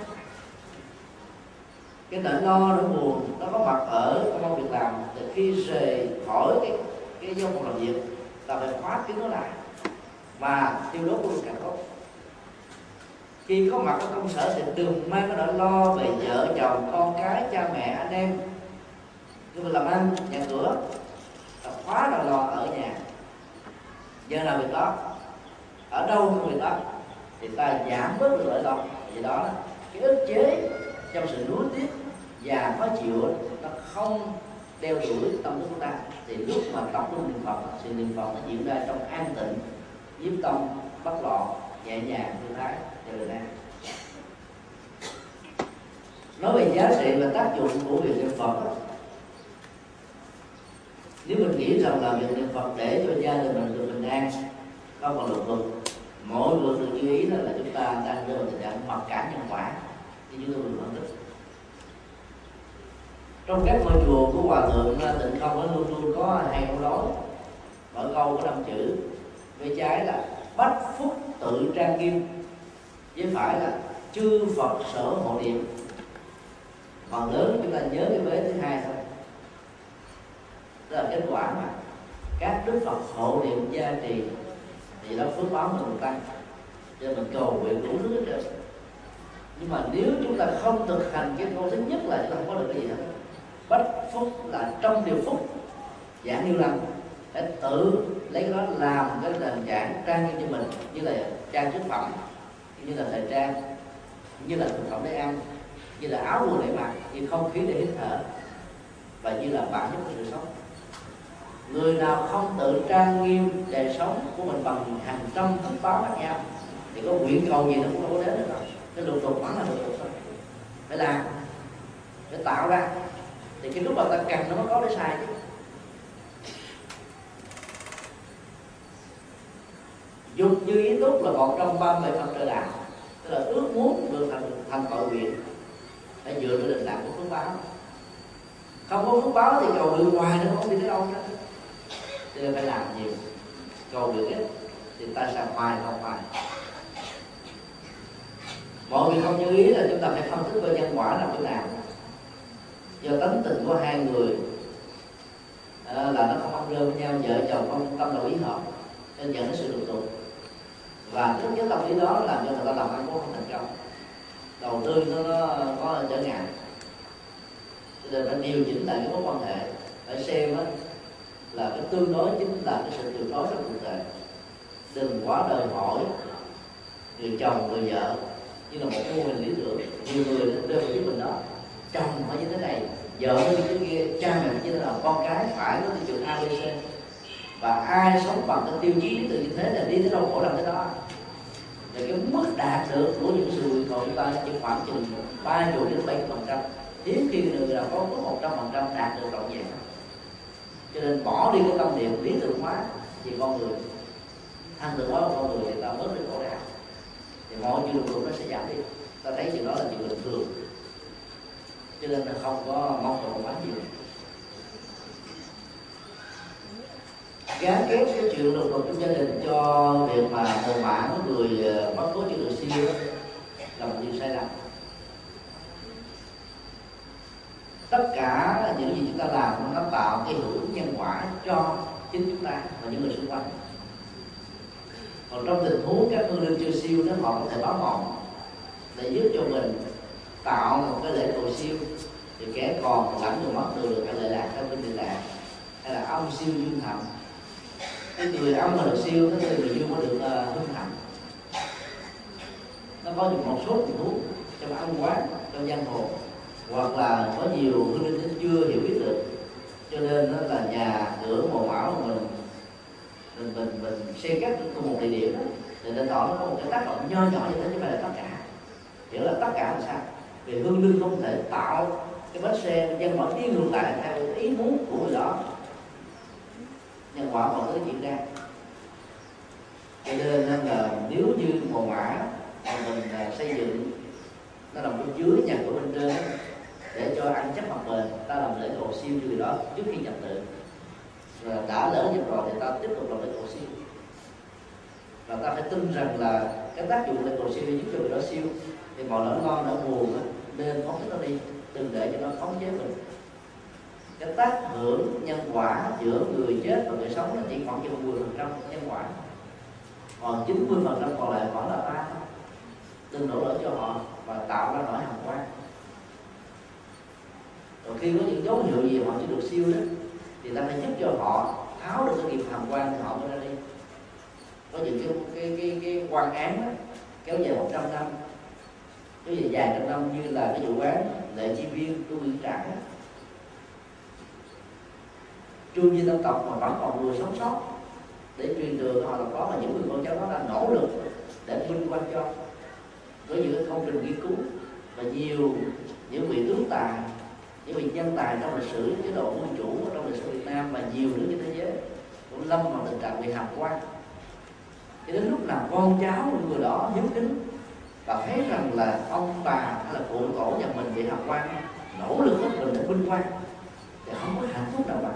Cái nỗi lo nỗi buồn nó có mặt ở trong công việc làm. Từ khi rời khỏi cái cái vô phòng làm việc ta phải khóa kín nó lại. Và tiêu đốt luôn càng tốt khi có mặt ở công sở thì đừng mang cái nỗi lo về vợ chồng, con cái, cha mẹ, anh em. Nhưng làm ăn, nhà cửa. Là khóa là lo ở nhà. Giờ nào việc đó. Ở đâu cũng việc đó? Thì ta giảm bớt được nỗi lo. Vì đó cái ức chế trong sự nuối tiếc và khó chịu nó không đeo đuổi tâm thức của ta. Thì lúc mà tập trung niệm phật sự niệm phật nó diễn ra trong an tịnh, nhiếp tâm, bất loạn nhẹ nhàng thư thái đều an nói về giá trị và tác dụng của việc niệm phật đó, nếu mình nghĩ rằng là việc niệm phật để cho gia đình mình được bình an không còn lục vực mỗi người được chú ý đó là chúng ta đang rơi vào tình trạng mặc cảm nhân quả như chúng tôi vừa phân tích trong các ngôi chùa của hòa thượng tịnh không nó luôn luôn có hai câu nói mở câu có năm chữ. Với trái là bách phúc tự trang nghiêm với phải là chư phật sở hộ niệm. Còn lớn chúng ta nhớ cái vế thứ hai thôi. Đó là kết quả mà các đức phật hộ niệm gia trì thì đó phước báo mình tăng cho mình cầu nguyện đủ thứ hết trơn. Nhưng mà nếu chúng ta không thực hành cái câu thứ nhất là chúng ta không có được cái gì hết. Bách phúc là trong điều phúc. Giảng nhiều lần, phải tự lấy cái đó làm cái nền giảng trang cho mình. Như là trang sức phẩm như là thời trang, như là thực phẩm để ăn như là áo quần để mặc như không khí để hít thở, và như là bản chất của sự sống. Người nào không tự trang nghiêm đời sống của mình bằng hàng trăm thức báo khác nhau, thì có nguyện cầu gì nó cũng đâu có đến được đâu. Cái lục tục vẫn là lục tục thôi. Phải làm, phải tạo ra. Thì cái lúc mà ta cần, nó mới có để xài chứ. Dục như ý tốt là một trong ba mươi phần trợ đạo tức là ước muốn được thành thành tội nguyện. Phải dựa trên định đạo của phước báo. Không có phước báo thì cầu nguyện hoài nó không đi tới đâu hết. Cho nên phải làm nhiều. Cầu nguyện ít thì ta sẽ hoài không hoài. Mọi người không như ý là chúng ta phải phân tích về nhân quả là thế nào. Do tính tình của hai người à, là nó không ăn với nhau vợ chồng không tâm đầu ý hợp nên dẫn đến sự đụng tục và chính cái tâm lý đó làm cho người ta làm ăn cũng không thành công đầu tư nó, nó có trở ngại. Cho nên phải điều chỉnh lại cái mối quan hệ. Phải xem đó, là cái tương đối chính là cái sự tuyệt đối trong cuộc đời đừng quá đòi hỏi người chồng người vợ. Như là một mô hình lý tưởng. Nhiều người đều với mình đó. Chồng phải như thế này vợ như thế kia cha mẹ như thế nào con cái phải có tiêu trường abc và ai sống bằng cái tiêu chí lý tưởng như thế là đi tới đâu khổ làm tới đó. Thì cái mức đạt được của những sự nguyện cầu chúng ta chỉ khoảng chừng ba mươi đến bảy phần trăm. Hiếm khi người nào có một trăm phần trăm đạt được trọn vẹn cho nên bỏ đi cái tâm niệm lý tưởng hóa thì con người tham tưởng hóa con người thì ta bớt được khổ đau. Thì mọi chuyện lục nó sẽ giảm đi. Ta thấy chuyện đó là chuyện bình thường. Cho nên là không có mong cầu quá nhiều. Gán kết cái chuyện lục đục trong gia đình cho việc mà mồ bạn của người ờ, mất cố chưa được siêu là một điều sai lầm. Tất cả những gì chúng ta làm nó tạo cái hữu nhân quả cho chính chúng ta và những người xung quanh. Còn trong tình huống các hương linh chưa siêu nó họ có thể báo mộng để giúp cho mình tạo một cái lễ cầu siêu thì kẻ còn lãnh được mất được cái lệ lạc trong kinh địa lạc hay là ông siêu dương thầm cái người ông mà được siêu cái người yêu mới được ờ, hưng hạnh. Nó có một số tình huống trong ông quán, trong giang hồ, hoặc là có nhiều hương linh chưa hiểu biết được. Cho nên nó là nhà cửa mồ mão của mình mình mình mình xây cắt trong một địa điểm đó. Thì nên tỏ nó có một cái tác động nho nhỏ như thế chứ không phải là tất cả. Hiểu là tất cả là sao? Vì hương linh không thể tạo cái bánh xe, dân mở đi ngược lại theo ý muốn của người đó nhân quả mọi thứ diễn ra. Cho nên là nếu như mồ mã mà mình à, xây dựng, nó nằm bên dưới nhà của bên trên để cho ăn chắc mặt bền, ta làm lễ cầu siêu như người đó trước khi nhập tự. Và đã lỡ nhập rồi thì ta tiếp tục làm lễ cầu siêu. Và ta phải tin rằng là cái tác dụng lễ cầu siêu giúp cho người đó siêu, thì mọi nỗi lo nỗi buồn nên phóng thích nó đi, đừng để cho nó khống chế mình cái tác hưởng nhân quả giữa người chết và người sống là chỉ khoảng chừng 10 phần trăm nhân quả. Còn 90 phần trăm còn lại vẫn là ta đừng đổ lỗi cho họ và tạo ra nỗi hàm quan. Rồi khi có những dấu hiệu gì họ chưa được siêu đó thì ta phải giúp cho họ tháo được cái nghiệp hàm quan thì họ mới ra đi. Có những cái cái cái, cái quan án đó, kéo dài 100 năm. Kéo dài dài trăm năm như là cái vụ án lệ chi viên tu viện trảng trương di dân tộc mà vẫn còn người sống sót. Để truyền đường họ là có mà những người con cháu đó đã nỗ lực để vinh quang cho. Có những cái công trình nghiên cứu và nhiều những vị tướng tài, những vị nhân tài trong lịch sử, chế độ quân chủ trong lịch sử Việt Nam và nhiều nước trên thế giới cũng lâm vào tình trạng bị hàm quan. Cho đến lúc nào con cháu của người đó hiếu kính và thấy rằng là ông bà hay là cụ tổ nhà mình bị hàm quan, nỗ lực hết mình để vinh quang, thì không có hạnh phúc nào bằng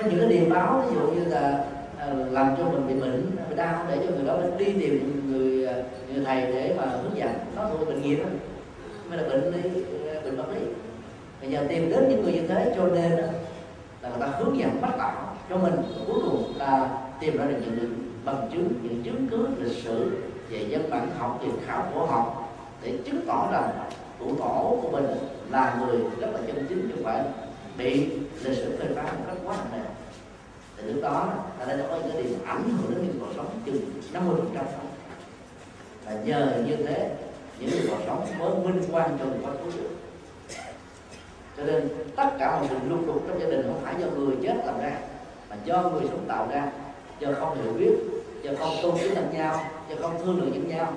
có những cái điềm báo, ví dụ như là ờ, làm cho mình bị bệnh, bị đau, để cho người đó đi tìm người ờ, người thầy để mà hướng dẫn. Nó thuộc bệnh nghiệp. Mới là bệnh lý ờ, bệnh vật lý. Bây giờ tìm đến những người như thế cho nên là người ta hướng dẫn bắt tạo cho mình. Cuối cùng ta tìm ra được những bằng chứng, những chứng cứ lịch sử về dân bản học, về khảo cổ học, để chứng tỏ rằng cụ tổ của mình là người rất là chân chính chứ không phải bị lịch sử phê phán một cách quá nặng nề. Thì lúc đó ta đã có những cái điều ảnh hưởng đến những cuộc sống chừng 50 phần trăm và nhờ như thế, những người sống mới minh quan cho người quá khứ. Được cho nên tất cả mọi sự lung đục trong gia đình không phải do người chết làm ra, mà do người sống tạo ra, do không hiểu biết, do không tôn kính lẫn nhau, do không thương lượng với nhau.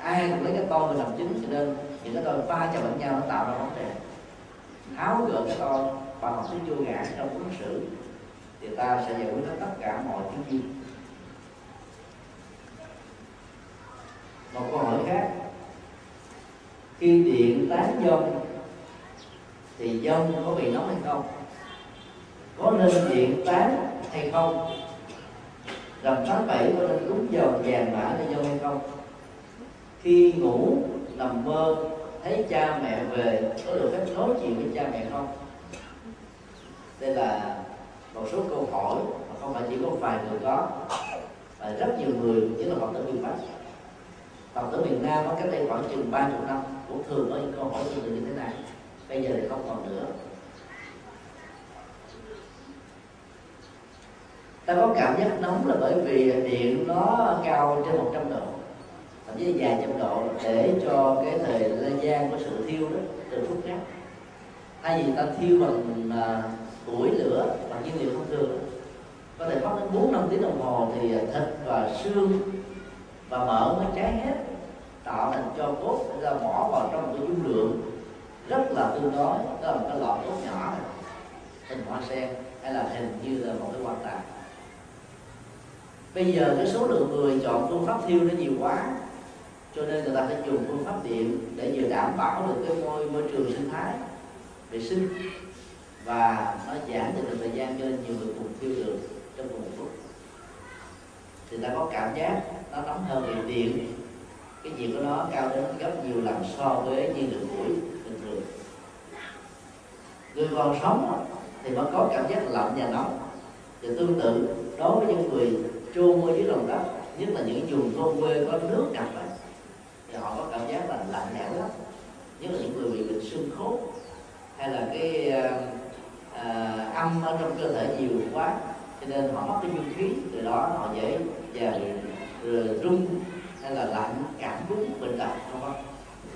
Ai cũng lấy cái tôi mình làm chính, cho nên những cái tôi pha cho lẫn nhau nó tạo ra vấn đề tháo gỡ cái tôi và một cái vô ngã trong ứng xử, thì ta sẽ giải quyết hết tất cả mọi thứ gì một câu hỏi khác. Khi điện tán dông, thì dông có bị nóng hay không? Có nên điện tán hay không? Rằm tháng bảy có nên đúng giờ vàng mã để dông hay không? Khi ngủ, nằm mơ thấy cha mẹ về, có được phép nói chuyện với cha mẹ không? Đây là một số câu hỏi, mà không phải chỉ có vài người có. Mà rất nhiều người chỉ là phật tử miền bắc. Phật tử miền nam cách đây khoảng chừng ba chục năm, cũng thường có những câu hỏi tương tự như thế này. Bây giờ thì không còn nữa. Ta có cảm giác nóng là bởi vì điện nó cao trên 100 độ với chí vài trăm độ để cho cái thời gian của sự thiêu đó từ phút ngắn, thay vì ta thiêu bằng à, củi lửa bằng nhiên liệu thông thường có thể mất đến bốn năm tiếng đồng hồ thì thịt và xương và mỡ nó cháy hết tạo thành cho cốt để ra bỏ vào trong một cái dung lượng rất là tương đối đó là một cái lọ cốt nhỏ hình hoa sen hay là hình như là một cái quan tài bây giờ cái số lượng người chọn phương pháp thiêu nó nhiều quá cho nên người ta phải dùng phương pháp điện để vừa đảm bảo được cái môi môi trường sinh thái vệ sinh và nó giảm được thời gian cho nên nhiều người cùng tiêu được trong cùng một phút. Thì ta có cảm giác nó nóng hơn vì điện. Cái nhiệt của nó cao đến gấp nhiều lần so với nhiên liệu củi bình thường. Người còn sống thì mới có cảm giác lạnh và nóng. Thì tương tự đối với những người chôn ở dưới lòng đất nhất là những vùng thôn quê có nước ngập ấy, thì họ có cảm giác là lạnh lẽo lắm. Nhất là những người bị bệnh xương khớp hay là cái à, âm ở trong cơ thể nhiều quá cho nên họ mất cái dương khí từ đó họ dễ và ờ, rung hay là lạnh cảm cúm bệnh tật không không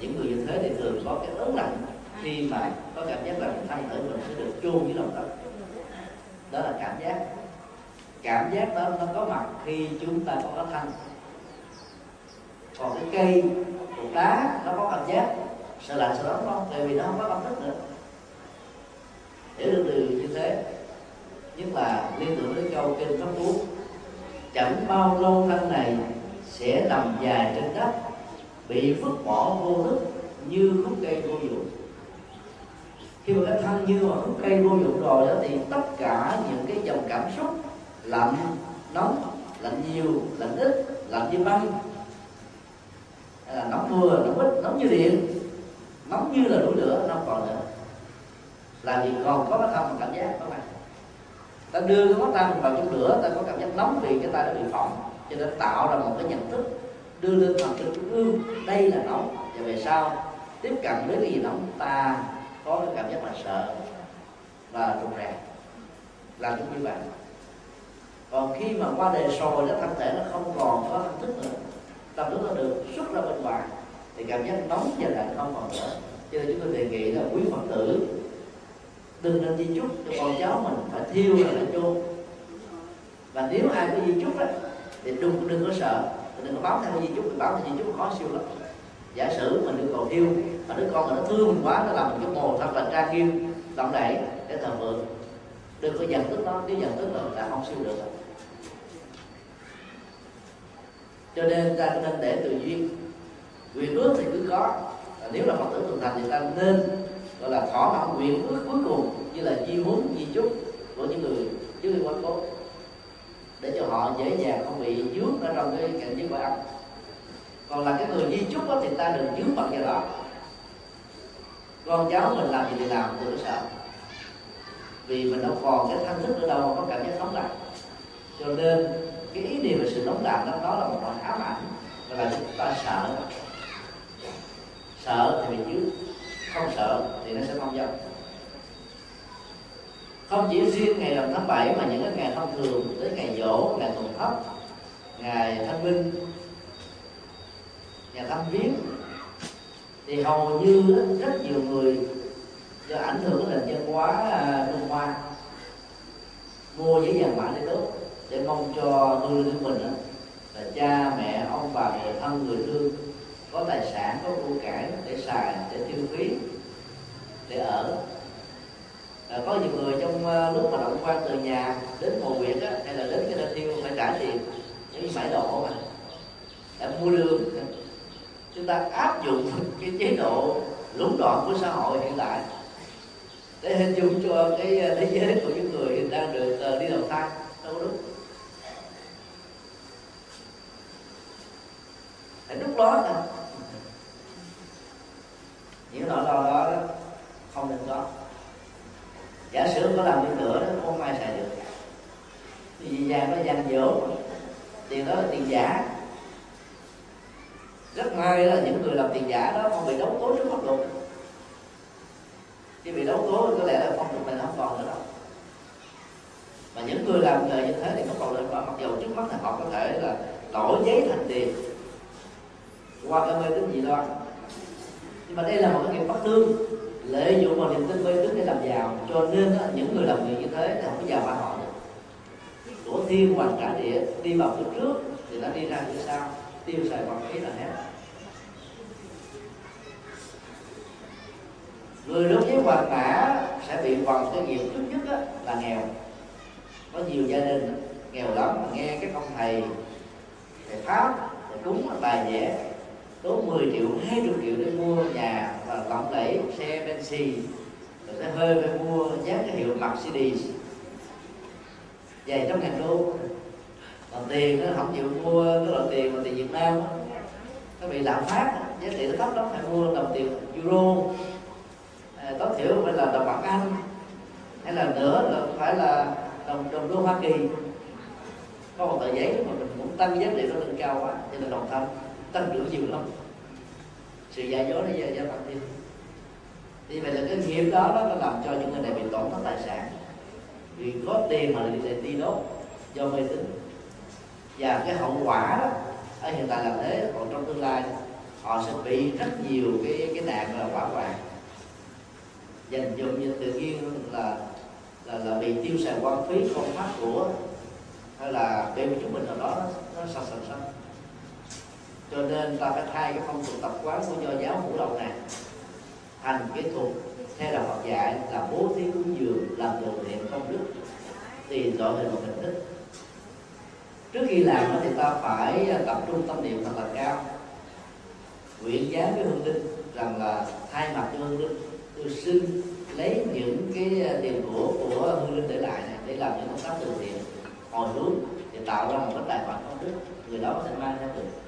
những người như thế thì thường có cái ớn lạnh. Khi mà có cảm giác là thân thể mình sẽ được chôn dưới lòng đất. Đó là cảm giác. Cảm giác đó nó có mặt khi chúng ta có thân còn cái cây cục đá, nó có cảm giác sợ lạnh, sợ nóng không? Tại vì nó không có cảm thức nữa. Hiểu được từ như thế, nhất là liên tưởng đến câu kinh pháp cú. Chẳng bao lâu thân này sẽ nằm dài trên đất, bị vứt bỏ vô thức như khúc cây vô dụng. Khi mà cái thân như mà khúc cây vô dụng rồi đó, thì tất cả những cái dòng cảm xúc lạnh, nóng, lạnh nhiều, lạnh ít, lạnh như băng là nóng vừa nóng ít, nóng như điện, nóng như là núi lửa, nó còn nữa. Là vì còn có cái thân cảm giác các bạn ta đưa cái mắt tay vào trong lửa, ta có cảm giác nóng vì cái tay đã bị phỏng, cho nên tạo ra một cái nhận thức, đưa lên thần kinh trung ương đây là nóng, và về sau, tiếp cận với cái gì nóng, ta có cái cảm giác là sợ và rụt rè. Là cũng như vậy. Còn khi mà qua đề rồi đó thân thể nó không còn có thân thức nữa tâm thức nó được xuất ra bên ngoài, thì cảm giác nóng và lạnh không còn nữa. Cho nên chúng tôi đề nghị là quý phật tử đừng nên di chúc cho con cháu mình phải thiêu là phải chôn. Và nếu ai có di chúc đó thì đừng đừng có sợ, đừng có báo theo di chúc báo theo di chúc khó siêu lắm. Giả sử mình được cầu thiêu, mà đứa con mà nó thương mình quá, nó làm một cái mồ thật là tra kêu động đẩy để thờ phượng. đừng có dần tức nó, nếu dần tức là đã không siêu được. Cho nên ta nên để tự duyên quyền ước thì cứ có. Nếu là phật tử thường thành thì ta nên gọi là thỏa mãn nguyện ước cuối cùng như là di huấn di chúc của những người dưới khi quá cố. Để cho họ dễ dàng không bị dướng ở trong cái cảnh giới quả âm. Còn là cái người di chúc đó, thì ta đừng dướng bằng vào đó. Con cháu mình làm gì thì làm đừng sợ. Vì mình đâu còn cái thân thức ở đâu mà có cảm giác sống lại. Cho nên cái ý niệm về sự nóng đàm đó, đó là một loại ám ảnh. Và là chúng ta sợ. Sợ thì bị chứ không sợ thì nó sẽ không dông không chỉ riêng ngày rằm tháng 7 mà những cái ngày thông thường tới ngày dỗ ngày tuần thất ngày thanh minh ngày thăm viếng thì hầu như rất nhiều người do ảnh hưởng của nền văn hóa à, Trung Hoa. Mua những vàng mã để đốt để mong cho người của mình đó, là cha mẹ ông bà người thân người thương có tài sản có của cải để xài để tiêu phí để ở. À, có nhiều người trong uh, lúc mà động quan từ nhà đến mồ huyện á hay là đến cái nơi tiêu phải trả tiền những như bảy độ mà để mua lương. Chúng ta áp dụng [laughs] cái chế độ lũng đoạn của xã hội hiện tại để hình dung cho cái ờ, thế giới của những người đang được uh, đi đầu thai đâu đúc lúc đó thôi những nỗi lo đó không nên có giả sử có làm đi nữa đó, không ai xài được. Vì vàng nó vàng dỗ tiền đó là tiền giả. Rất may là những người làm tiền giả đó, không bị đấu tố trước pháp luật. Khi bị đấu tố, có lẽ là phong tục mình không còn nữa đâu. Mà những người làm nghề như thế thì không còn lợi và mặc dù trước mắt là họ có thể là đổi giấy thành tiền qua cái mê tín dị đoan. Nhưng mà đây là một cái nghiệp bất tương lợi dụng vào niềm tin mê tín để làm giàu. Cho nên đó, những người làm việc như thế thì không có giàu ba họ của thiên hoàng cả địa đi vào phía trước thì nó đi ra phía sau. Tiêu xài bằng khí là hết. Người đối với hoàng mã sẽ bị vòng cái nghiệp trước nhất đó, là nghèo. Có nhiều gia đình nghèo lắm mà nghe các ông thầy thầy pháp thầy cúng bài vẽ tốn 10 triệu 20 triệu để mua nhà và lộng lẫy xe Benz rồi sẽ hơi phải mua giá cái hiệu Mercedes vài trăm ngàn đô còn tiền nó không chịu mua cái loại tiền mà tiền Việt Nam nó bị lạm phát giá trị nó thấp lắm phải mua đồng tiền euro. À, tối thiểu phải là đồng bạc Anh. Hay là nữa là phải là đồng đồng đô Hoa Kỳ. Có một tờ giấy mà mình muốn tăng giá trị nó lên cao quá cho nên đồng thanh tăng trưởng nhiều lắm. Sự giả dối nó gia gia tăng thêm như vậy là cái nghiệp đó, nó làm cho những người này bị tổn thất tài sản. Vì có tiền mà lại đi đốt do mê tín. Và cái hậu quả đó ở hiện tại là thế còn trong tương lai họ sẽ bị rất nhiều cái cái nạn là quả hoạn. Dành dụng như tự nhiên là là, là bị tiêu xài quan phí không phát của hay là bị một chúng mình nào đó nó, nó sạch sạch sạch cho nên ta phải thay cái phong tục tập quán của nho giáo phủ đầu này thành cái thuật theo đạo Phật dạy là bố thí cúng dường, làm từ thiện công đức, thì rõ hình một hình thức trước khi làm thì ta phải à, tập trung tâm niệm thật là cao. Nguyện giá với hương linh rằng là thay mặt cho hương linh, tôi xin lấy những cái à, tiền của của hương linh để lại này, để làm những công tác từ thiện, hồi hướng, để tạo ra một cái tài khoản công đức. Người đó có thể mang theo được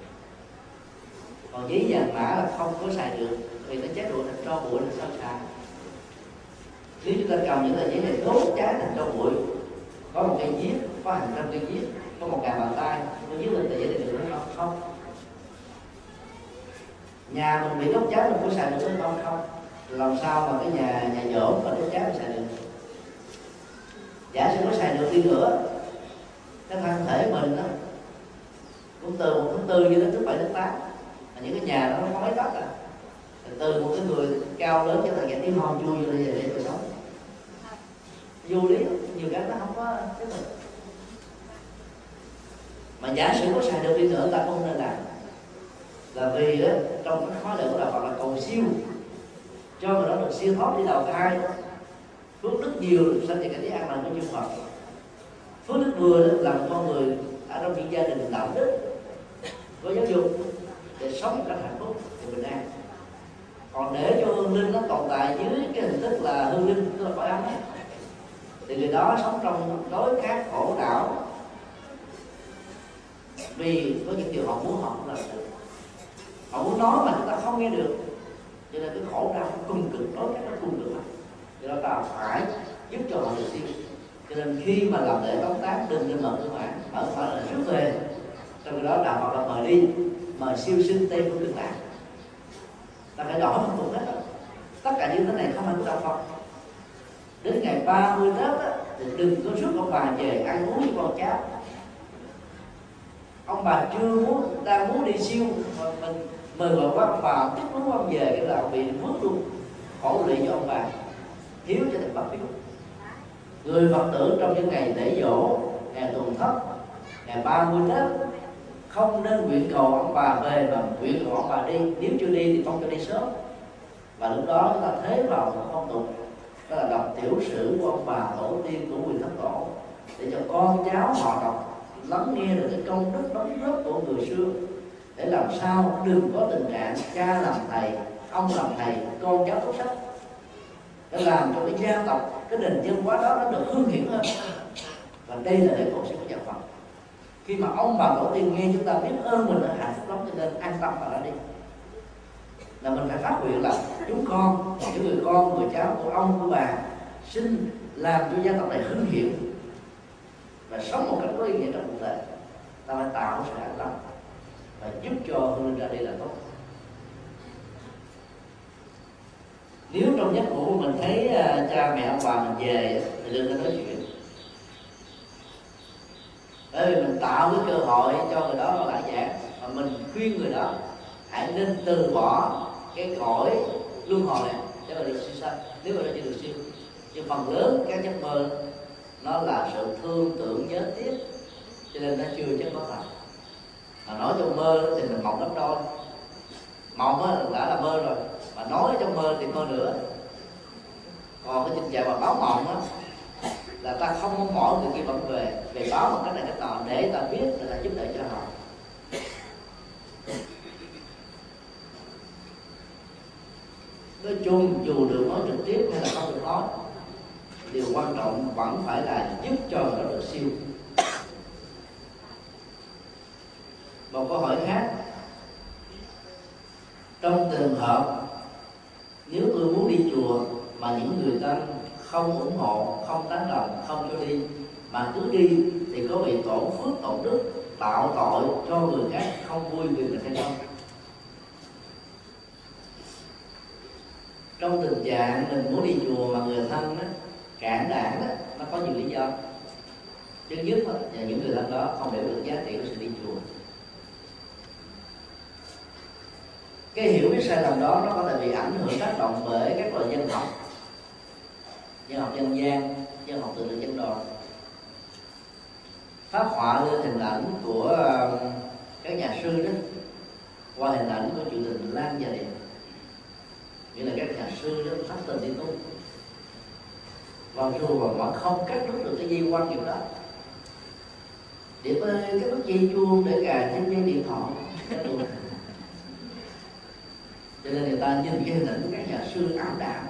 còn giấy vàng mã là không có xài được, vì nó chết rụi thành tro bụi là sao xài. Nếu chúng ta cầm những tờ giấy này đốt cháy thành tro bụi, có một cây viết có hàng trăm cây viết có một ngàn bàn tay có viết lên tờ giấy này được không? Không. Nhà mình bị đốt cháy mình có xài được không? Không. Làm sao mà cái nhà nhà dỗ mà đốt cháy mình xài được? Giả sử có xài được đi nữa, cái thân thể mình đó cũng từ một tháng tư cho đến thứ bảy thứ tám những cái nhà đó nó mới đất à. Từ một cái người cao lớn cho thành kẻ tiếng hòn chui vô để để sống vô lý nhiều cái nó không có cái mình. Mà giả sử có xài được đi nữa ta không nên làm. Là vì đó trong cái khói lửa là đạo là cầu siêu. Cho người đó được siêu thoát đi đầu thai phước đức nhiều, sanh về cảnh giới an lành của chung Phật. Phước đức vừa là làm con người, ở trong những gia đình đạo đức, có giáo dục để sống một cách hạnh phúc và bình an. Còn để cho hương linh nó tồn tại dưới cái hình thức là hương linh, tức là cõi ấm thì người đó sống trong đối khác khổ đảo vì có những điều họ muốn, họ không làm được. Họ muốn nói mà chúng ta không nghe được. Cho nên cái khổ đau cùng cực, đối khác nó cùng cực lắm. Cho nên ta phải giúp cho họ được tiên cho nên khi mà làm lễ tống tác đừng nên mở cửa bản mở cửa là trước về. Trong khi đó đạo Phật là mời đi mời siêu sinh tây của cực lạc ta phải đỏ không tục hết đó. tất cả những thứ này không phải của đạo Phật. Đến ngày 30 Tết á, thì đừng có rước ông bà về ăn uống với con cháu ông bà chưa muốn đang muốn đi siêu mà mình mời gọi quá ông bà tiếp muốn ông về cái là bị mất luôn khổ lụy cho ông bà. Thiếu cho thành bất hiếu người phật tử trong những ngày lễ dỗ ngày tuần thất ngày 30 tết không nên nguyện cầu ông bà về mà nguyện cầu ông bà đi. Nếu chưa đi thì mong cho đi sớm. Và lúc đó chúng ta thế vào một phong tục. Đó là đọc tiểu sử của ông bà tổ tiên của quyền thất tổ. Để cho con cháu họ đọc, lắng nghe được cái công đức đóng góp của người xưa. Để làm sao đừng có tình trạng cha làm thầy, ông làm thầy, con cháu tốt sách. Để làm cho cái gia tộc, cái nền dân hóa đó nó được hương hiển hơn. Và đây là lễ cầu siêu của nhà Phật khi mà ông bà tổ tiên nghe chúng ta biết ơn mình là hạnh phúc lắm, cho nên an tâm mà ra đi. Là mình phải phát nguyện là chúng con, những người con, người cháu của ông, của bà, xin làm cho gia tộc này hưng hiển và sống một cách có ý nghĩa trong cuộc đời. Ta phải tạo sự an tâm và giúp cho hương linh ra đi là tốt. Nếu trong giấc ngủ mình thấy à, cha mẹ ông bà mình về thì đừng có nói chuyện bởi vì mình tạo cái cơ hội cho người đó lại giảng. Và mình khuyên người đó, hãy nên từ bỏ cái cõi luân hồi này. Để mà được siêu sanh. Nếu mà nó chưa được siêu, nhưng phần lớn các giấc mơ, nó là sự thương tưởng nhớ tiếc. Cho nên nó chưa chắc có thật. Mà nói trong mơ thì mình mộng gấp đôi. Mộng đã là mơ rồi. Mà nói trong mơ thì mơ nữa. Còn cái tình trạng mà báo mộng á là ta không mong mỏi người kia vẫn về về báo một cách này cách nọ để ta biết là ta giúp đỡ cho họ. Nói chung, dù được nói trực tiếp hay là không được nói, điều quan trọng vẫn phải là giúp cho nó được siêu. Một câu hỏi khác. Trong trường hợp, nếu tôi muốn đi chùa mà những người ta không ủng hộ không tán đồng không cho đi. Mà cứ đi thì có bị tổn phước tổn đức tạo tội cho người khác không vui vì mình hay không trong tình trạng mình muốn đi chùa mà người thân đó, cản đảng đó, nó có nhiều lý do. Thứ nhất đó, là những người thân đó không hiểu được giá trị của sự đi chùa. Cái hiểu biết sai lầm đó nó có thể bị ảnh hưởng tác động bởi các loại dân học dân học dân gian dân học tự lực dân đoàn. Phát họa lên hình ảnh của um, các nhà sư đó. Qua hình ảnh của chuyện tình lan và đình, nghĩa là các nhà sư đó phát tình đi tu và dù mà vẫn không cắt đứt được cái dây quan kiểu đó. Điểm ơi cái bức dây chuông để gà trên dây điện thoại. Cho nên người ta nhìn cái hình ảnh của các nhà sư ảm đạm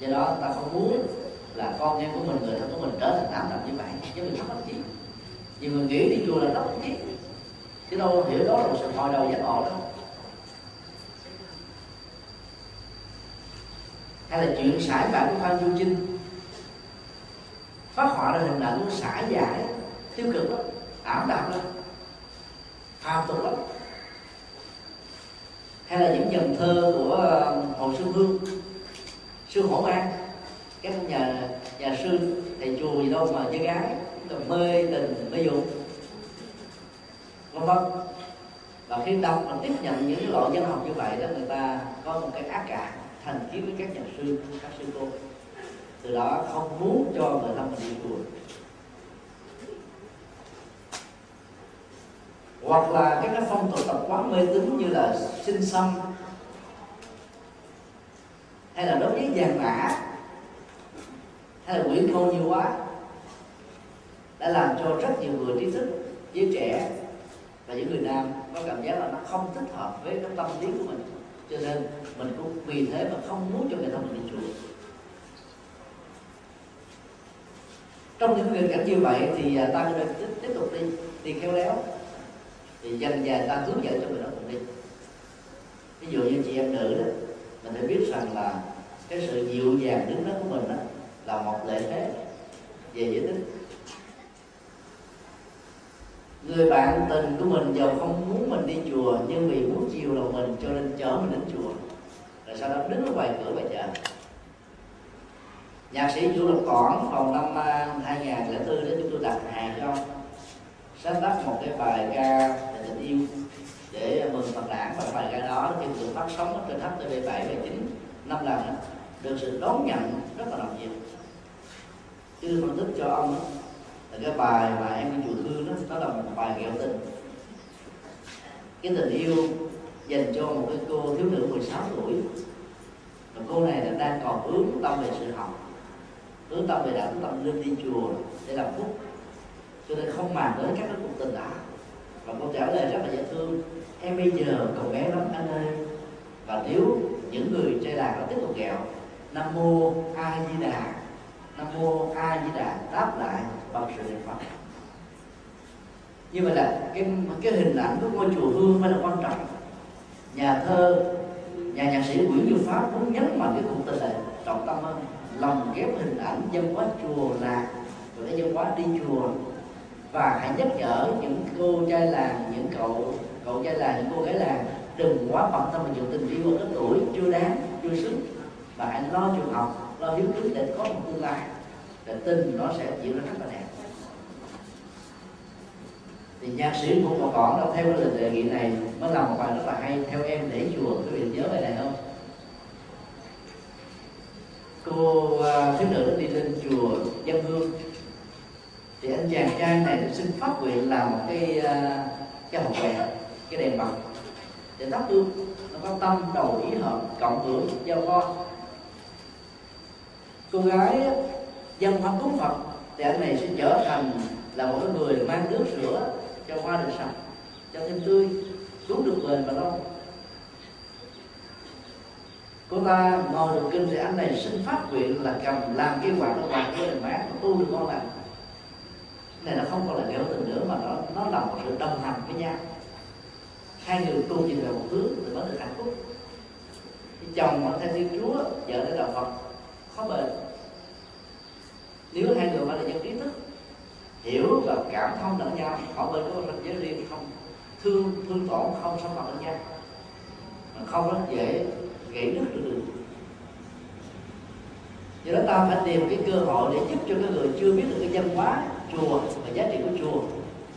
do đó ta không muốn là con em của mình, người thân của mình trở thành ảm tập như vậy. Chứ mình không mắc chi nhiều người nghĩ đi chùa là thắc mắc chứ đâu hiểu đó là một sự hồi đầu giác ngộ đâu hay là chuyện sải bản của phan chu trinh phát họa ra hình ảnh sải giải, tiêu cực lắm, ảm đạm lắm, phàm tục lắm. Hay là những dòng thơ của ờ, hồ xuân hương sư hổ an. Các nhà nhà sư, thầy chùa gì đâu mà với gái còn mê tình, mê dục vân vân. Và khi đọc và tiếp nhận những loại dân học như vậy đó, người ta có một cái ác cảm, thành kiến với các nhà sư, các sư cô. Từ đó không muốn cho người thân mình đi chùa. Hoặc là các cái phong tục tập quán mê tín như là sinh xăm hay là đối với vàng mã? Hay là quyển câu nhiều quá? Đã làm cho rất nhiều người trí thức giới trẻ và những người nam có cảm giác là nó không thích hợp với cái tâm lý của mình. Cho nên mình cũng vì thế mà không muốn cho người ta mình đi chùa. Trong những nghịch cảnh như vậy thì à, ta nên tiếp, tiếp tục đi đi khéo léo. Thì dần dần ta hướng dẫn cho người đó cùng đi. Ví dụ như chị em nữ đó mình phải biết rằng là cái sự dịu dàng đứng đó của mình đó là một lợi thế về giới tính người bạn tình của mình giàu không muốn mình đi chùa nhưng vì muốn chiều lòng mình cho nên chở mình đến chùa. Rồi sau đó đứng ở ngoài cửa và chờ. Nhạc sĩ vũ lộc toản vào năm à, 2004 đến chúng tôi đặt hàng cho ông. Sáng tác một cái bài ca về tình yêu để mừng phật đảng và bài ca đó. Chúng tôi phát sóng trên HTV 7 và 9 năm lần đó, được sự đón nhận rất là đặc biệt tôi phân tích cho ông đó, là cái bài mà em đi chùa thương đó nó là một bài nghệ tình. Cái tình yêu dành cho một cái cô thiếu nữ 16 tuổi. Và cô này là đang còn hướng tâm về sự học hướng tâm về đạo tâm linh đi chùa để làm phúc. Cho nên không màng tới các cái cuộc tình đã. Và cô trả lời rất là dễ thương. Em bây giờ còn bé lắm anh ơi và nếu những người chơi đàn nó tiếp tục nghèo nam mô a di đà. Nam mô a di đà. Đáp lại bằng sự niệm phật. Như vậy là cái cái hình ảnh của ngôi chùa hương mới là quan trọng. Nhà thơ, nhà nhạc sĩ Nguyễn Du Pháp muốn nhấn mạnh cái cụm từ này trọng tâm hơn. Lòng ghép hình ảnh dân hóa chùa là và cái dân hóa đi chùa. Và hãy nhắc nhở những cô trai làng, những cậu cậu trai làng, những cô gái làng đừng quá bận tâm vào chuyện tình yêu ở cái tuổi chưa đáng, chưa xứng mà hãy lo trường học lo hiếu kính để có một tương lai để tin nó sẽ diễn ra rất là đẹp. Thì nhạc sĩ cũng một còn đó theo cái lời đề nghị này mới làm một bài rất là hay theo em để chùa quý vị nhớ bài này không? Cô uh, thiếu nữ đi lên chùa dân hương. Thì anh chàng trai này xin phát nguyện làm một cái uh, cái hộp đèn cái đèn bằng. Để thắp hương nó có tâm đầu ý hợp cộng hưởng giao con cô gái dân hoa cúng phật, thì anh này sẽ trở thành là một cái người mang nước rửa cho hoa được sạch, cho thêm tươi cứu được bền và lâu. Cô ta ngồi được kinh thì anh này xin phát nguyện là cầm làm cái quạt nó quạt cho đèn mát nó tu được ngon lành. Này nó không còn là nghèo tình nữa, mà nó nó là một sự đồng hành với nhau. Hai người tu nhìn về một hướng thì mới được hạnh phúc. Chồng mà theo thiên chúa, vợ để đạo phật khó bền. Nếu hai người phải là dân trí thức, hiểu và cảm thông lẫn nhau, họ bên có ranh giới riêng không, thương thương tổn không xâm phạm lẫn nhau. Mà không rất dễ gãy đứt được đường do đó ta phải tìm cái cơ hội để giúp cho cái người chưa biết được cái văn hóa chùa và giá trị của chùa,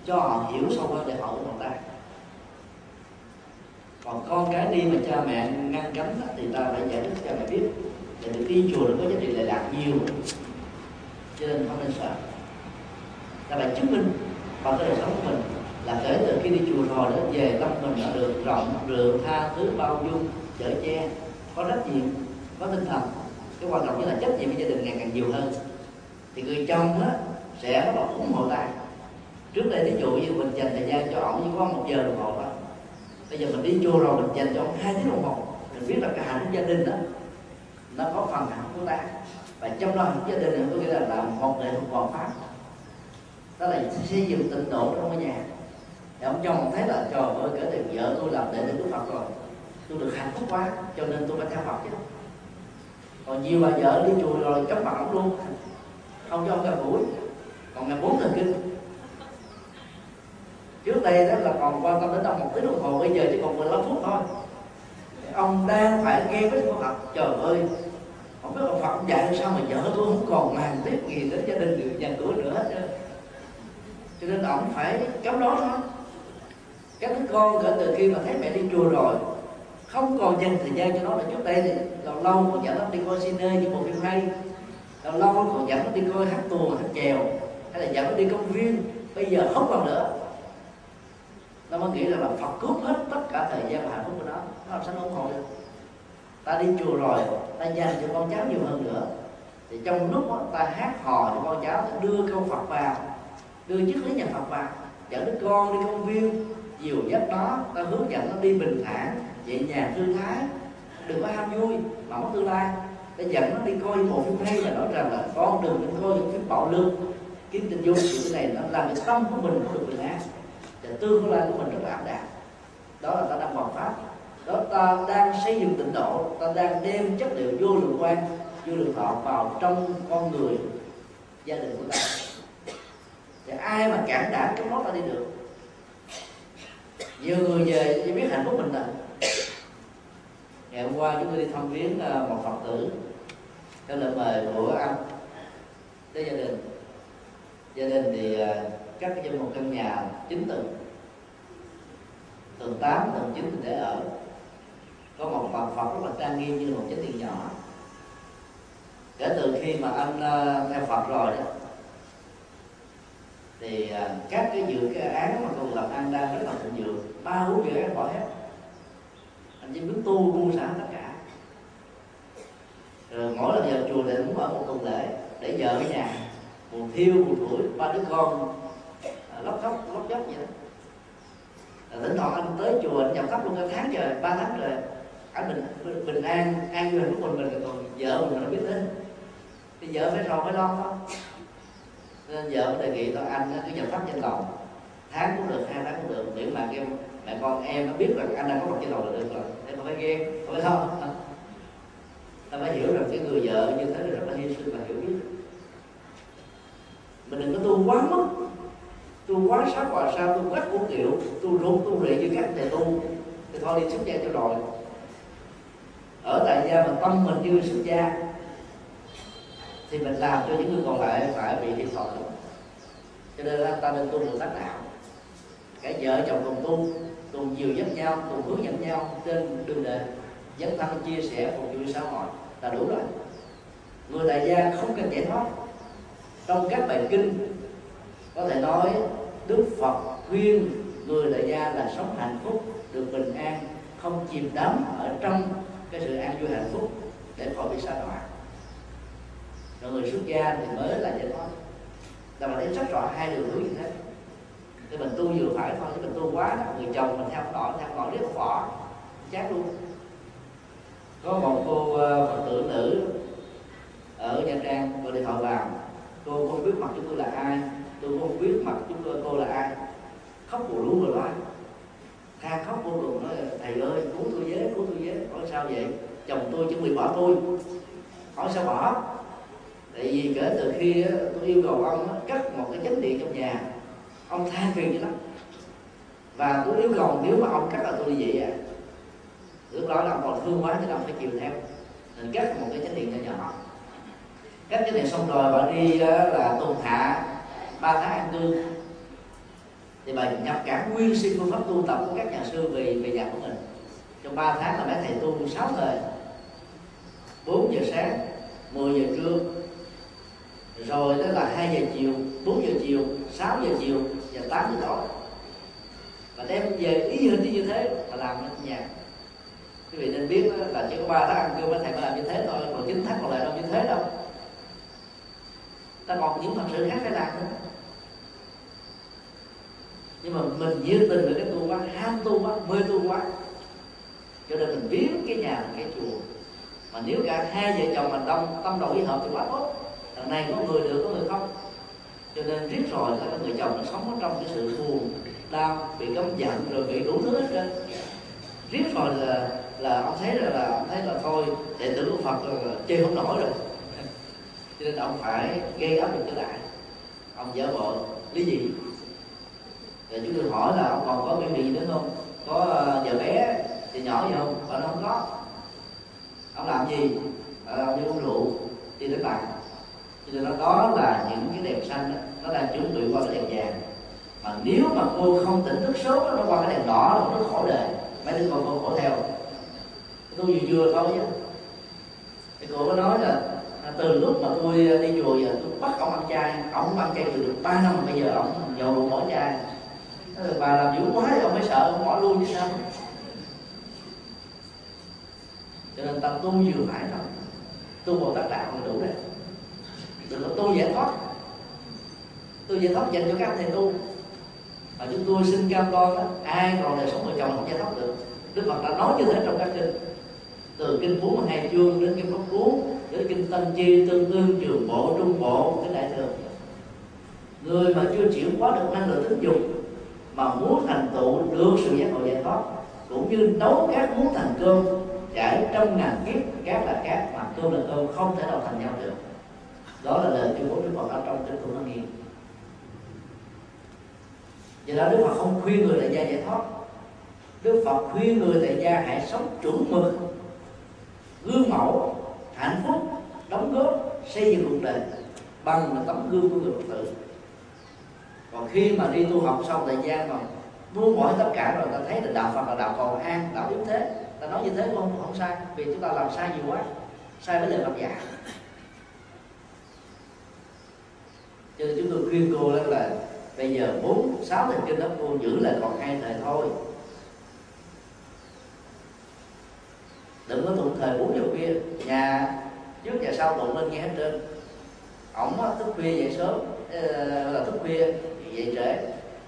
cho họ hiểu sâu hơn để họ ủng hộ ta còn con cái đi mà cha mẹ ngăn cấm thì ta phải giải thích cho cha mẹ biết để được đi chùa nó có giá trị lệ lạc nhiều. Cho nên không nên sợ. Là bạn chứng minh bằng cái đời sống của mình là kể từ khi đi chùa rồi đó, về tâm mình đã được rộng lượng tha thứ, bao dung, chở che. Có trách nhiệm, có tinh thần. Cái quan trọng nhất là trách nhiệm với gia đình ngày càng nhiều hơn. Thì người chồng đó sẽ bắt đầu ủng hộ ta trước đây ví dụ như mình dành thời gian cho ổng chỉ có một giờ đồng hồ thôi bây giờ mình đi chùa rồi mình dành cho ổng hai tiếng đồng hồ. Mình biết là cả hạnh gia đình đó nó có phần hạnh của ta. Và trong đó hạnh gia đình này có nghĩa là làm một nghệ thuật hoàn pháp. Đó là xây dựng tịnh độ trong cái nhà. Thì ông chồng thấy là, trời ơi, kể từ vợ tôi làm đệ tử của phật rồi. Tôi được hạnh phúc quá, cho nên tôi phải theo phật chứ. Còn nhiều bà vợ đi chùa rồi chấp mặt ông luôn. Không cho ông gặp buổi. Còn ngày bốn thời kinh. Trước đây đó là còn quan tâm đến đâu một tiếng đồng hồ, bây giờ chỉ còn 15 phút thôi ông đang phải nghe với câu Phật trời ơi, không biết ông Phật dạy sao mà vợ tôi không còn màng tiếp gì đến gia đình được nhà cửa nữa hết trơn. Cho nên ông phải cấm đó thôi các đứa con kể từ khi mà thấy mẹ đi chùa rồi, không còn dành thời gian cho nó là trước đây thì lâu lâu còn dẫn nó đi coi cine những bộ phim hay. Lâu lâu còn dẫn nó đi coi hát tuồng, hát chèo, hay là dẫn nó đi công viên. Bây giờ không còn nữa. Nó mới nghĩ rằng là Phật cướp hết tất cả thời gian và hạnh phúc của nó nó làm sao nó ủng hộ được ta đi chùa rồi ta dành cho con cháu nhiều hơn nữa. Thì trong lúc đó, ta hát hò cho con cháu ta đưa câu Phật vào đưa chiếc lý nhà Phật vào. Dẫn đứa con đi công viên dìu dắt đó, ta hướng dẫn nó đi bình thản nhẹ nhàng thư thái. Đừng có ham vui mà mất tương lai. Ta dẫn nó đi coi một phim hay và nói rằng là con đừng nên coi những phim bạo lực. Kiếm tình dung thì cái này nó làm cái tâm của mình không được bình an và tương lai của mình rất là ảm đạm. Đó là ta đang hoàn pháp đó ta đang xây dựng tịnh độ ta đang đem chất liệu vô lượng quan vô lượng thọ vào trong con người gia đình của ta. Thì ai mà cản đảm cái đó ta đi được. Nhiều người về chỉ biết hạnh phúc mình là ngày hôm qua chúng tôi đi thăm viếng à, một phật tử theo lời mời của anh tới gia đình. Gia đình thì à, cắt cho một căn nhà chín tầng tầng 8, tầng 9 để ở có một phần Phật rất là trang nghiêm như một chánh điện nhỏ. Kể từ khi mà anh uh, ờ, theo Phật rồi đó thì uh, các cái dự cái án mà còn làm ăn đang rất là thịnh vượng ba bốn dự án bỏ hết. Anh chỉ biết tu buông xả tất cả. Rồi mỗi lần vào chùa thì muốn mở một tuần lễ để vợ ở nhà buồn thiêu buồn tuổi ba đứa con ờ, lóc khóc lóc dốc vậy đó. Thỉnh thoảng anh tới chùa anh nhập khắp luôn cả tháng trời ba tháng rồi anh bình bình an an vui của mình mình còn vợ mình nó biết đến. Thì vợ phải rồi phải lo đó, nên vợ đề nghị tôi anh cứ nhập thắp trên lòng tháng cũng được hai tháng cũng được. Miễn mà em mẹ con em nó biết rằng anh đang có mặt trên lòng là được rồi. Em không phải ghen không phải lo. Ta phải hiểu rằng cái người vợ như thế là rất là hy sinh và hiểu biết. Mình đừng có tu quá mức. Tu quá sát hòa sao tu quách của kiểu tu rốt tu rị như các thầy tu. Thì thôi đi xuất gia cho rồi ở tại gia mà tâm mình chưa xuất gia, thì mình làm cho những người còn lại phải bị thiệt thòi. Cho nên là ta nên tu được tác đạo. Cả vợ chồng cùng tu cùng nhiều dắt nhau cùng hướng dẫn nhau trên đường đời. Dấn thân chia sẻ phục vụ xã hội, là đủ rồi. Người tại gia không cần giải thoát. Trong các bài kinh, có thể nói đức phật khuyên người tại gia là sống hạnh phúc, được bình an, không chìm đắm ở trong cái sự an vui hạnh phúc để khỏi bị sa đọa. Rồi người xuất gia thì mới là vậy thôi. là mình thấy rất rõ hai đường hướng như thế thì mình tu vừa phải thôi, chứ mình tu quá người chồng mình theo đỏ theo đỏ rất phỏ, chát luôn. Có một cô ờ, phật tử nữ ở nha trang gọi điện thoại vào cô không biết mặt chúng tôi là ai, tôi không biết mặt chúng tôi, cô là ai. Khóc bù luôn rồi loạn than khóc vô cùng nói, thầy ơi, cứu tôi với, cứu tôi với. Hỏi sao vậy? Chồng tôi chuẩn bị bỏ tôi. Hỏi sao bỏ? Tại vì kể từ khi tôi yêu cầu ông cắt một cái chánh điện trong nhà. Ông than phiền vậy lắm. Và tôi yêu cầu nếu mà ông cắt là tôi đi vậy à lúc đó là ông còn thương quá chứ ông phải chịu theo. Mình cắt một cái chánh điện nhỏ nhỏ cắt chánh điện xong rồi bà đi là tuần hạ ba tháng ăn cư thì bà nhập cả nguyên sinh phương pháp tu tập của các nhà sư về về nhà của mình. Trong 3 tháng là mấy thầy tu 6 thời 4 giờ sáng 10 giờ trưa, rồi đó là 2 giờ chiều 4 giờ chiều 6 giờ chiều và 8 giờ tối. Và đem về ý hình như thế mà làm ở nhà. Quý vị nên biết là chỉ có ba tháng ăn cơm mấy thầy mới làm như thế thôi, còn chín tháng còn lại đâu như thế đâu. Ta còn những phật sự khác phải làm nữa nhưng mà mình nhiệt tình về cái tu quá ham tu quá mê tu quá cho nên mình biến cái nhà cái chùa. Mà nếu cả hai vợ chồng mà đông tâm đầu ý hợp thì quá tốt. Đằng này có người được có người không? Cho nên riết rồi là người chồng nó sống ở trong cái sự buồn đau bị cấm giận rồi bị đủ thứ hết trơn. Riết rồi là là ông thấy là, là ông thấy là thôi đệ tử của phật là chơi không nổi rồi. Cho nên ông phải gây áp lực trở lại ông giả vợ lý gì? Và chúng tôi hỏi là ông còn có biểu hiện gì nữa không? Có ờ, vợ bé thì nhỏ gì không? Và nó không có. Ông làm gì? À, ông đi uống rượu đi đánh bạc cho nên nó đó là những cái đèn xanh đó, nó đang chuẩn bị qua cái đèn vàng. Mà nếu mà cô không tỉnh thức sớm nó qua cái đèn đỏ là nó khổ đời mấy đứa con cô khổ theo. Tôi vừa chưa thôi chứ thì cô có nói là à, từ lúc mà tôi ờ, đi chùa giờ tôi bắt ông ăn chay ông ăn chay từ được ba năm bây giờ ông dầu mỗi bỏ chay bà làm dữ quá, ông mới sợ ông bỏ luôn chứ sao? Cho nên ta tu vừa phải thôi. Tu bồ tát đạo là đủ đấy đừng có tu giải thoát. Tu giải thoát dành cho các thầy tu. Và chúng tôi xin cam đoan đó ai còn đời sống vợ chồng không giải thoát được. Đức phật đã nói như thế trong các kinh. Từ kinh bốn mươi hai chương đến kinh pháp cú đến kinh tân chi, tương tương trường bộ, trung bộ cái đại thừa. Người mà chưa chịu quá được năng lượng tính dục mà muốn thành tựu được sự giác ngộ giải thoát, cũng như nấu các muốn thành cơm trải trong ngàn kiếp cát là cát mà cơm là cơm không thể nào thành nhau được. Đó là lời tuyên bố Đức Phật ở trong kinh thủ năng nghiêm. Vì đó Đức Phật không khuyên người tại gia giải thoát. Đức Phật khuyên người tại gia hãy sống chuẩn mực, gương mẫu, hạnh phúc, đóng góp, xây dựng cuộc đời bằng tấm gương của người Phật tử còn khi mà đi tu học xong thời gian mà buông bỏ tất cả rồi, ta thấy là đạo Phật là đạo cầu an, đạo yếu thế. Ta nói như thế không không sai, vì chúng ta làm sai nhiều quá, sai với lời Phật dạy. Cho nên chúng tôi khuyên cô đó là bây giờ bốn, sáu thành kinh đó cô giữ lại còn hai thời thôi. Đừng có tụng thời bốn giờ khuya. Nhà trước và sau tụng lên nghe hết trơn. Ổng thức khuya dậy sớm ờ, là thức khuya dậy trễ.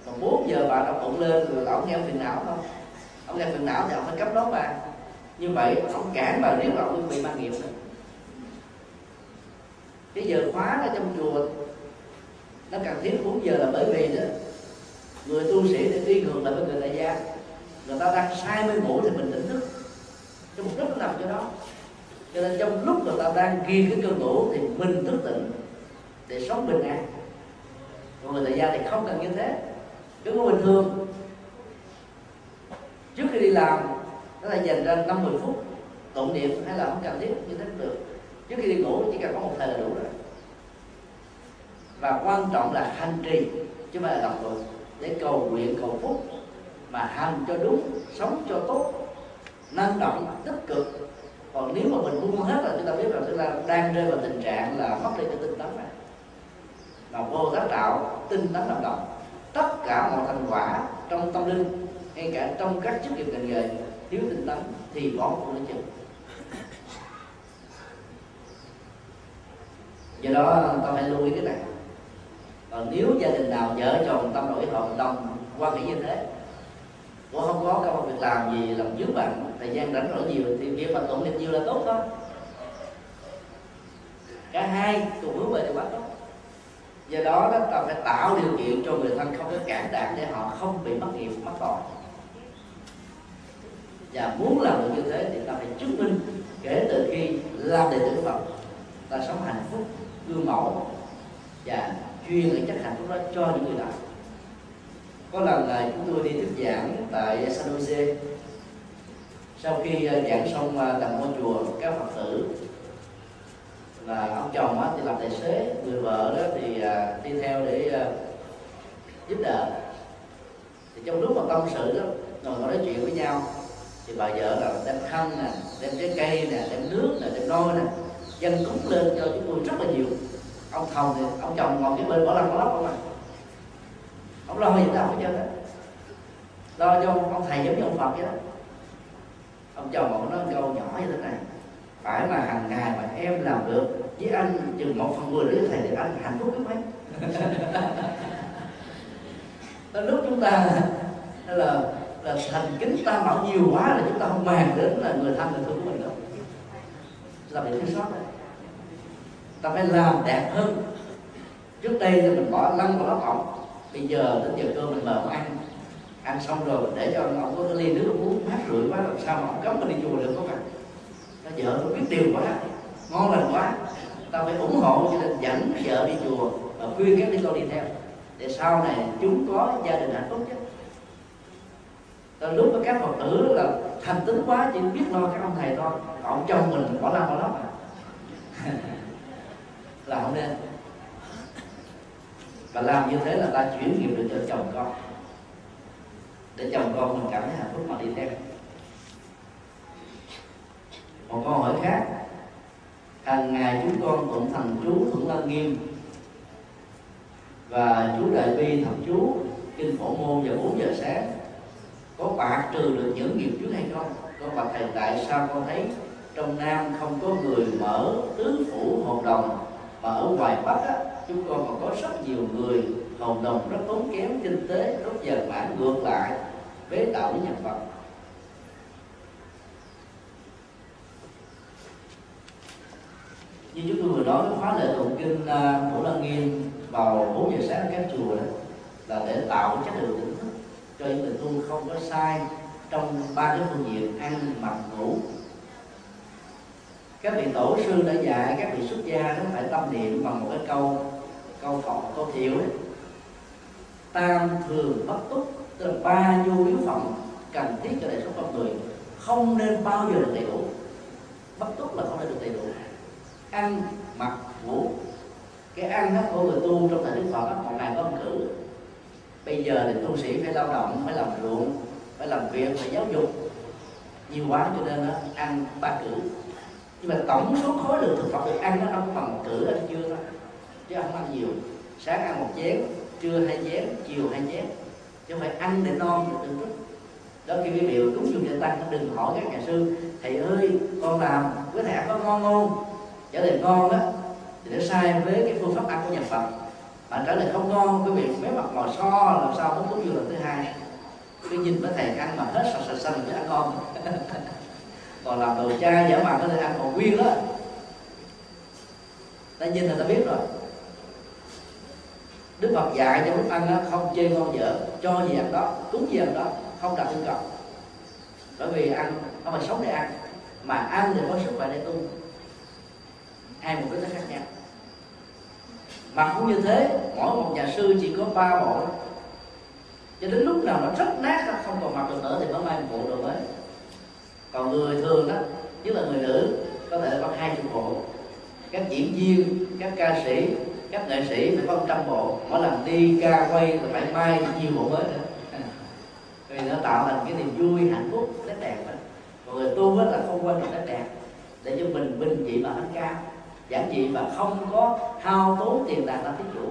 Còn 4 giờ bà đọc tụng lên rồi ổng nghe phiền não không? Ông nghe phiền não thì ông phải cấp đó bà. Như vậy ông cản bà nếu ông bị ma nghiệp nữa. Cái giờ khóa ở trong chùa nó cần thiết 4 giờ là bởi vì đó, người tu sĩ thì đi ngược lại với người tại gia, người ta đang sai mê ngủ thì mình tỉnh thức. Cái mục đích nó nằm chỗ đó. Cho nên trong lúc người ta đang ghi cái cơn ngủ thì mình thức tỉnh để sống bình an còn người tại gia thì không cần như thế. Cứ có bình thường. Trước khi đi làm, nó là dành ra năm mười phút, tụng niệm hay là không cần thiết như thế cũng được. Trước khi đi ngủ chỉ cần có một thời là đủ rồi. Và quan trọng là hành trì, chứ không phải là đọc tụng. Để cầu nguyện, cầu phúc mà hành cho đúng, sống cho tốt, năng động, tích cực. Còn nếu mà mình buông hết là chúng ta biết là chúng ta đang rơi vào tình trạng là mất đi cái tinh tấn này mà vô tác đạo tinh tấn làm động. Tất cả mọi thành quả trong tâm linh, ngay cả trong các chức nghiệp ngành nghề, thiếu tinh tấn thì bỏ cuộc nữa chừng do đó, ta phải lưu ý cái này. Còn nếu gia đình nào vợ chồng tâm đổi hợp đồng quan hệ như thế cũng không có công việc làm gì làm dướng bạn thời gian rảnh rỗi nhiều thì việc mà tụng niệm nhiều là tốt thôi. Cả hai cùng hướng về thì quá tốt do đó đó, ta phải tạo điều kiện cho người thân không có cản đạn để họ không bị mất nghiệp mất tội. Và muốn làm được như thế thì ta phải chứng minh kể từ khi làm đệ tử Phật, ta sống hạnh phúc, gương mẫu và chuyên những chất hạnh phúc đó cho những người đó có lần là chúng tôi đi thuyết giảng tại San Jose. Sau khi ờ, giảng xong ờ, tầm ngôi chùa các phật tử là ông chồng thì làm tài xế người vợ đó thì à, đi theo để à, giúp đỡ. Thì trong lúc mà tâm sự đó ngồi nói chuyện với nhau thì bà vợ là đem khăn nè đem trái cây nè đem nước nè đem nôi nè dân cúng lên cho chúng tôi rất là nhiều. Ông thầu thì ông chồng ngồi cái bên bỏ lăn bỏ lóc không à. Ông lo gì đâu hết trơn á. Lo cho ông thầy giống như ông phật vậy đó. Ông chồng ông nói câu nhỏ như thế này phải mà hàng ngày mà em làm được với anh chừng một phần mười đứa thầy thì anh hạnh phúc biết mấy lúc chúng ta là là thành kính ta bảo nhiều quá là chúng ta không màng đến là người thân người thương của mình đâu. Là bị thiếu sót đấy ta phải làm đẹp hơn. Trước đây thì mình bỏ lăn vào lớp ổng bây giờ đến giờ cơm mình mời ông ăn. Ăn xong rồi để cho ông, có cái ly nước uống mát rượi quá làm sao mà ông cấm mình đi chùa được có mặt vợ nó biết điều quá, ngon lành quá. Ta phải ủng hộ cho đình dẫn vợ đi chùa và khuyên các đứa con đi theo. Để sau này chúng có gia đình hạnh phúc chứ Rồi lúc mà các phật tử là thành tính quá, chỉ biết lo các ông thầy thôi. Còn chồng mình bỏ lăn bỏ lắm à. [laughs] Là không nên. Và làm như thế là ta chuyển nghiệp được cho chồng con. Để chồng con mình cảm thấy hạnh phúc mà đi theo một câu hỏi khác. Hàng ngày chúng con tụng thành chú thuận lăng nghiêm và chú đại bi thập chú kinh phổ môn vào 4 giờ sáng. Có bạc trừ được những nghiệp trước hay không? Con bạc thầy tại sao con thấy trong nam không có người mở tứ phủ hồn đồng mà ở ngoài bắc á, chúng con còn có rất nhiều người hồn đồng rất tốn kém kinh tế rất dần mãn ngược lại bế tạo với nhân vật như chúng tôi vừa nói cái khóa lệ tụng kinh à, uh, phổ lăng nghiêm vào 4 giờ sáng các chùa đó là để tạo chất lượng tỉnh thức cho những người tu không có sai trong ba cái phương diện ăn mặc ngủ. Các vị tổ sư đã dạy các vị xuất gia nó phải tâm niệm bằng một cái câu câu phật câu thiệu ấy. Tam thường bất túc tức là ba nhu yếu phẩm cần thiết cho đời sống con người không nên bao giờ được đầy đủ. Bất túc là không nên được đầy đủ ăn mặc ngủ cái ăn đó của người tu trong thời đức phật đó, một ngày có một cử bây giờ thì tu sĩ phải lao động phải làm ruộng phải làm việc phải giáo dục. Nhiều quá cho nên nó ăn ba cử. Nhưng mà tổng số khối lượng thực phẩm được ăn nó không bằng cử ăn chưa thôi. Chứ không ăn nhiều. Sáng ăn một chén trưa hai chén chiều hai chén. Chứ không phải ăn để non được từng thức đó khi quý vị đúng dùng cho tăng. Đừng hỏi các nhà sư thầy ơi con làm với thầy có ngon không? Trở lời ngon đó thì nó sai với cái phương pháp ăn của nhà phật. Bạn trả lời không ngon quý vị mấy mặt ngồi so làm sao muốn cúng dường lần thứ hai. Cứ nhìn với thầy ăn mà hết sạch sạch xanh mới ăn ngon. [laughs] Còn làm đồ chai giả mạo có thể ăn còn nguyên đó. Ta nhìn là ta biết rồi. Đức phật dạy cho lúc ăn đó, không chê ngon dở cho gì ăn đó cúng gì ăn đó không đặt yêu cầu. Bởi vì ăn không phải sống để ăn mà ăn thì có sức khỏe để tu hai bộ cái nó khác nhau. Mà cũng như thế, mỗi một nhà sư chỉ có ba bộ cho đến lúc nào nó rất nát nó không còn mặc được nữa thì mới may một bộ đồ mới. Còn người thường đó nhất là người nữ, có thể có hai chục bộ. Các diễn viên, các ca sĩ, các nghệ sĩ phải có trăm bộ. Mỗi lần đi ca quay là phải may nhiều bộ mới nữa. [laughs] Vì nó tạo thành cái niềm vui, hạnh phúc, nét đẹp đó còn người tu là không quan trọng nét đẹp. Để cho mình bình dị mà ăn cao giản dị mà không có hao tốn tiền bạc làm thí chủ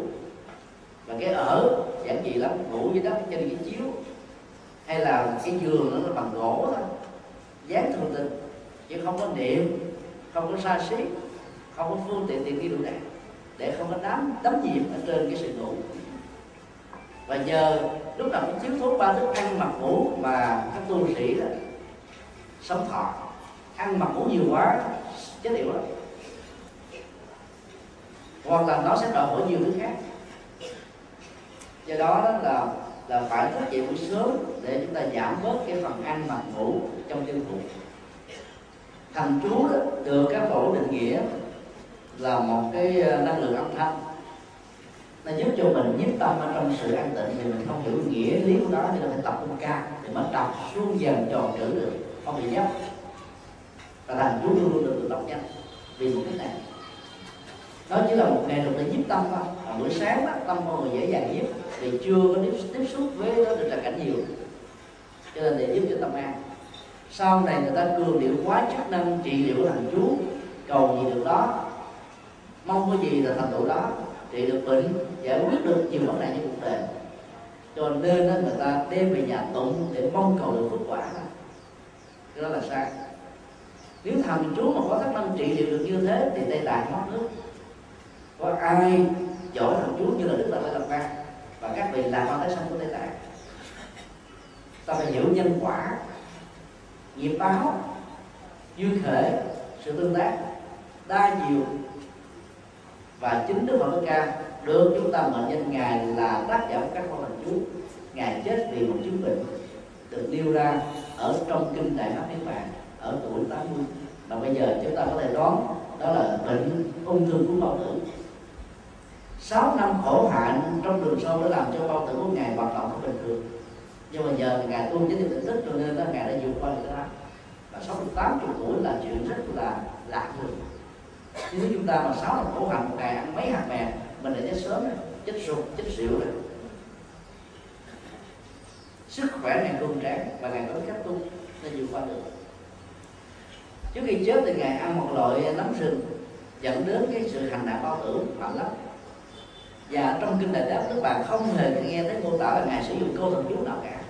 và cái ở giản dị lắm, ngủ dưới đất trên cái chiếu. Hay là cái giường nó bằng gỗ thôi. Dán thường tình chứ không có niệm, không có xa xí không có phương tiện tiền đi đủ đạn để không có đám đấm nhiễm ở trên cái sự ngủ. Và nhờ lúc nào cũng chiếu thốn ba thức ăn mặc ngủ, mà các tu sĩ đó, sống thọ, ăn mặc ngủ nhiều quá, chết điệu lắm hoặc là nó sẽ đòi hỏi nhiều thứ khác. Do đó, đó là là phải thức dậy buổi sớm để chúng ta giảm bớt cái phần ăn mặc ngủ trong tiêu thụ thành chú đó, được các tổ định nghĩa là một cái ờ, năng lượng âm thanh. Nó giúp cho mình nhiếp tâm ở trong sự an tịnh thì mình không hiểu nghĩa lý của nó thì mình phải tập trung ca thì mới đọc suôn dần tròn trữ được. Không bị nhấp và thành chú luôn luôn được đọc nhanh. Vì một cái này nó chỉ là một nghệ thuật để giúp tâm thôi. À, buổi sáng đó, tâm con người dễ dàng nhiếp vì chưa có tiếp, tiếp xúc với đó được là cảnh nhiều. Cho nên để giúp cho tâm an. Sau này người ta cường điệu quá chức năng trị liệu thằng chú cầu gì được đó. Mong có gì là thành tựu đó. Trị được bệnh giải quyết được nhiều vấn đề trong cuộc đời. Cho nên đó, người ta đem về nhà tụng để mong cầu được phước quả đó. cái đó là sai. Nếu thần chú mà có khả năng trị liệu được như thế thì tây tạng mất nước có ai giỏi thần chú như là đức Phật lai làm ca và các vị làm quan tới sanh của tây tạng. Ta phải hiểu nhân quả, nghiệp báo duyên khể sự tương tác, đa chiều và chính đức phật thích ca được chúng ta mệnh danh ngài là tác giả của các con thần chú ngài chết vì một chứng bệnh được nêu ra ở trong kinh đại pháp niết bàn ở tuổi 80 mà bây giờ chúng ta có thể đoán đó là bệnh ung thư của bao tử. 6 năm khổ hạnh trong đường sâu đã làm cho bao tử của ngài hoạt động không bình thường. Nhưng mà giờ ngài tu với tỉnh thức cho nên đó, ngài đã vượt qua được đó. Và sống được tám tuổi là chuyện rất là lạ thường. Chứ nếu chúng ta mà sáu năm khổ hạnh một ngày ăn mấy hạt mè, mình đã chết sớm rồi chết sụt chết xỉu rồi. Sức khỏe ngài cường tráng và ngài có cách tu nên vượt qua được. Trước khi chết thì ngài ăn một loại nấm rừng, dẫn đến cái sự hành đạo bao tử mạnh lắm và trong kinh đại đáp các bạn không hề nghe thấy mô tả là ngài sử dụng câu thần chú nào cả.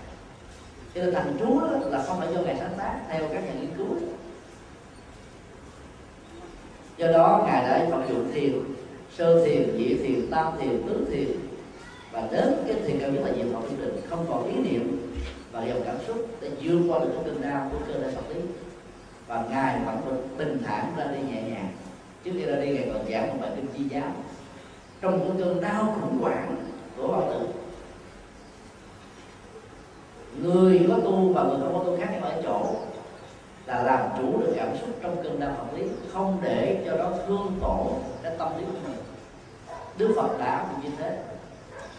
Cho nên thần chú đó là không phải do ngài sáng tác, theo các nhà nghiên cứu. Do đó, ngài đã vận dụng thiền, sơ thiền, nhị thiền, tam thiền, tứ thiền, và đến cái thiền cao nhất là diệu thọ thiền định, không còn ý niệm và dòng cảm xúc để vượt qua được cái cơn đau của cơ thể vật lý. Và ngài vẫn bình thản ra đi nhẹ nhàng. Trước khi ra đi, ngài còn giảng một bài kinh chi giáo trong một cơn đau khủng hoảng của bao tử. Người có tu và người không có tu khác nhau ở chỗ là làm chủ được cảm xúc trong cơn đau vật lý, không để cho nó thương tổn cái tâm lý của mình. Đức phật đã cũng như thế.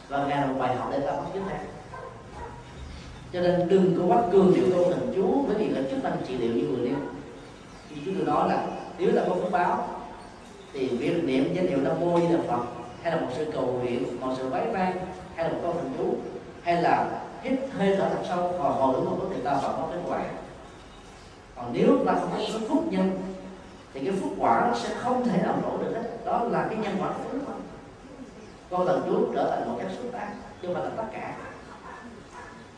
Và ngài là một bài học để ta bắt chước ra cho nên đừng có bắt cường điều câu thần chú với vì là chức năng trị liệu như vừa nêu. Như chúng tôi nói là, nếu ta có phước báo, thì việc niệm danh hiệu nam mô di đà phật hay là một sự cầu nguyện, một sự bái vang, hay là một câu thần chú, hay là hít hơi thở thật sâu và hồi hướng một thì ta và có kết quả. Còn nếu ta không có phúc nhân, thì cái phúc quả nó sẽ không thể nào nổi được hết. Đó là cái nhân quả của đức Câu con thần chú trở thành một cách xúc tác, chứ không phải là tất cả.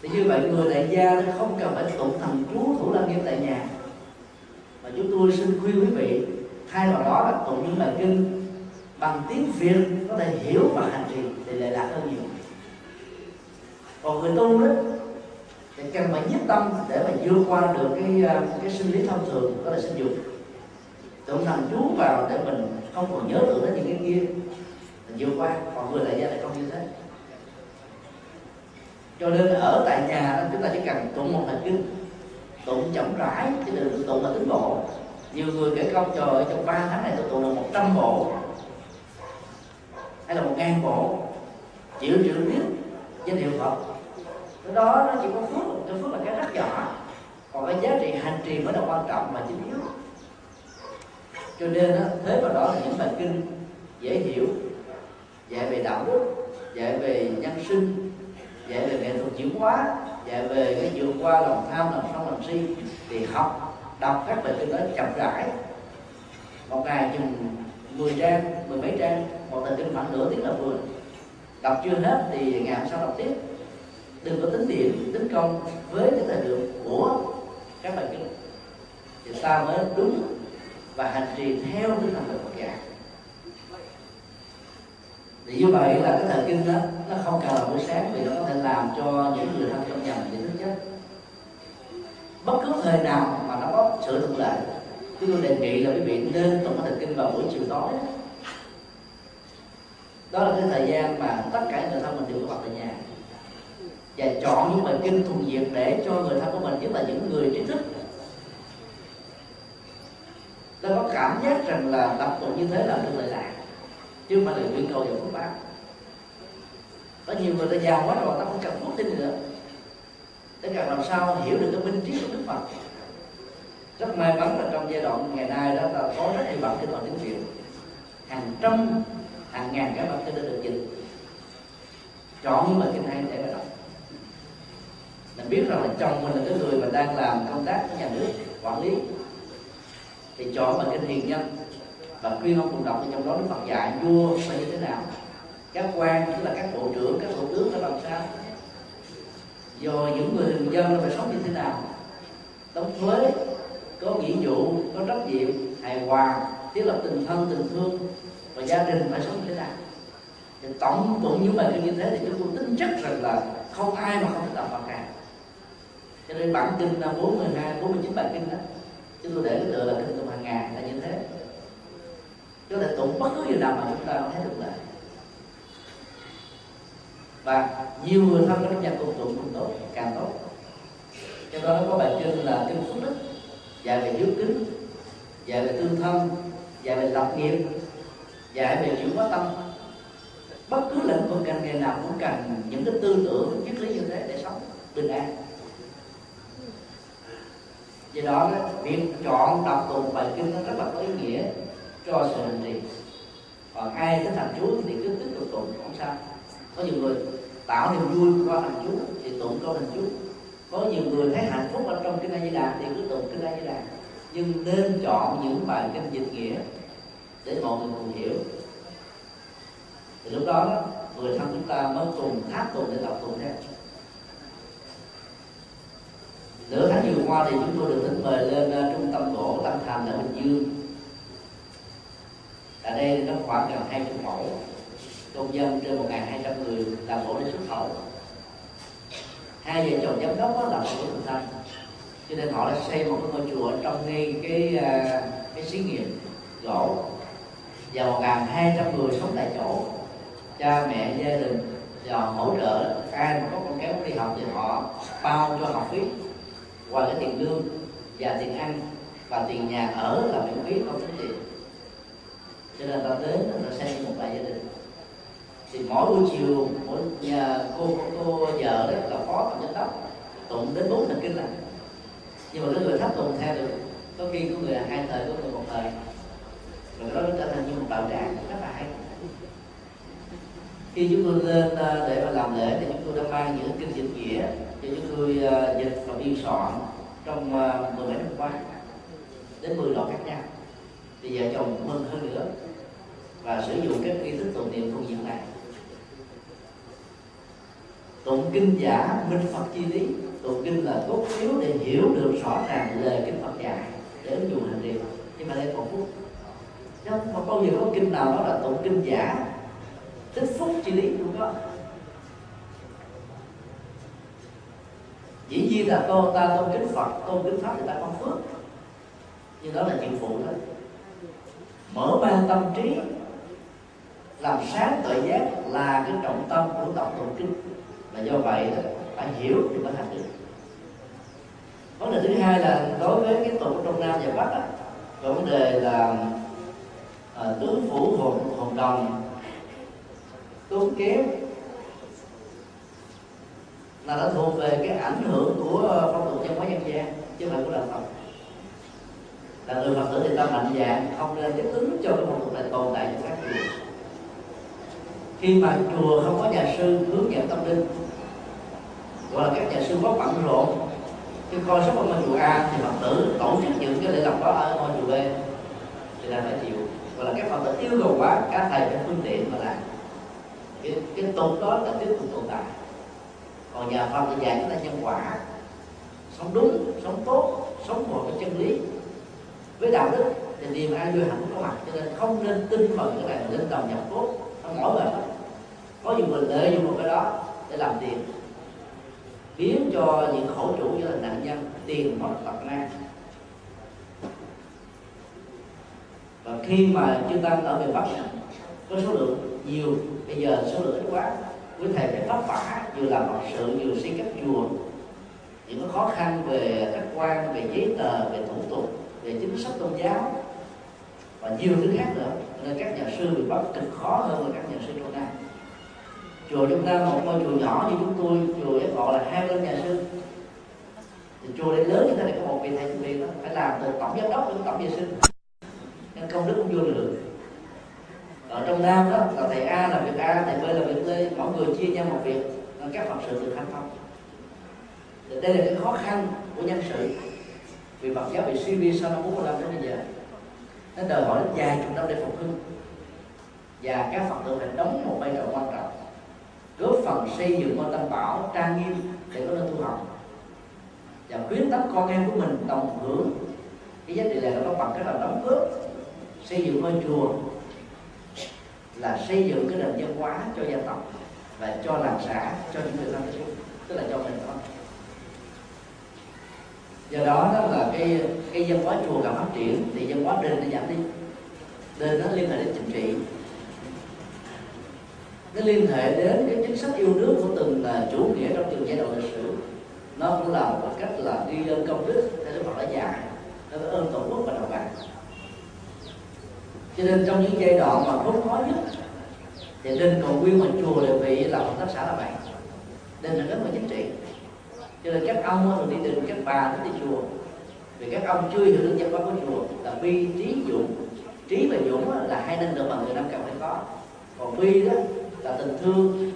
Thì như vậy, người đại gia không cần phải tụng thần chú thủ lăng nghiêm tại nhà. Mà chúng tôi xin khuyên quý vị, thay vào đó là tụng những bài kinh bằng tiếng việt có thể hiểu và hành trì thì lại lạc hơn nhiều. Còn người tu đó, thì cần phải nhất tâm để mà vượt qua được cái à, cái sinh lý thông thường có thể sinh dục tưởng thần chú vào để mình không còn nhớ được đến những cái kia. Mình vượt qua, còn người tại gia lại không như thế. Cho nên ở tại nhà chúng ta chỉ cần tụng một bài kinh tụng chậm rãi chứ đừng tụng mà tính bộ. Nhiều người kể công trời trong 3 tháng này tôi tụng được 100 bộ hay là một ngàn bộ chịu chữ biết danh hiệu phật. Cái đó nó chỉ có phước cái phước là cái rất nhỏ. Còn cái giá trị hành trì mới là quan trọng mà chính yếu. Cho nên đó, thế vào đó là những bài kinh dễ hiểu dạy về đạo đức dạy về nhân sinh dạy về nghệ thuật chuyển hóa dạy về cái vượt qua lòng tham lòng sân lòng si. Thì học đọc các bài kinh đó chậm rãi. Một ngày chừng 10 trang mười mấy trang một tờ kinh khoảng nửa tiếng là vừa. Đọc chưa hết thì ngày hôm sau đọc tiếp. Đừng có tính điểm, tính công với cái thời lượng của các bài kinh. Thì ta mới đúng và hành trì theo tinh thần của Phật dạy thì như vậy là cái thời kinh đó, nó không cần là buổi sáng vì nó có thể làm cho những người thân trong nhà bị thức chết bất cứ thời nào mà nó có sự thuận lợi, chúng tôi đề nghị là quý vị nên tụng cái thời kinh vào buổi chiều tối đó là cái thời gian mà tất cả người thân mình đều có mặt tại nhà. Và chọn những bài kinh thuần diệt để cho người thân của mình nhất là những người trí thức. Ta có cảm giác rằng là tập tục như thế là được lợi lạc, chứ không phải là nguyện cầu vào phước báo. Có nhiều người ta giàu quá rồi, ta không cần phước tin nữa. Để cần làm sao hiểu được cái minh triết của đức phật? Rất may mắn là trong giai đoạn ngày nay đó là có rất nhiều bản kinh bằng tiếng việt. Hàng trăm hàng ngàn cái bản kinh đã được dịch. Chọn những bài kinh hay để mà đọc. Mình biết rằng là chồng mình là cái người mà đang làm công tác của nhà nước, quản lý. Thì chọn bài kinh hiền nhân. Và khuyên ông cùng đọc thì trong đó đức phật dạy, vua phải như thế nào? Các quan, tức là các bộ trưởng, các thủ tướng phải làm sao? Rồi những người thường dân phải sống như thế nào? Đóng thuế, có nghĩa vụ, có trách nhiệm, hài hòa, thiết lập tình thân, tình thương gia đình phải sống như thế nào. Thì tổng cũng những bài kinh như thế thì chúng tôi tin chắc rằng là không ai mà không thích đọc Phật cả. Cho nên bản kinh là 42, 49 bài kinh đó. Chúng tôi để cái tựa là kinh tụng hàng ngày là như thế. Có thể tụng bất cứ điều nào mà chúng ta thấy được lợi và nhiều người thân trong nhà cùng tụng cũng tốt càng tốt. Cho đó nó có bài kinh là kinh phước đức dạy về hiếu kính dạy về tương thân dạy về lập nghiệp dạy về chuyển hóa tâm. Bất cứ lĩnh vực ngành nghề nào cũng cần những cái tư tưởng, triết lý như thế để sống bình an. Do đó, việc chọn đọc tụng bài kinh nó rất là có ý nghĩa cho sự hành trì. Còn ai thích thành chú thì cứ tiếp tục tụng, không sao. Có nhiều người tạo niềm vui qua thành chú thì tụng câu thành chú có nhiều người thấy hạnh phúc ở trong kinh A Di Đà thì cứ tụng kinh A Di Đà. Nhưng nên chọn những bài kinh dịch nghĩa để mọi người cùng hiểu. Thì lúc đó người thân chúng ta mới cùng tháp cùng để đọc cùng theo. Nửa tháng vừa qua thì chúng tôi được thỉnh mời lên à, trung tâm gỗ Tân Thành ở Bình Dương. Ở đây nó khoảng gần hai chục mẫu, công dân trên một hai trăm người làm gỗ để xuất khẩu. Hai vợ chồng giám đốc đó làm gỗ Tân Thành. Cho nên họ đã xây một cái ngôi chùa trong ngay cái à, cái xí nghiệp gỗ và một hai trăm người sống tại chỗ. Cha, mẹ, gia đình, và hỗ trợ ai mà có con cái đi học thì họ bao cho học phí ngoài cái tiền lương và tiền ăn và tiền nhà ở là miễn phí, không tính tiền. Cho nên ta đến ta xem một vài gia đình. Thì mỗi buổi chiều, mỗi nhà, cô cô, vợ đó là phó tổng giám đốc, tụng đến bốn thần kinh là nhưng mà cái người thấp tụng theo được, có khi có người là hai thời, có người một thời rồi đó trở thành như một đạo tràng các bạn. Khi chúng tôi lên để mà làm lễ thì chúng tôi đã mang những kinh dịch nghĩa cho chúng tôi à, dịch và biên soạn trong ờ, mười mấy năm qua. Đến 10 loại khác nhau thì vợ chồng mừng hơn nữa và sử dụng các nghi thức tụng niệm phương diện này. Tụng kinh giả minh phật chi lý. Tụng kinh là cốt yếu để hiểu được rõ ràng lời kinh phật dạy để ứng dụng hành trì nhưng mà đây còn phúc chứ không bao giờ có kinh nào đó là tụng kinh giả. Tích phúc chi lý không có dĩ nhiên là con ta tôn kính phật tôn kính pháp thì ta có phước. Nhưng đó là chuyện phụ thôi. Mở mang tâm trí làm sáng tuệ giác là cái trọng tâm của tập tụng kinh. Và do vậy là phải hiểu thì mới thành được. Vấn đề thứ hai là đối với cái tụng trong nam và bắc đó, vấn đề là à, tướng phủ hồn hồn đồng. Tốn kém. Là đã thuộc về cái ảnh hưởng của ờ, phong tục văn hóa dân gian chứ không phải của đạo Phật. Là người Phật tử thì ta mạnh dạng không nên tiếp ứng cho cái phong tục này tồn tại trong các chùa khi mà chùa không có nhà sư hướng dẫn tâm linh gọi là các nhà sư có bận rộn chứ coi số ở chùa A thì Phật tử tổ chức những cái lễ lọc đó ở ngôi chùa B thì là phải chịu gọi là các Phật tử yêu cầu quá các thầy phải phương tiện mà là cái, cái tục đó là tiếp tục tồn tại. Còn nhà Phật thì dạy chúng ta nhân quả. Sống đúng sống tốt sống một cái chân lý. Với đạo đức thì niềm an vui hạnh có mặt cho nên không nên tin vào những cái này lên đầu nhập cốt. Không mỏi mệt có nhiều người lợi dụng một cái đó để làm tiền. Biến cho những khổ chủ như là nạn nhân tiền mất tật mang và khi mà chúng ta ở miền bắc có số lượng nhiều, bây giờ số lượng ít quá, quý thầy phải vất vả vừa làm học sự vừa xây các chùa. Những cái khó khăn về khách quan, về giấy tờ, về thủ tục, về chính sách tôn giáo, và nhiều thứ khác nữa. Nên các nhà sư bị bắt cực khó hơn là các nhà sư trong nam. Chùa chúng nam một ngôi chùa nhỏ như chúng tôi, chùa ấy gọi là hai mươi nhà sư. Thì chùa đấy lớn như thế này, có một vị thầy chủ viện đó, phải làm từ tổng giám đốc đến tổng vệ sinh nên công đức cũng vô lượng. Ở trong nam đó là thầy a làm việc a thầy b làm việc b mỗi người chia nhau một việc. Nên các phật sự được hanh thông thì đây là cái khó khăn của nhân sự. Vì Phật giáo bị suy vi sau năm 45 đến bây giờ. Nó đòi hỏi đến dài, chục năm để phục hưng. Và các Phật tử phải đóng một vai trò quan trọng. Góp phần xây dựng ngôi tam bảo trang nghiêm để có nơi tu học. Và khuyến tấn con em của mình đồng hưởng. Cái giá trị này nó bằng cách là đóng góp xây dựng ngôi chùa là xây dựng cái nền văn hóa cho gia tộc và cho làng xã, cho những người thân tức là cho mình thôi do đó đó là cái cái văn hóa chùa càng phát triển thì văn hóa đền nó giảm đi. Đền nó liên hệ đến chính trị. Nó liên hệ đến cái chính sách yêu nước của từng là chủ nghĩa trong từng giai đoạn lịch sử. Nó cũng là một cách là ghi ơn công đức theo đức Phật đã dạy nó ơn tổ quốc và đồng bào cho nên trong những giai đoạn mà khốn khó nhất thì đền cầu quy mà chùa đều bị là hợp tác xã là vậy nên là rất là chính trị. Cho nên các ông thường đi đường các bà thích đi chùa. Vì các ông chưa hiểu được văn hóa của chùa là bi trí dũng trí và dũng là hai năng lượng mà người nam cần phải có. Còn bi đó là tình thương.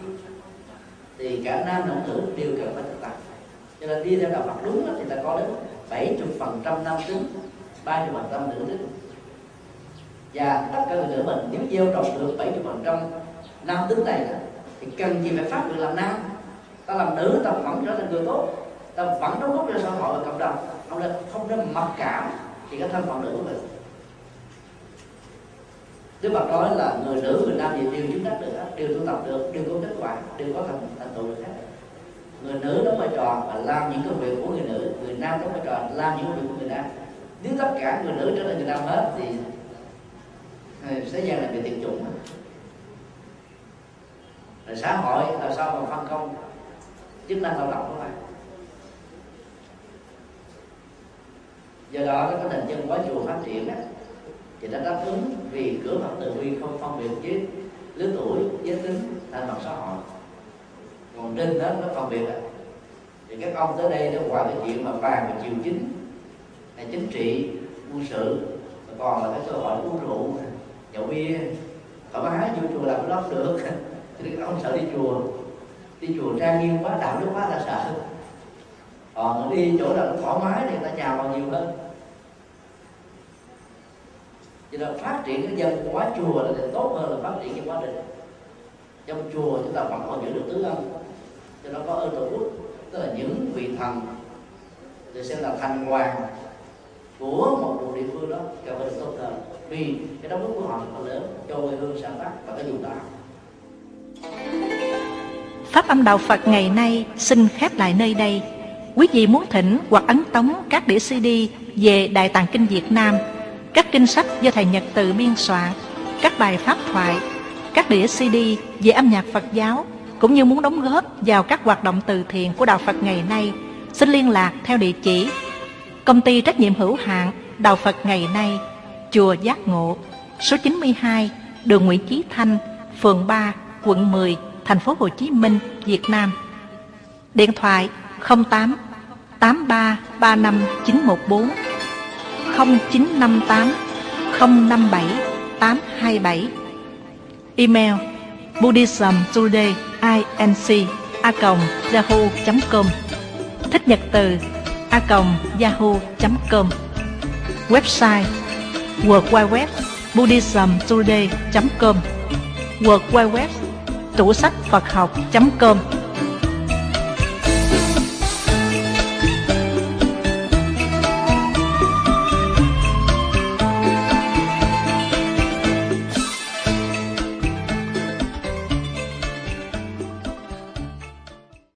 Thì cả nam lẫn nữ đều cần phải thực tập. Cho nên đi theo đạo Phật đúng đó, thì ta có đến 70 phần trăm nam tính 30 phần trăm nữ tính và tất cả người nữ mình, nếu gieo trồng được 70 phần trăm nam tính này thì cần gì phải phát được làm nam? Ta làm nữ, ta vẫn trở thành người tốt. Ta vẫn đóng góp cho xã hội và cộng đồng. Không nên không nên mặc cảm thì cái thân phận nữ của mình. Đức Phật nói là người nữ, người nam gì đều chứng đắc được đều tu tập được, đều có kết quả, đều có thành thành tựu được hết. Người nữ đóng vai trò và làm những công việc của người nữ, người nam đóng vai trò làm những công việc của người nam. Nếu tất cả người nữ trở thành người nam hết, thì thế gian này bị tiệt chủng rồi xã hội là sao mà phân công? Chức năng lao động của bạn. Do đó cái nền chân hóa chùa phát triển á, thì nó đáp ứng vì cửa phật từ bi không phân biệt với lứa tuổi, giới tính thành mặt xã hội. Còn trên đó nó phân biệt à thì các ông tới đây nó ngoài cái chuyện mà bàn về chiều chính, hay chính trị, quân sự còn là cái cơ hội uống rượu nhậu bia. Thoải mái, vô chùa làm lót được. [laughs] Thì không ông sợ đi chùa. Đi chùa trang nghiêm quá, đạo đức quá là sợ. Còn đi chỗ nào thoải mái thì người ta chào vào nhiều hơn. Cho nên phát triển cái dân quá chùa là tốt hơn là phát triển cái quá trình. Trong chùa chúng ta vẫn còn giữ được tứ âm. Cho nó có ơn tổ quốc. Tức là những vị thần được xem là thành hoàng của một vùng địa phương đó, cho mình tốt hơn vì cái đóng góp của họ rất là lớn cho quê hương sản phát và cái vùng đó Pháp âm Đạo Phật ngày nay xin khép lại nơi đây. Quý vị muốn thỉnh hoặc ấn tống các đĩa CD về Đại Tạng Kinh Việt Nam, các kinh sách do Thầy Nhật Từ biên soạn, các bài pháp thoại, các đĩa CD về âm nhạc Phật giáo, cũng như muốn đóng góp vào các hoạt động từ thiện của Đạo Phật ngày nay, xin liên lạc theo địa chỉ Công ty trách nhiệm hữu hạn Đạo Phật ngày nay, Chùa Giác Ngộ, số 92, đường Nguyễn Chí Thanh, phường 3, quận 10, thành phố Hồ Chí Minh, Việt Nam. Điện thoại 08 83 35 914 0958 057 827 Email Buddhism Today inc a yahoo.com Thích nhật từ a yahoo.com Website World Wide Web buddhismtoday.com World Wide Web tủ sách Phật học.com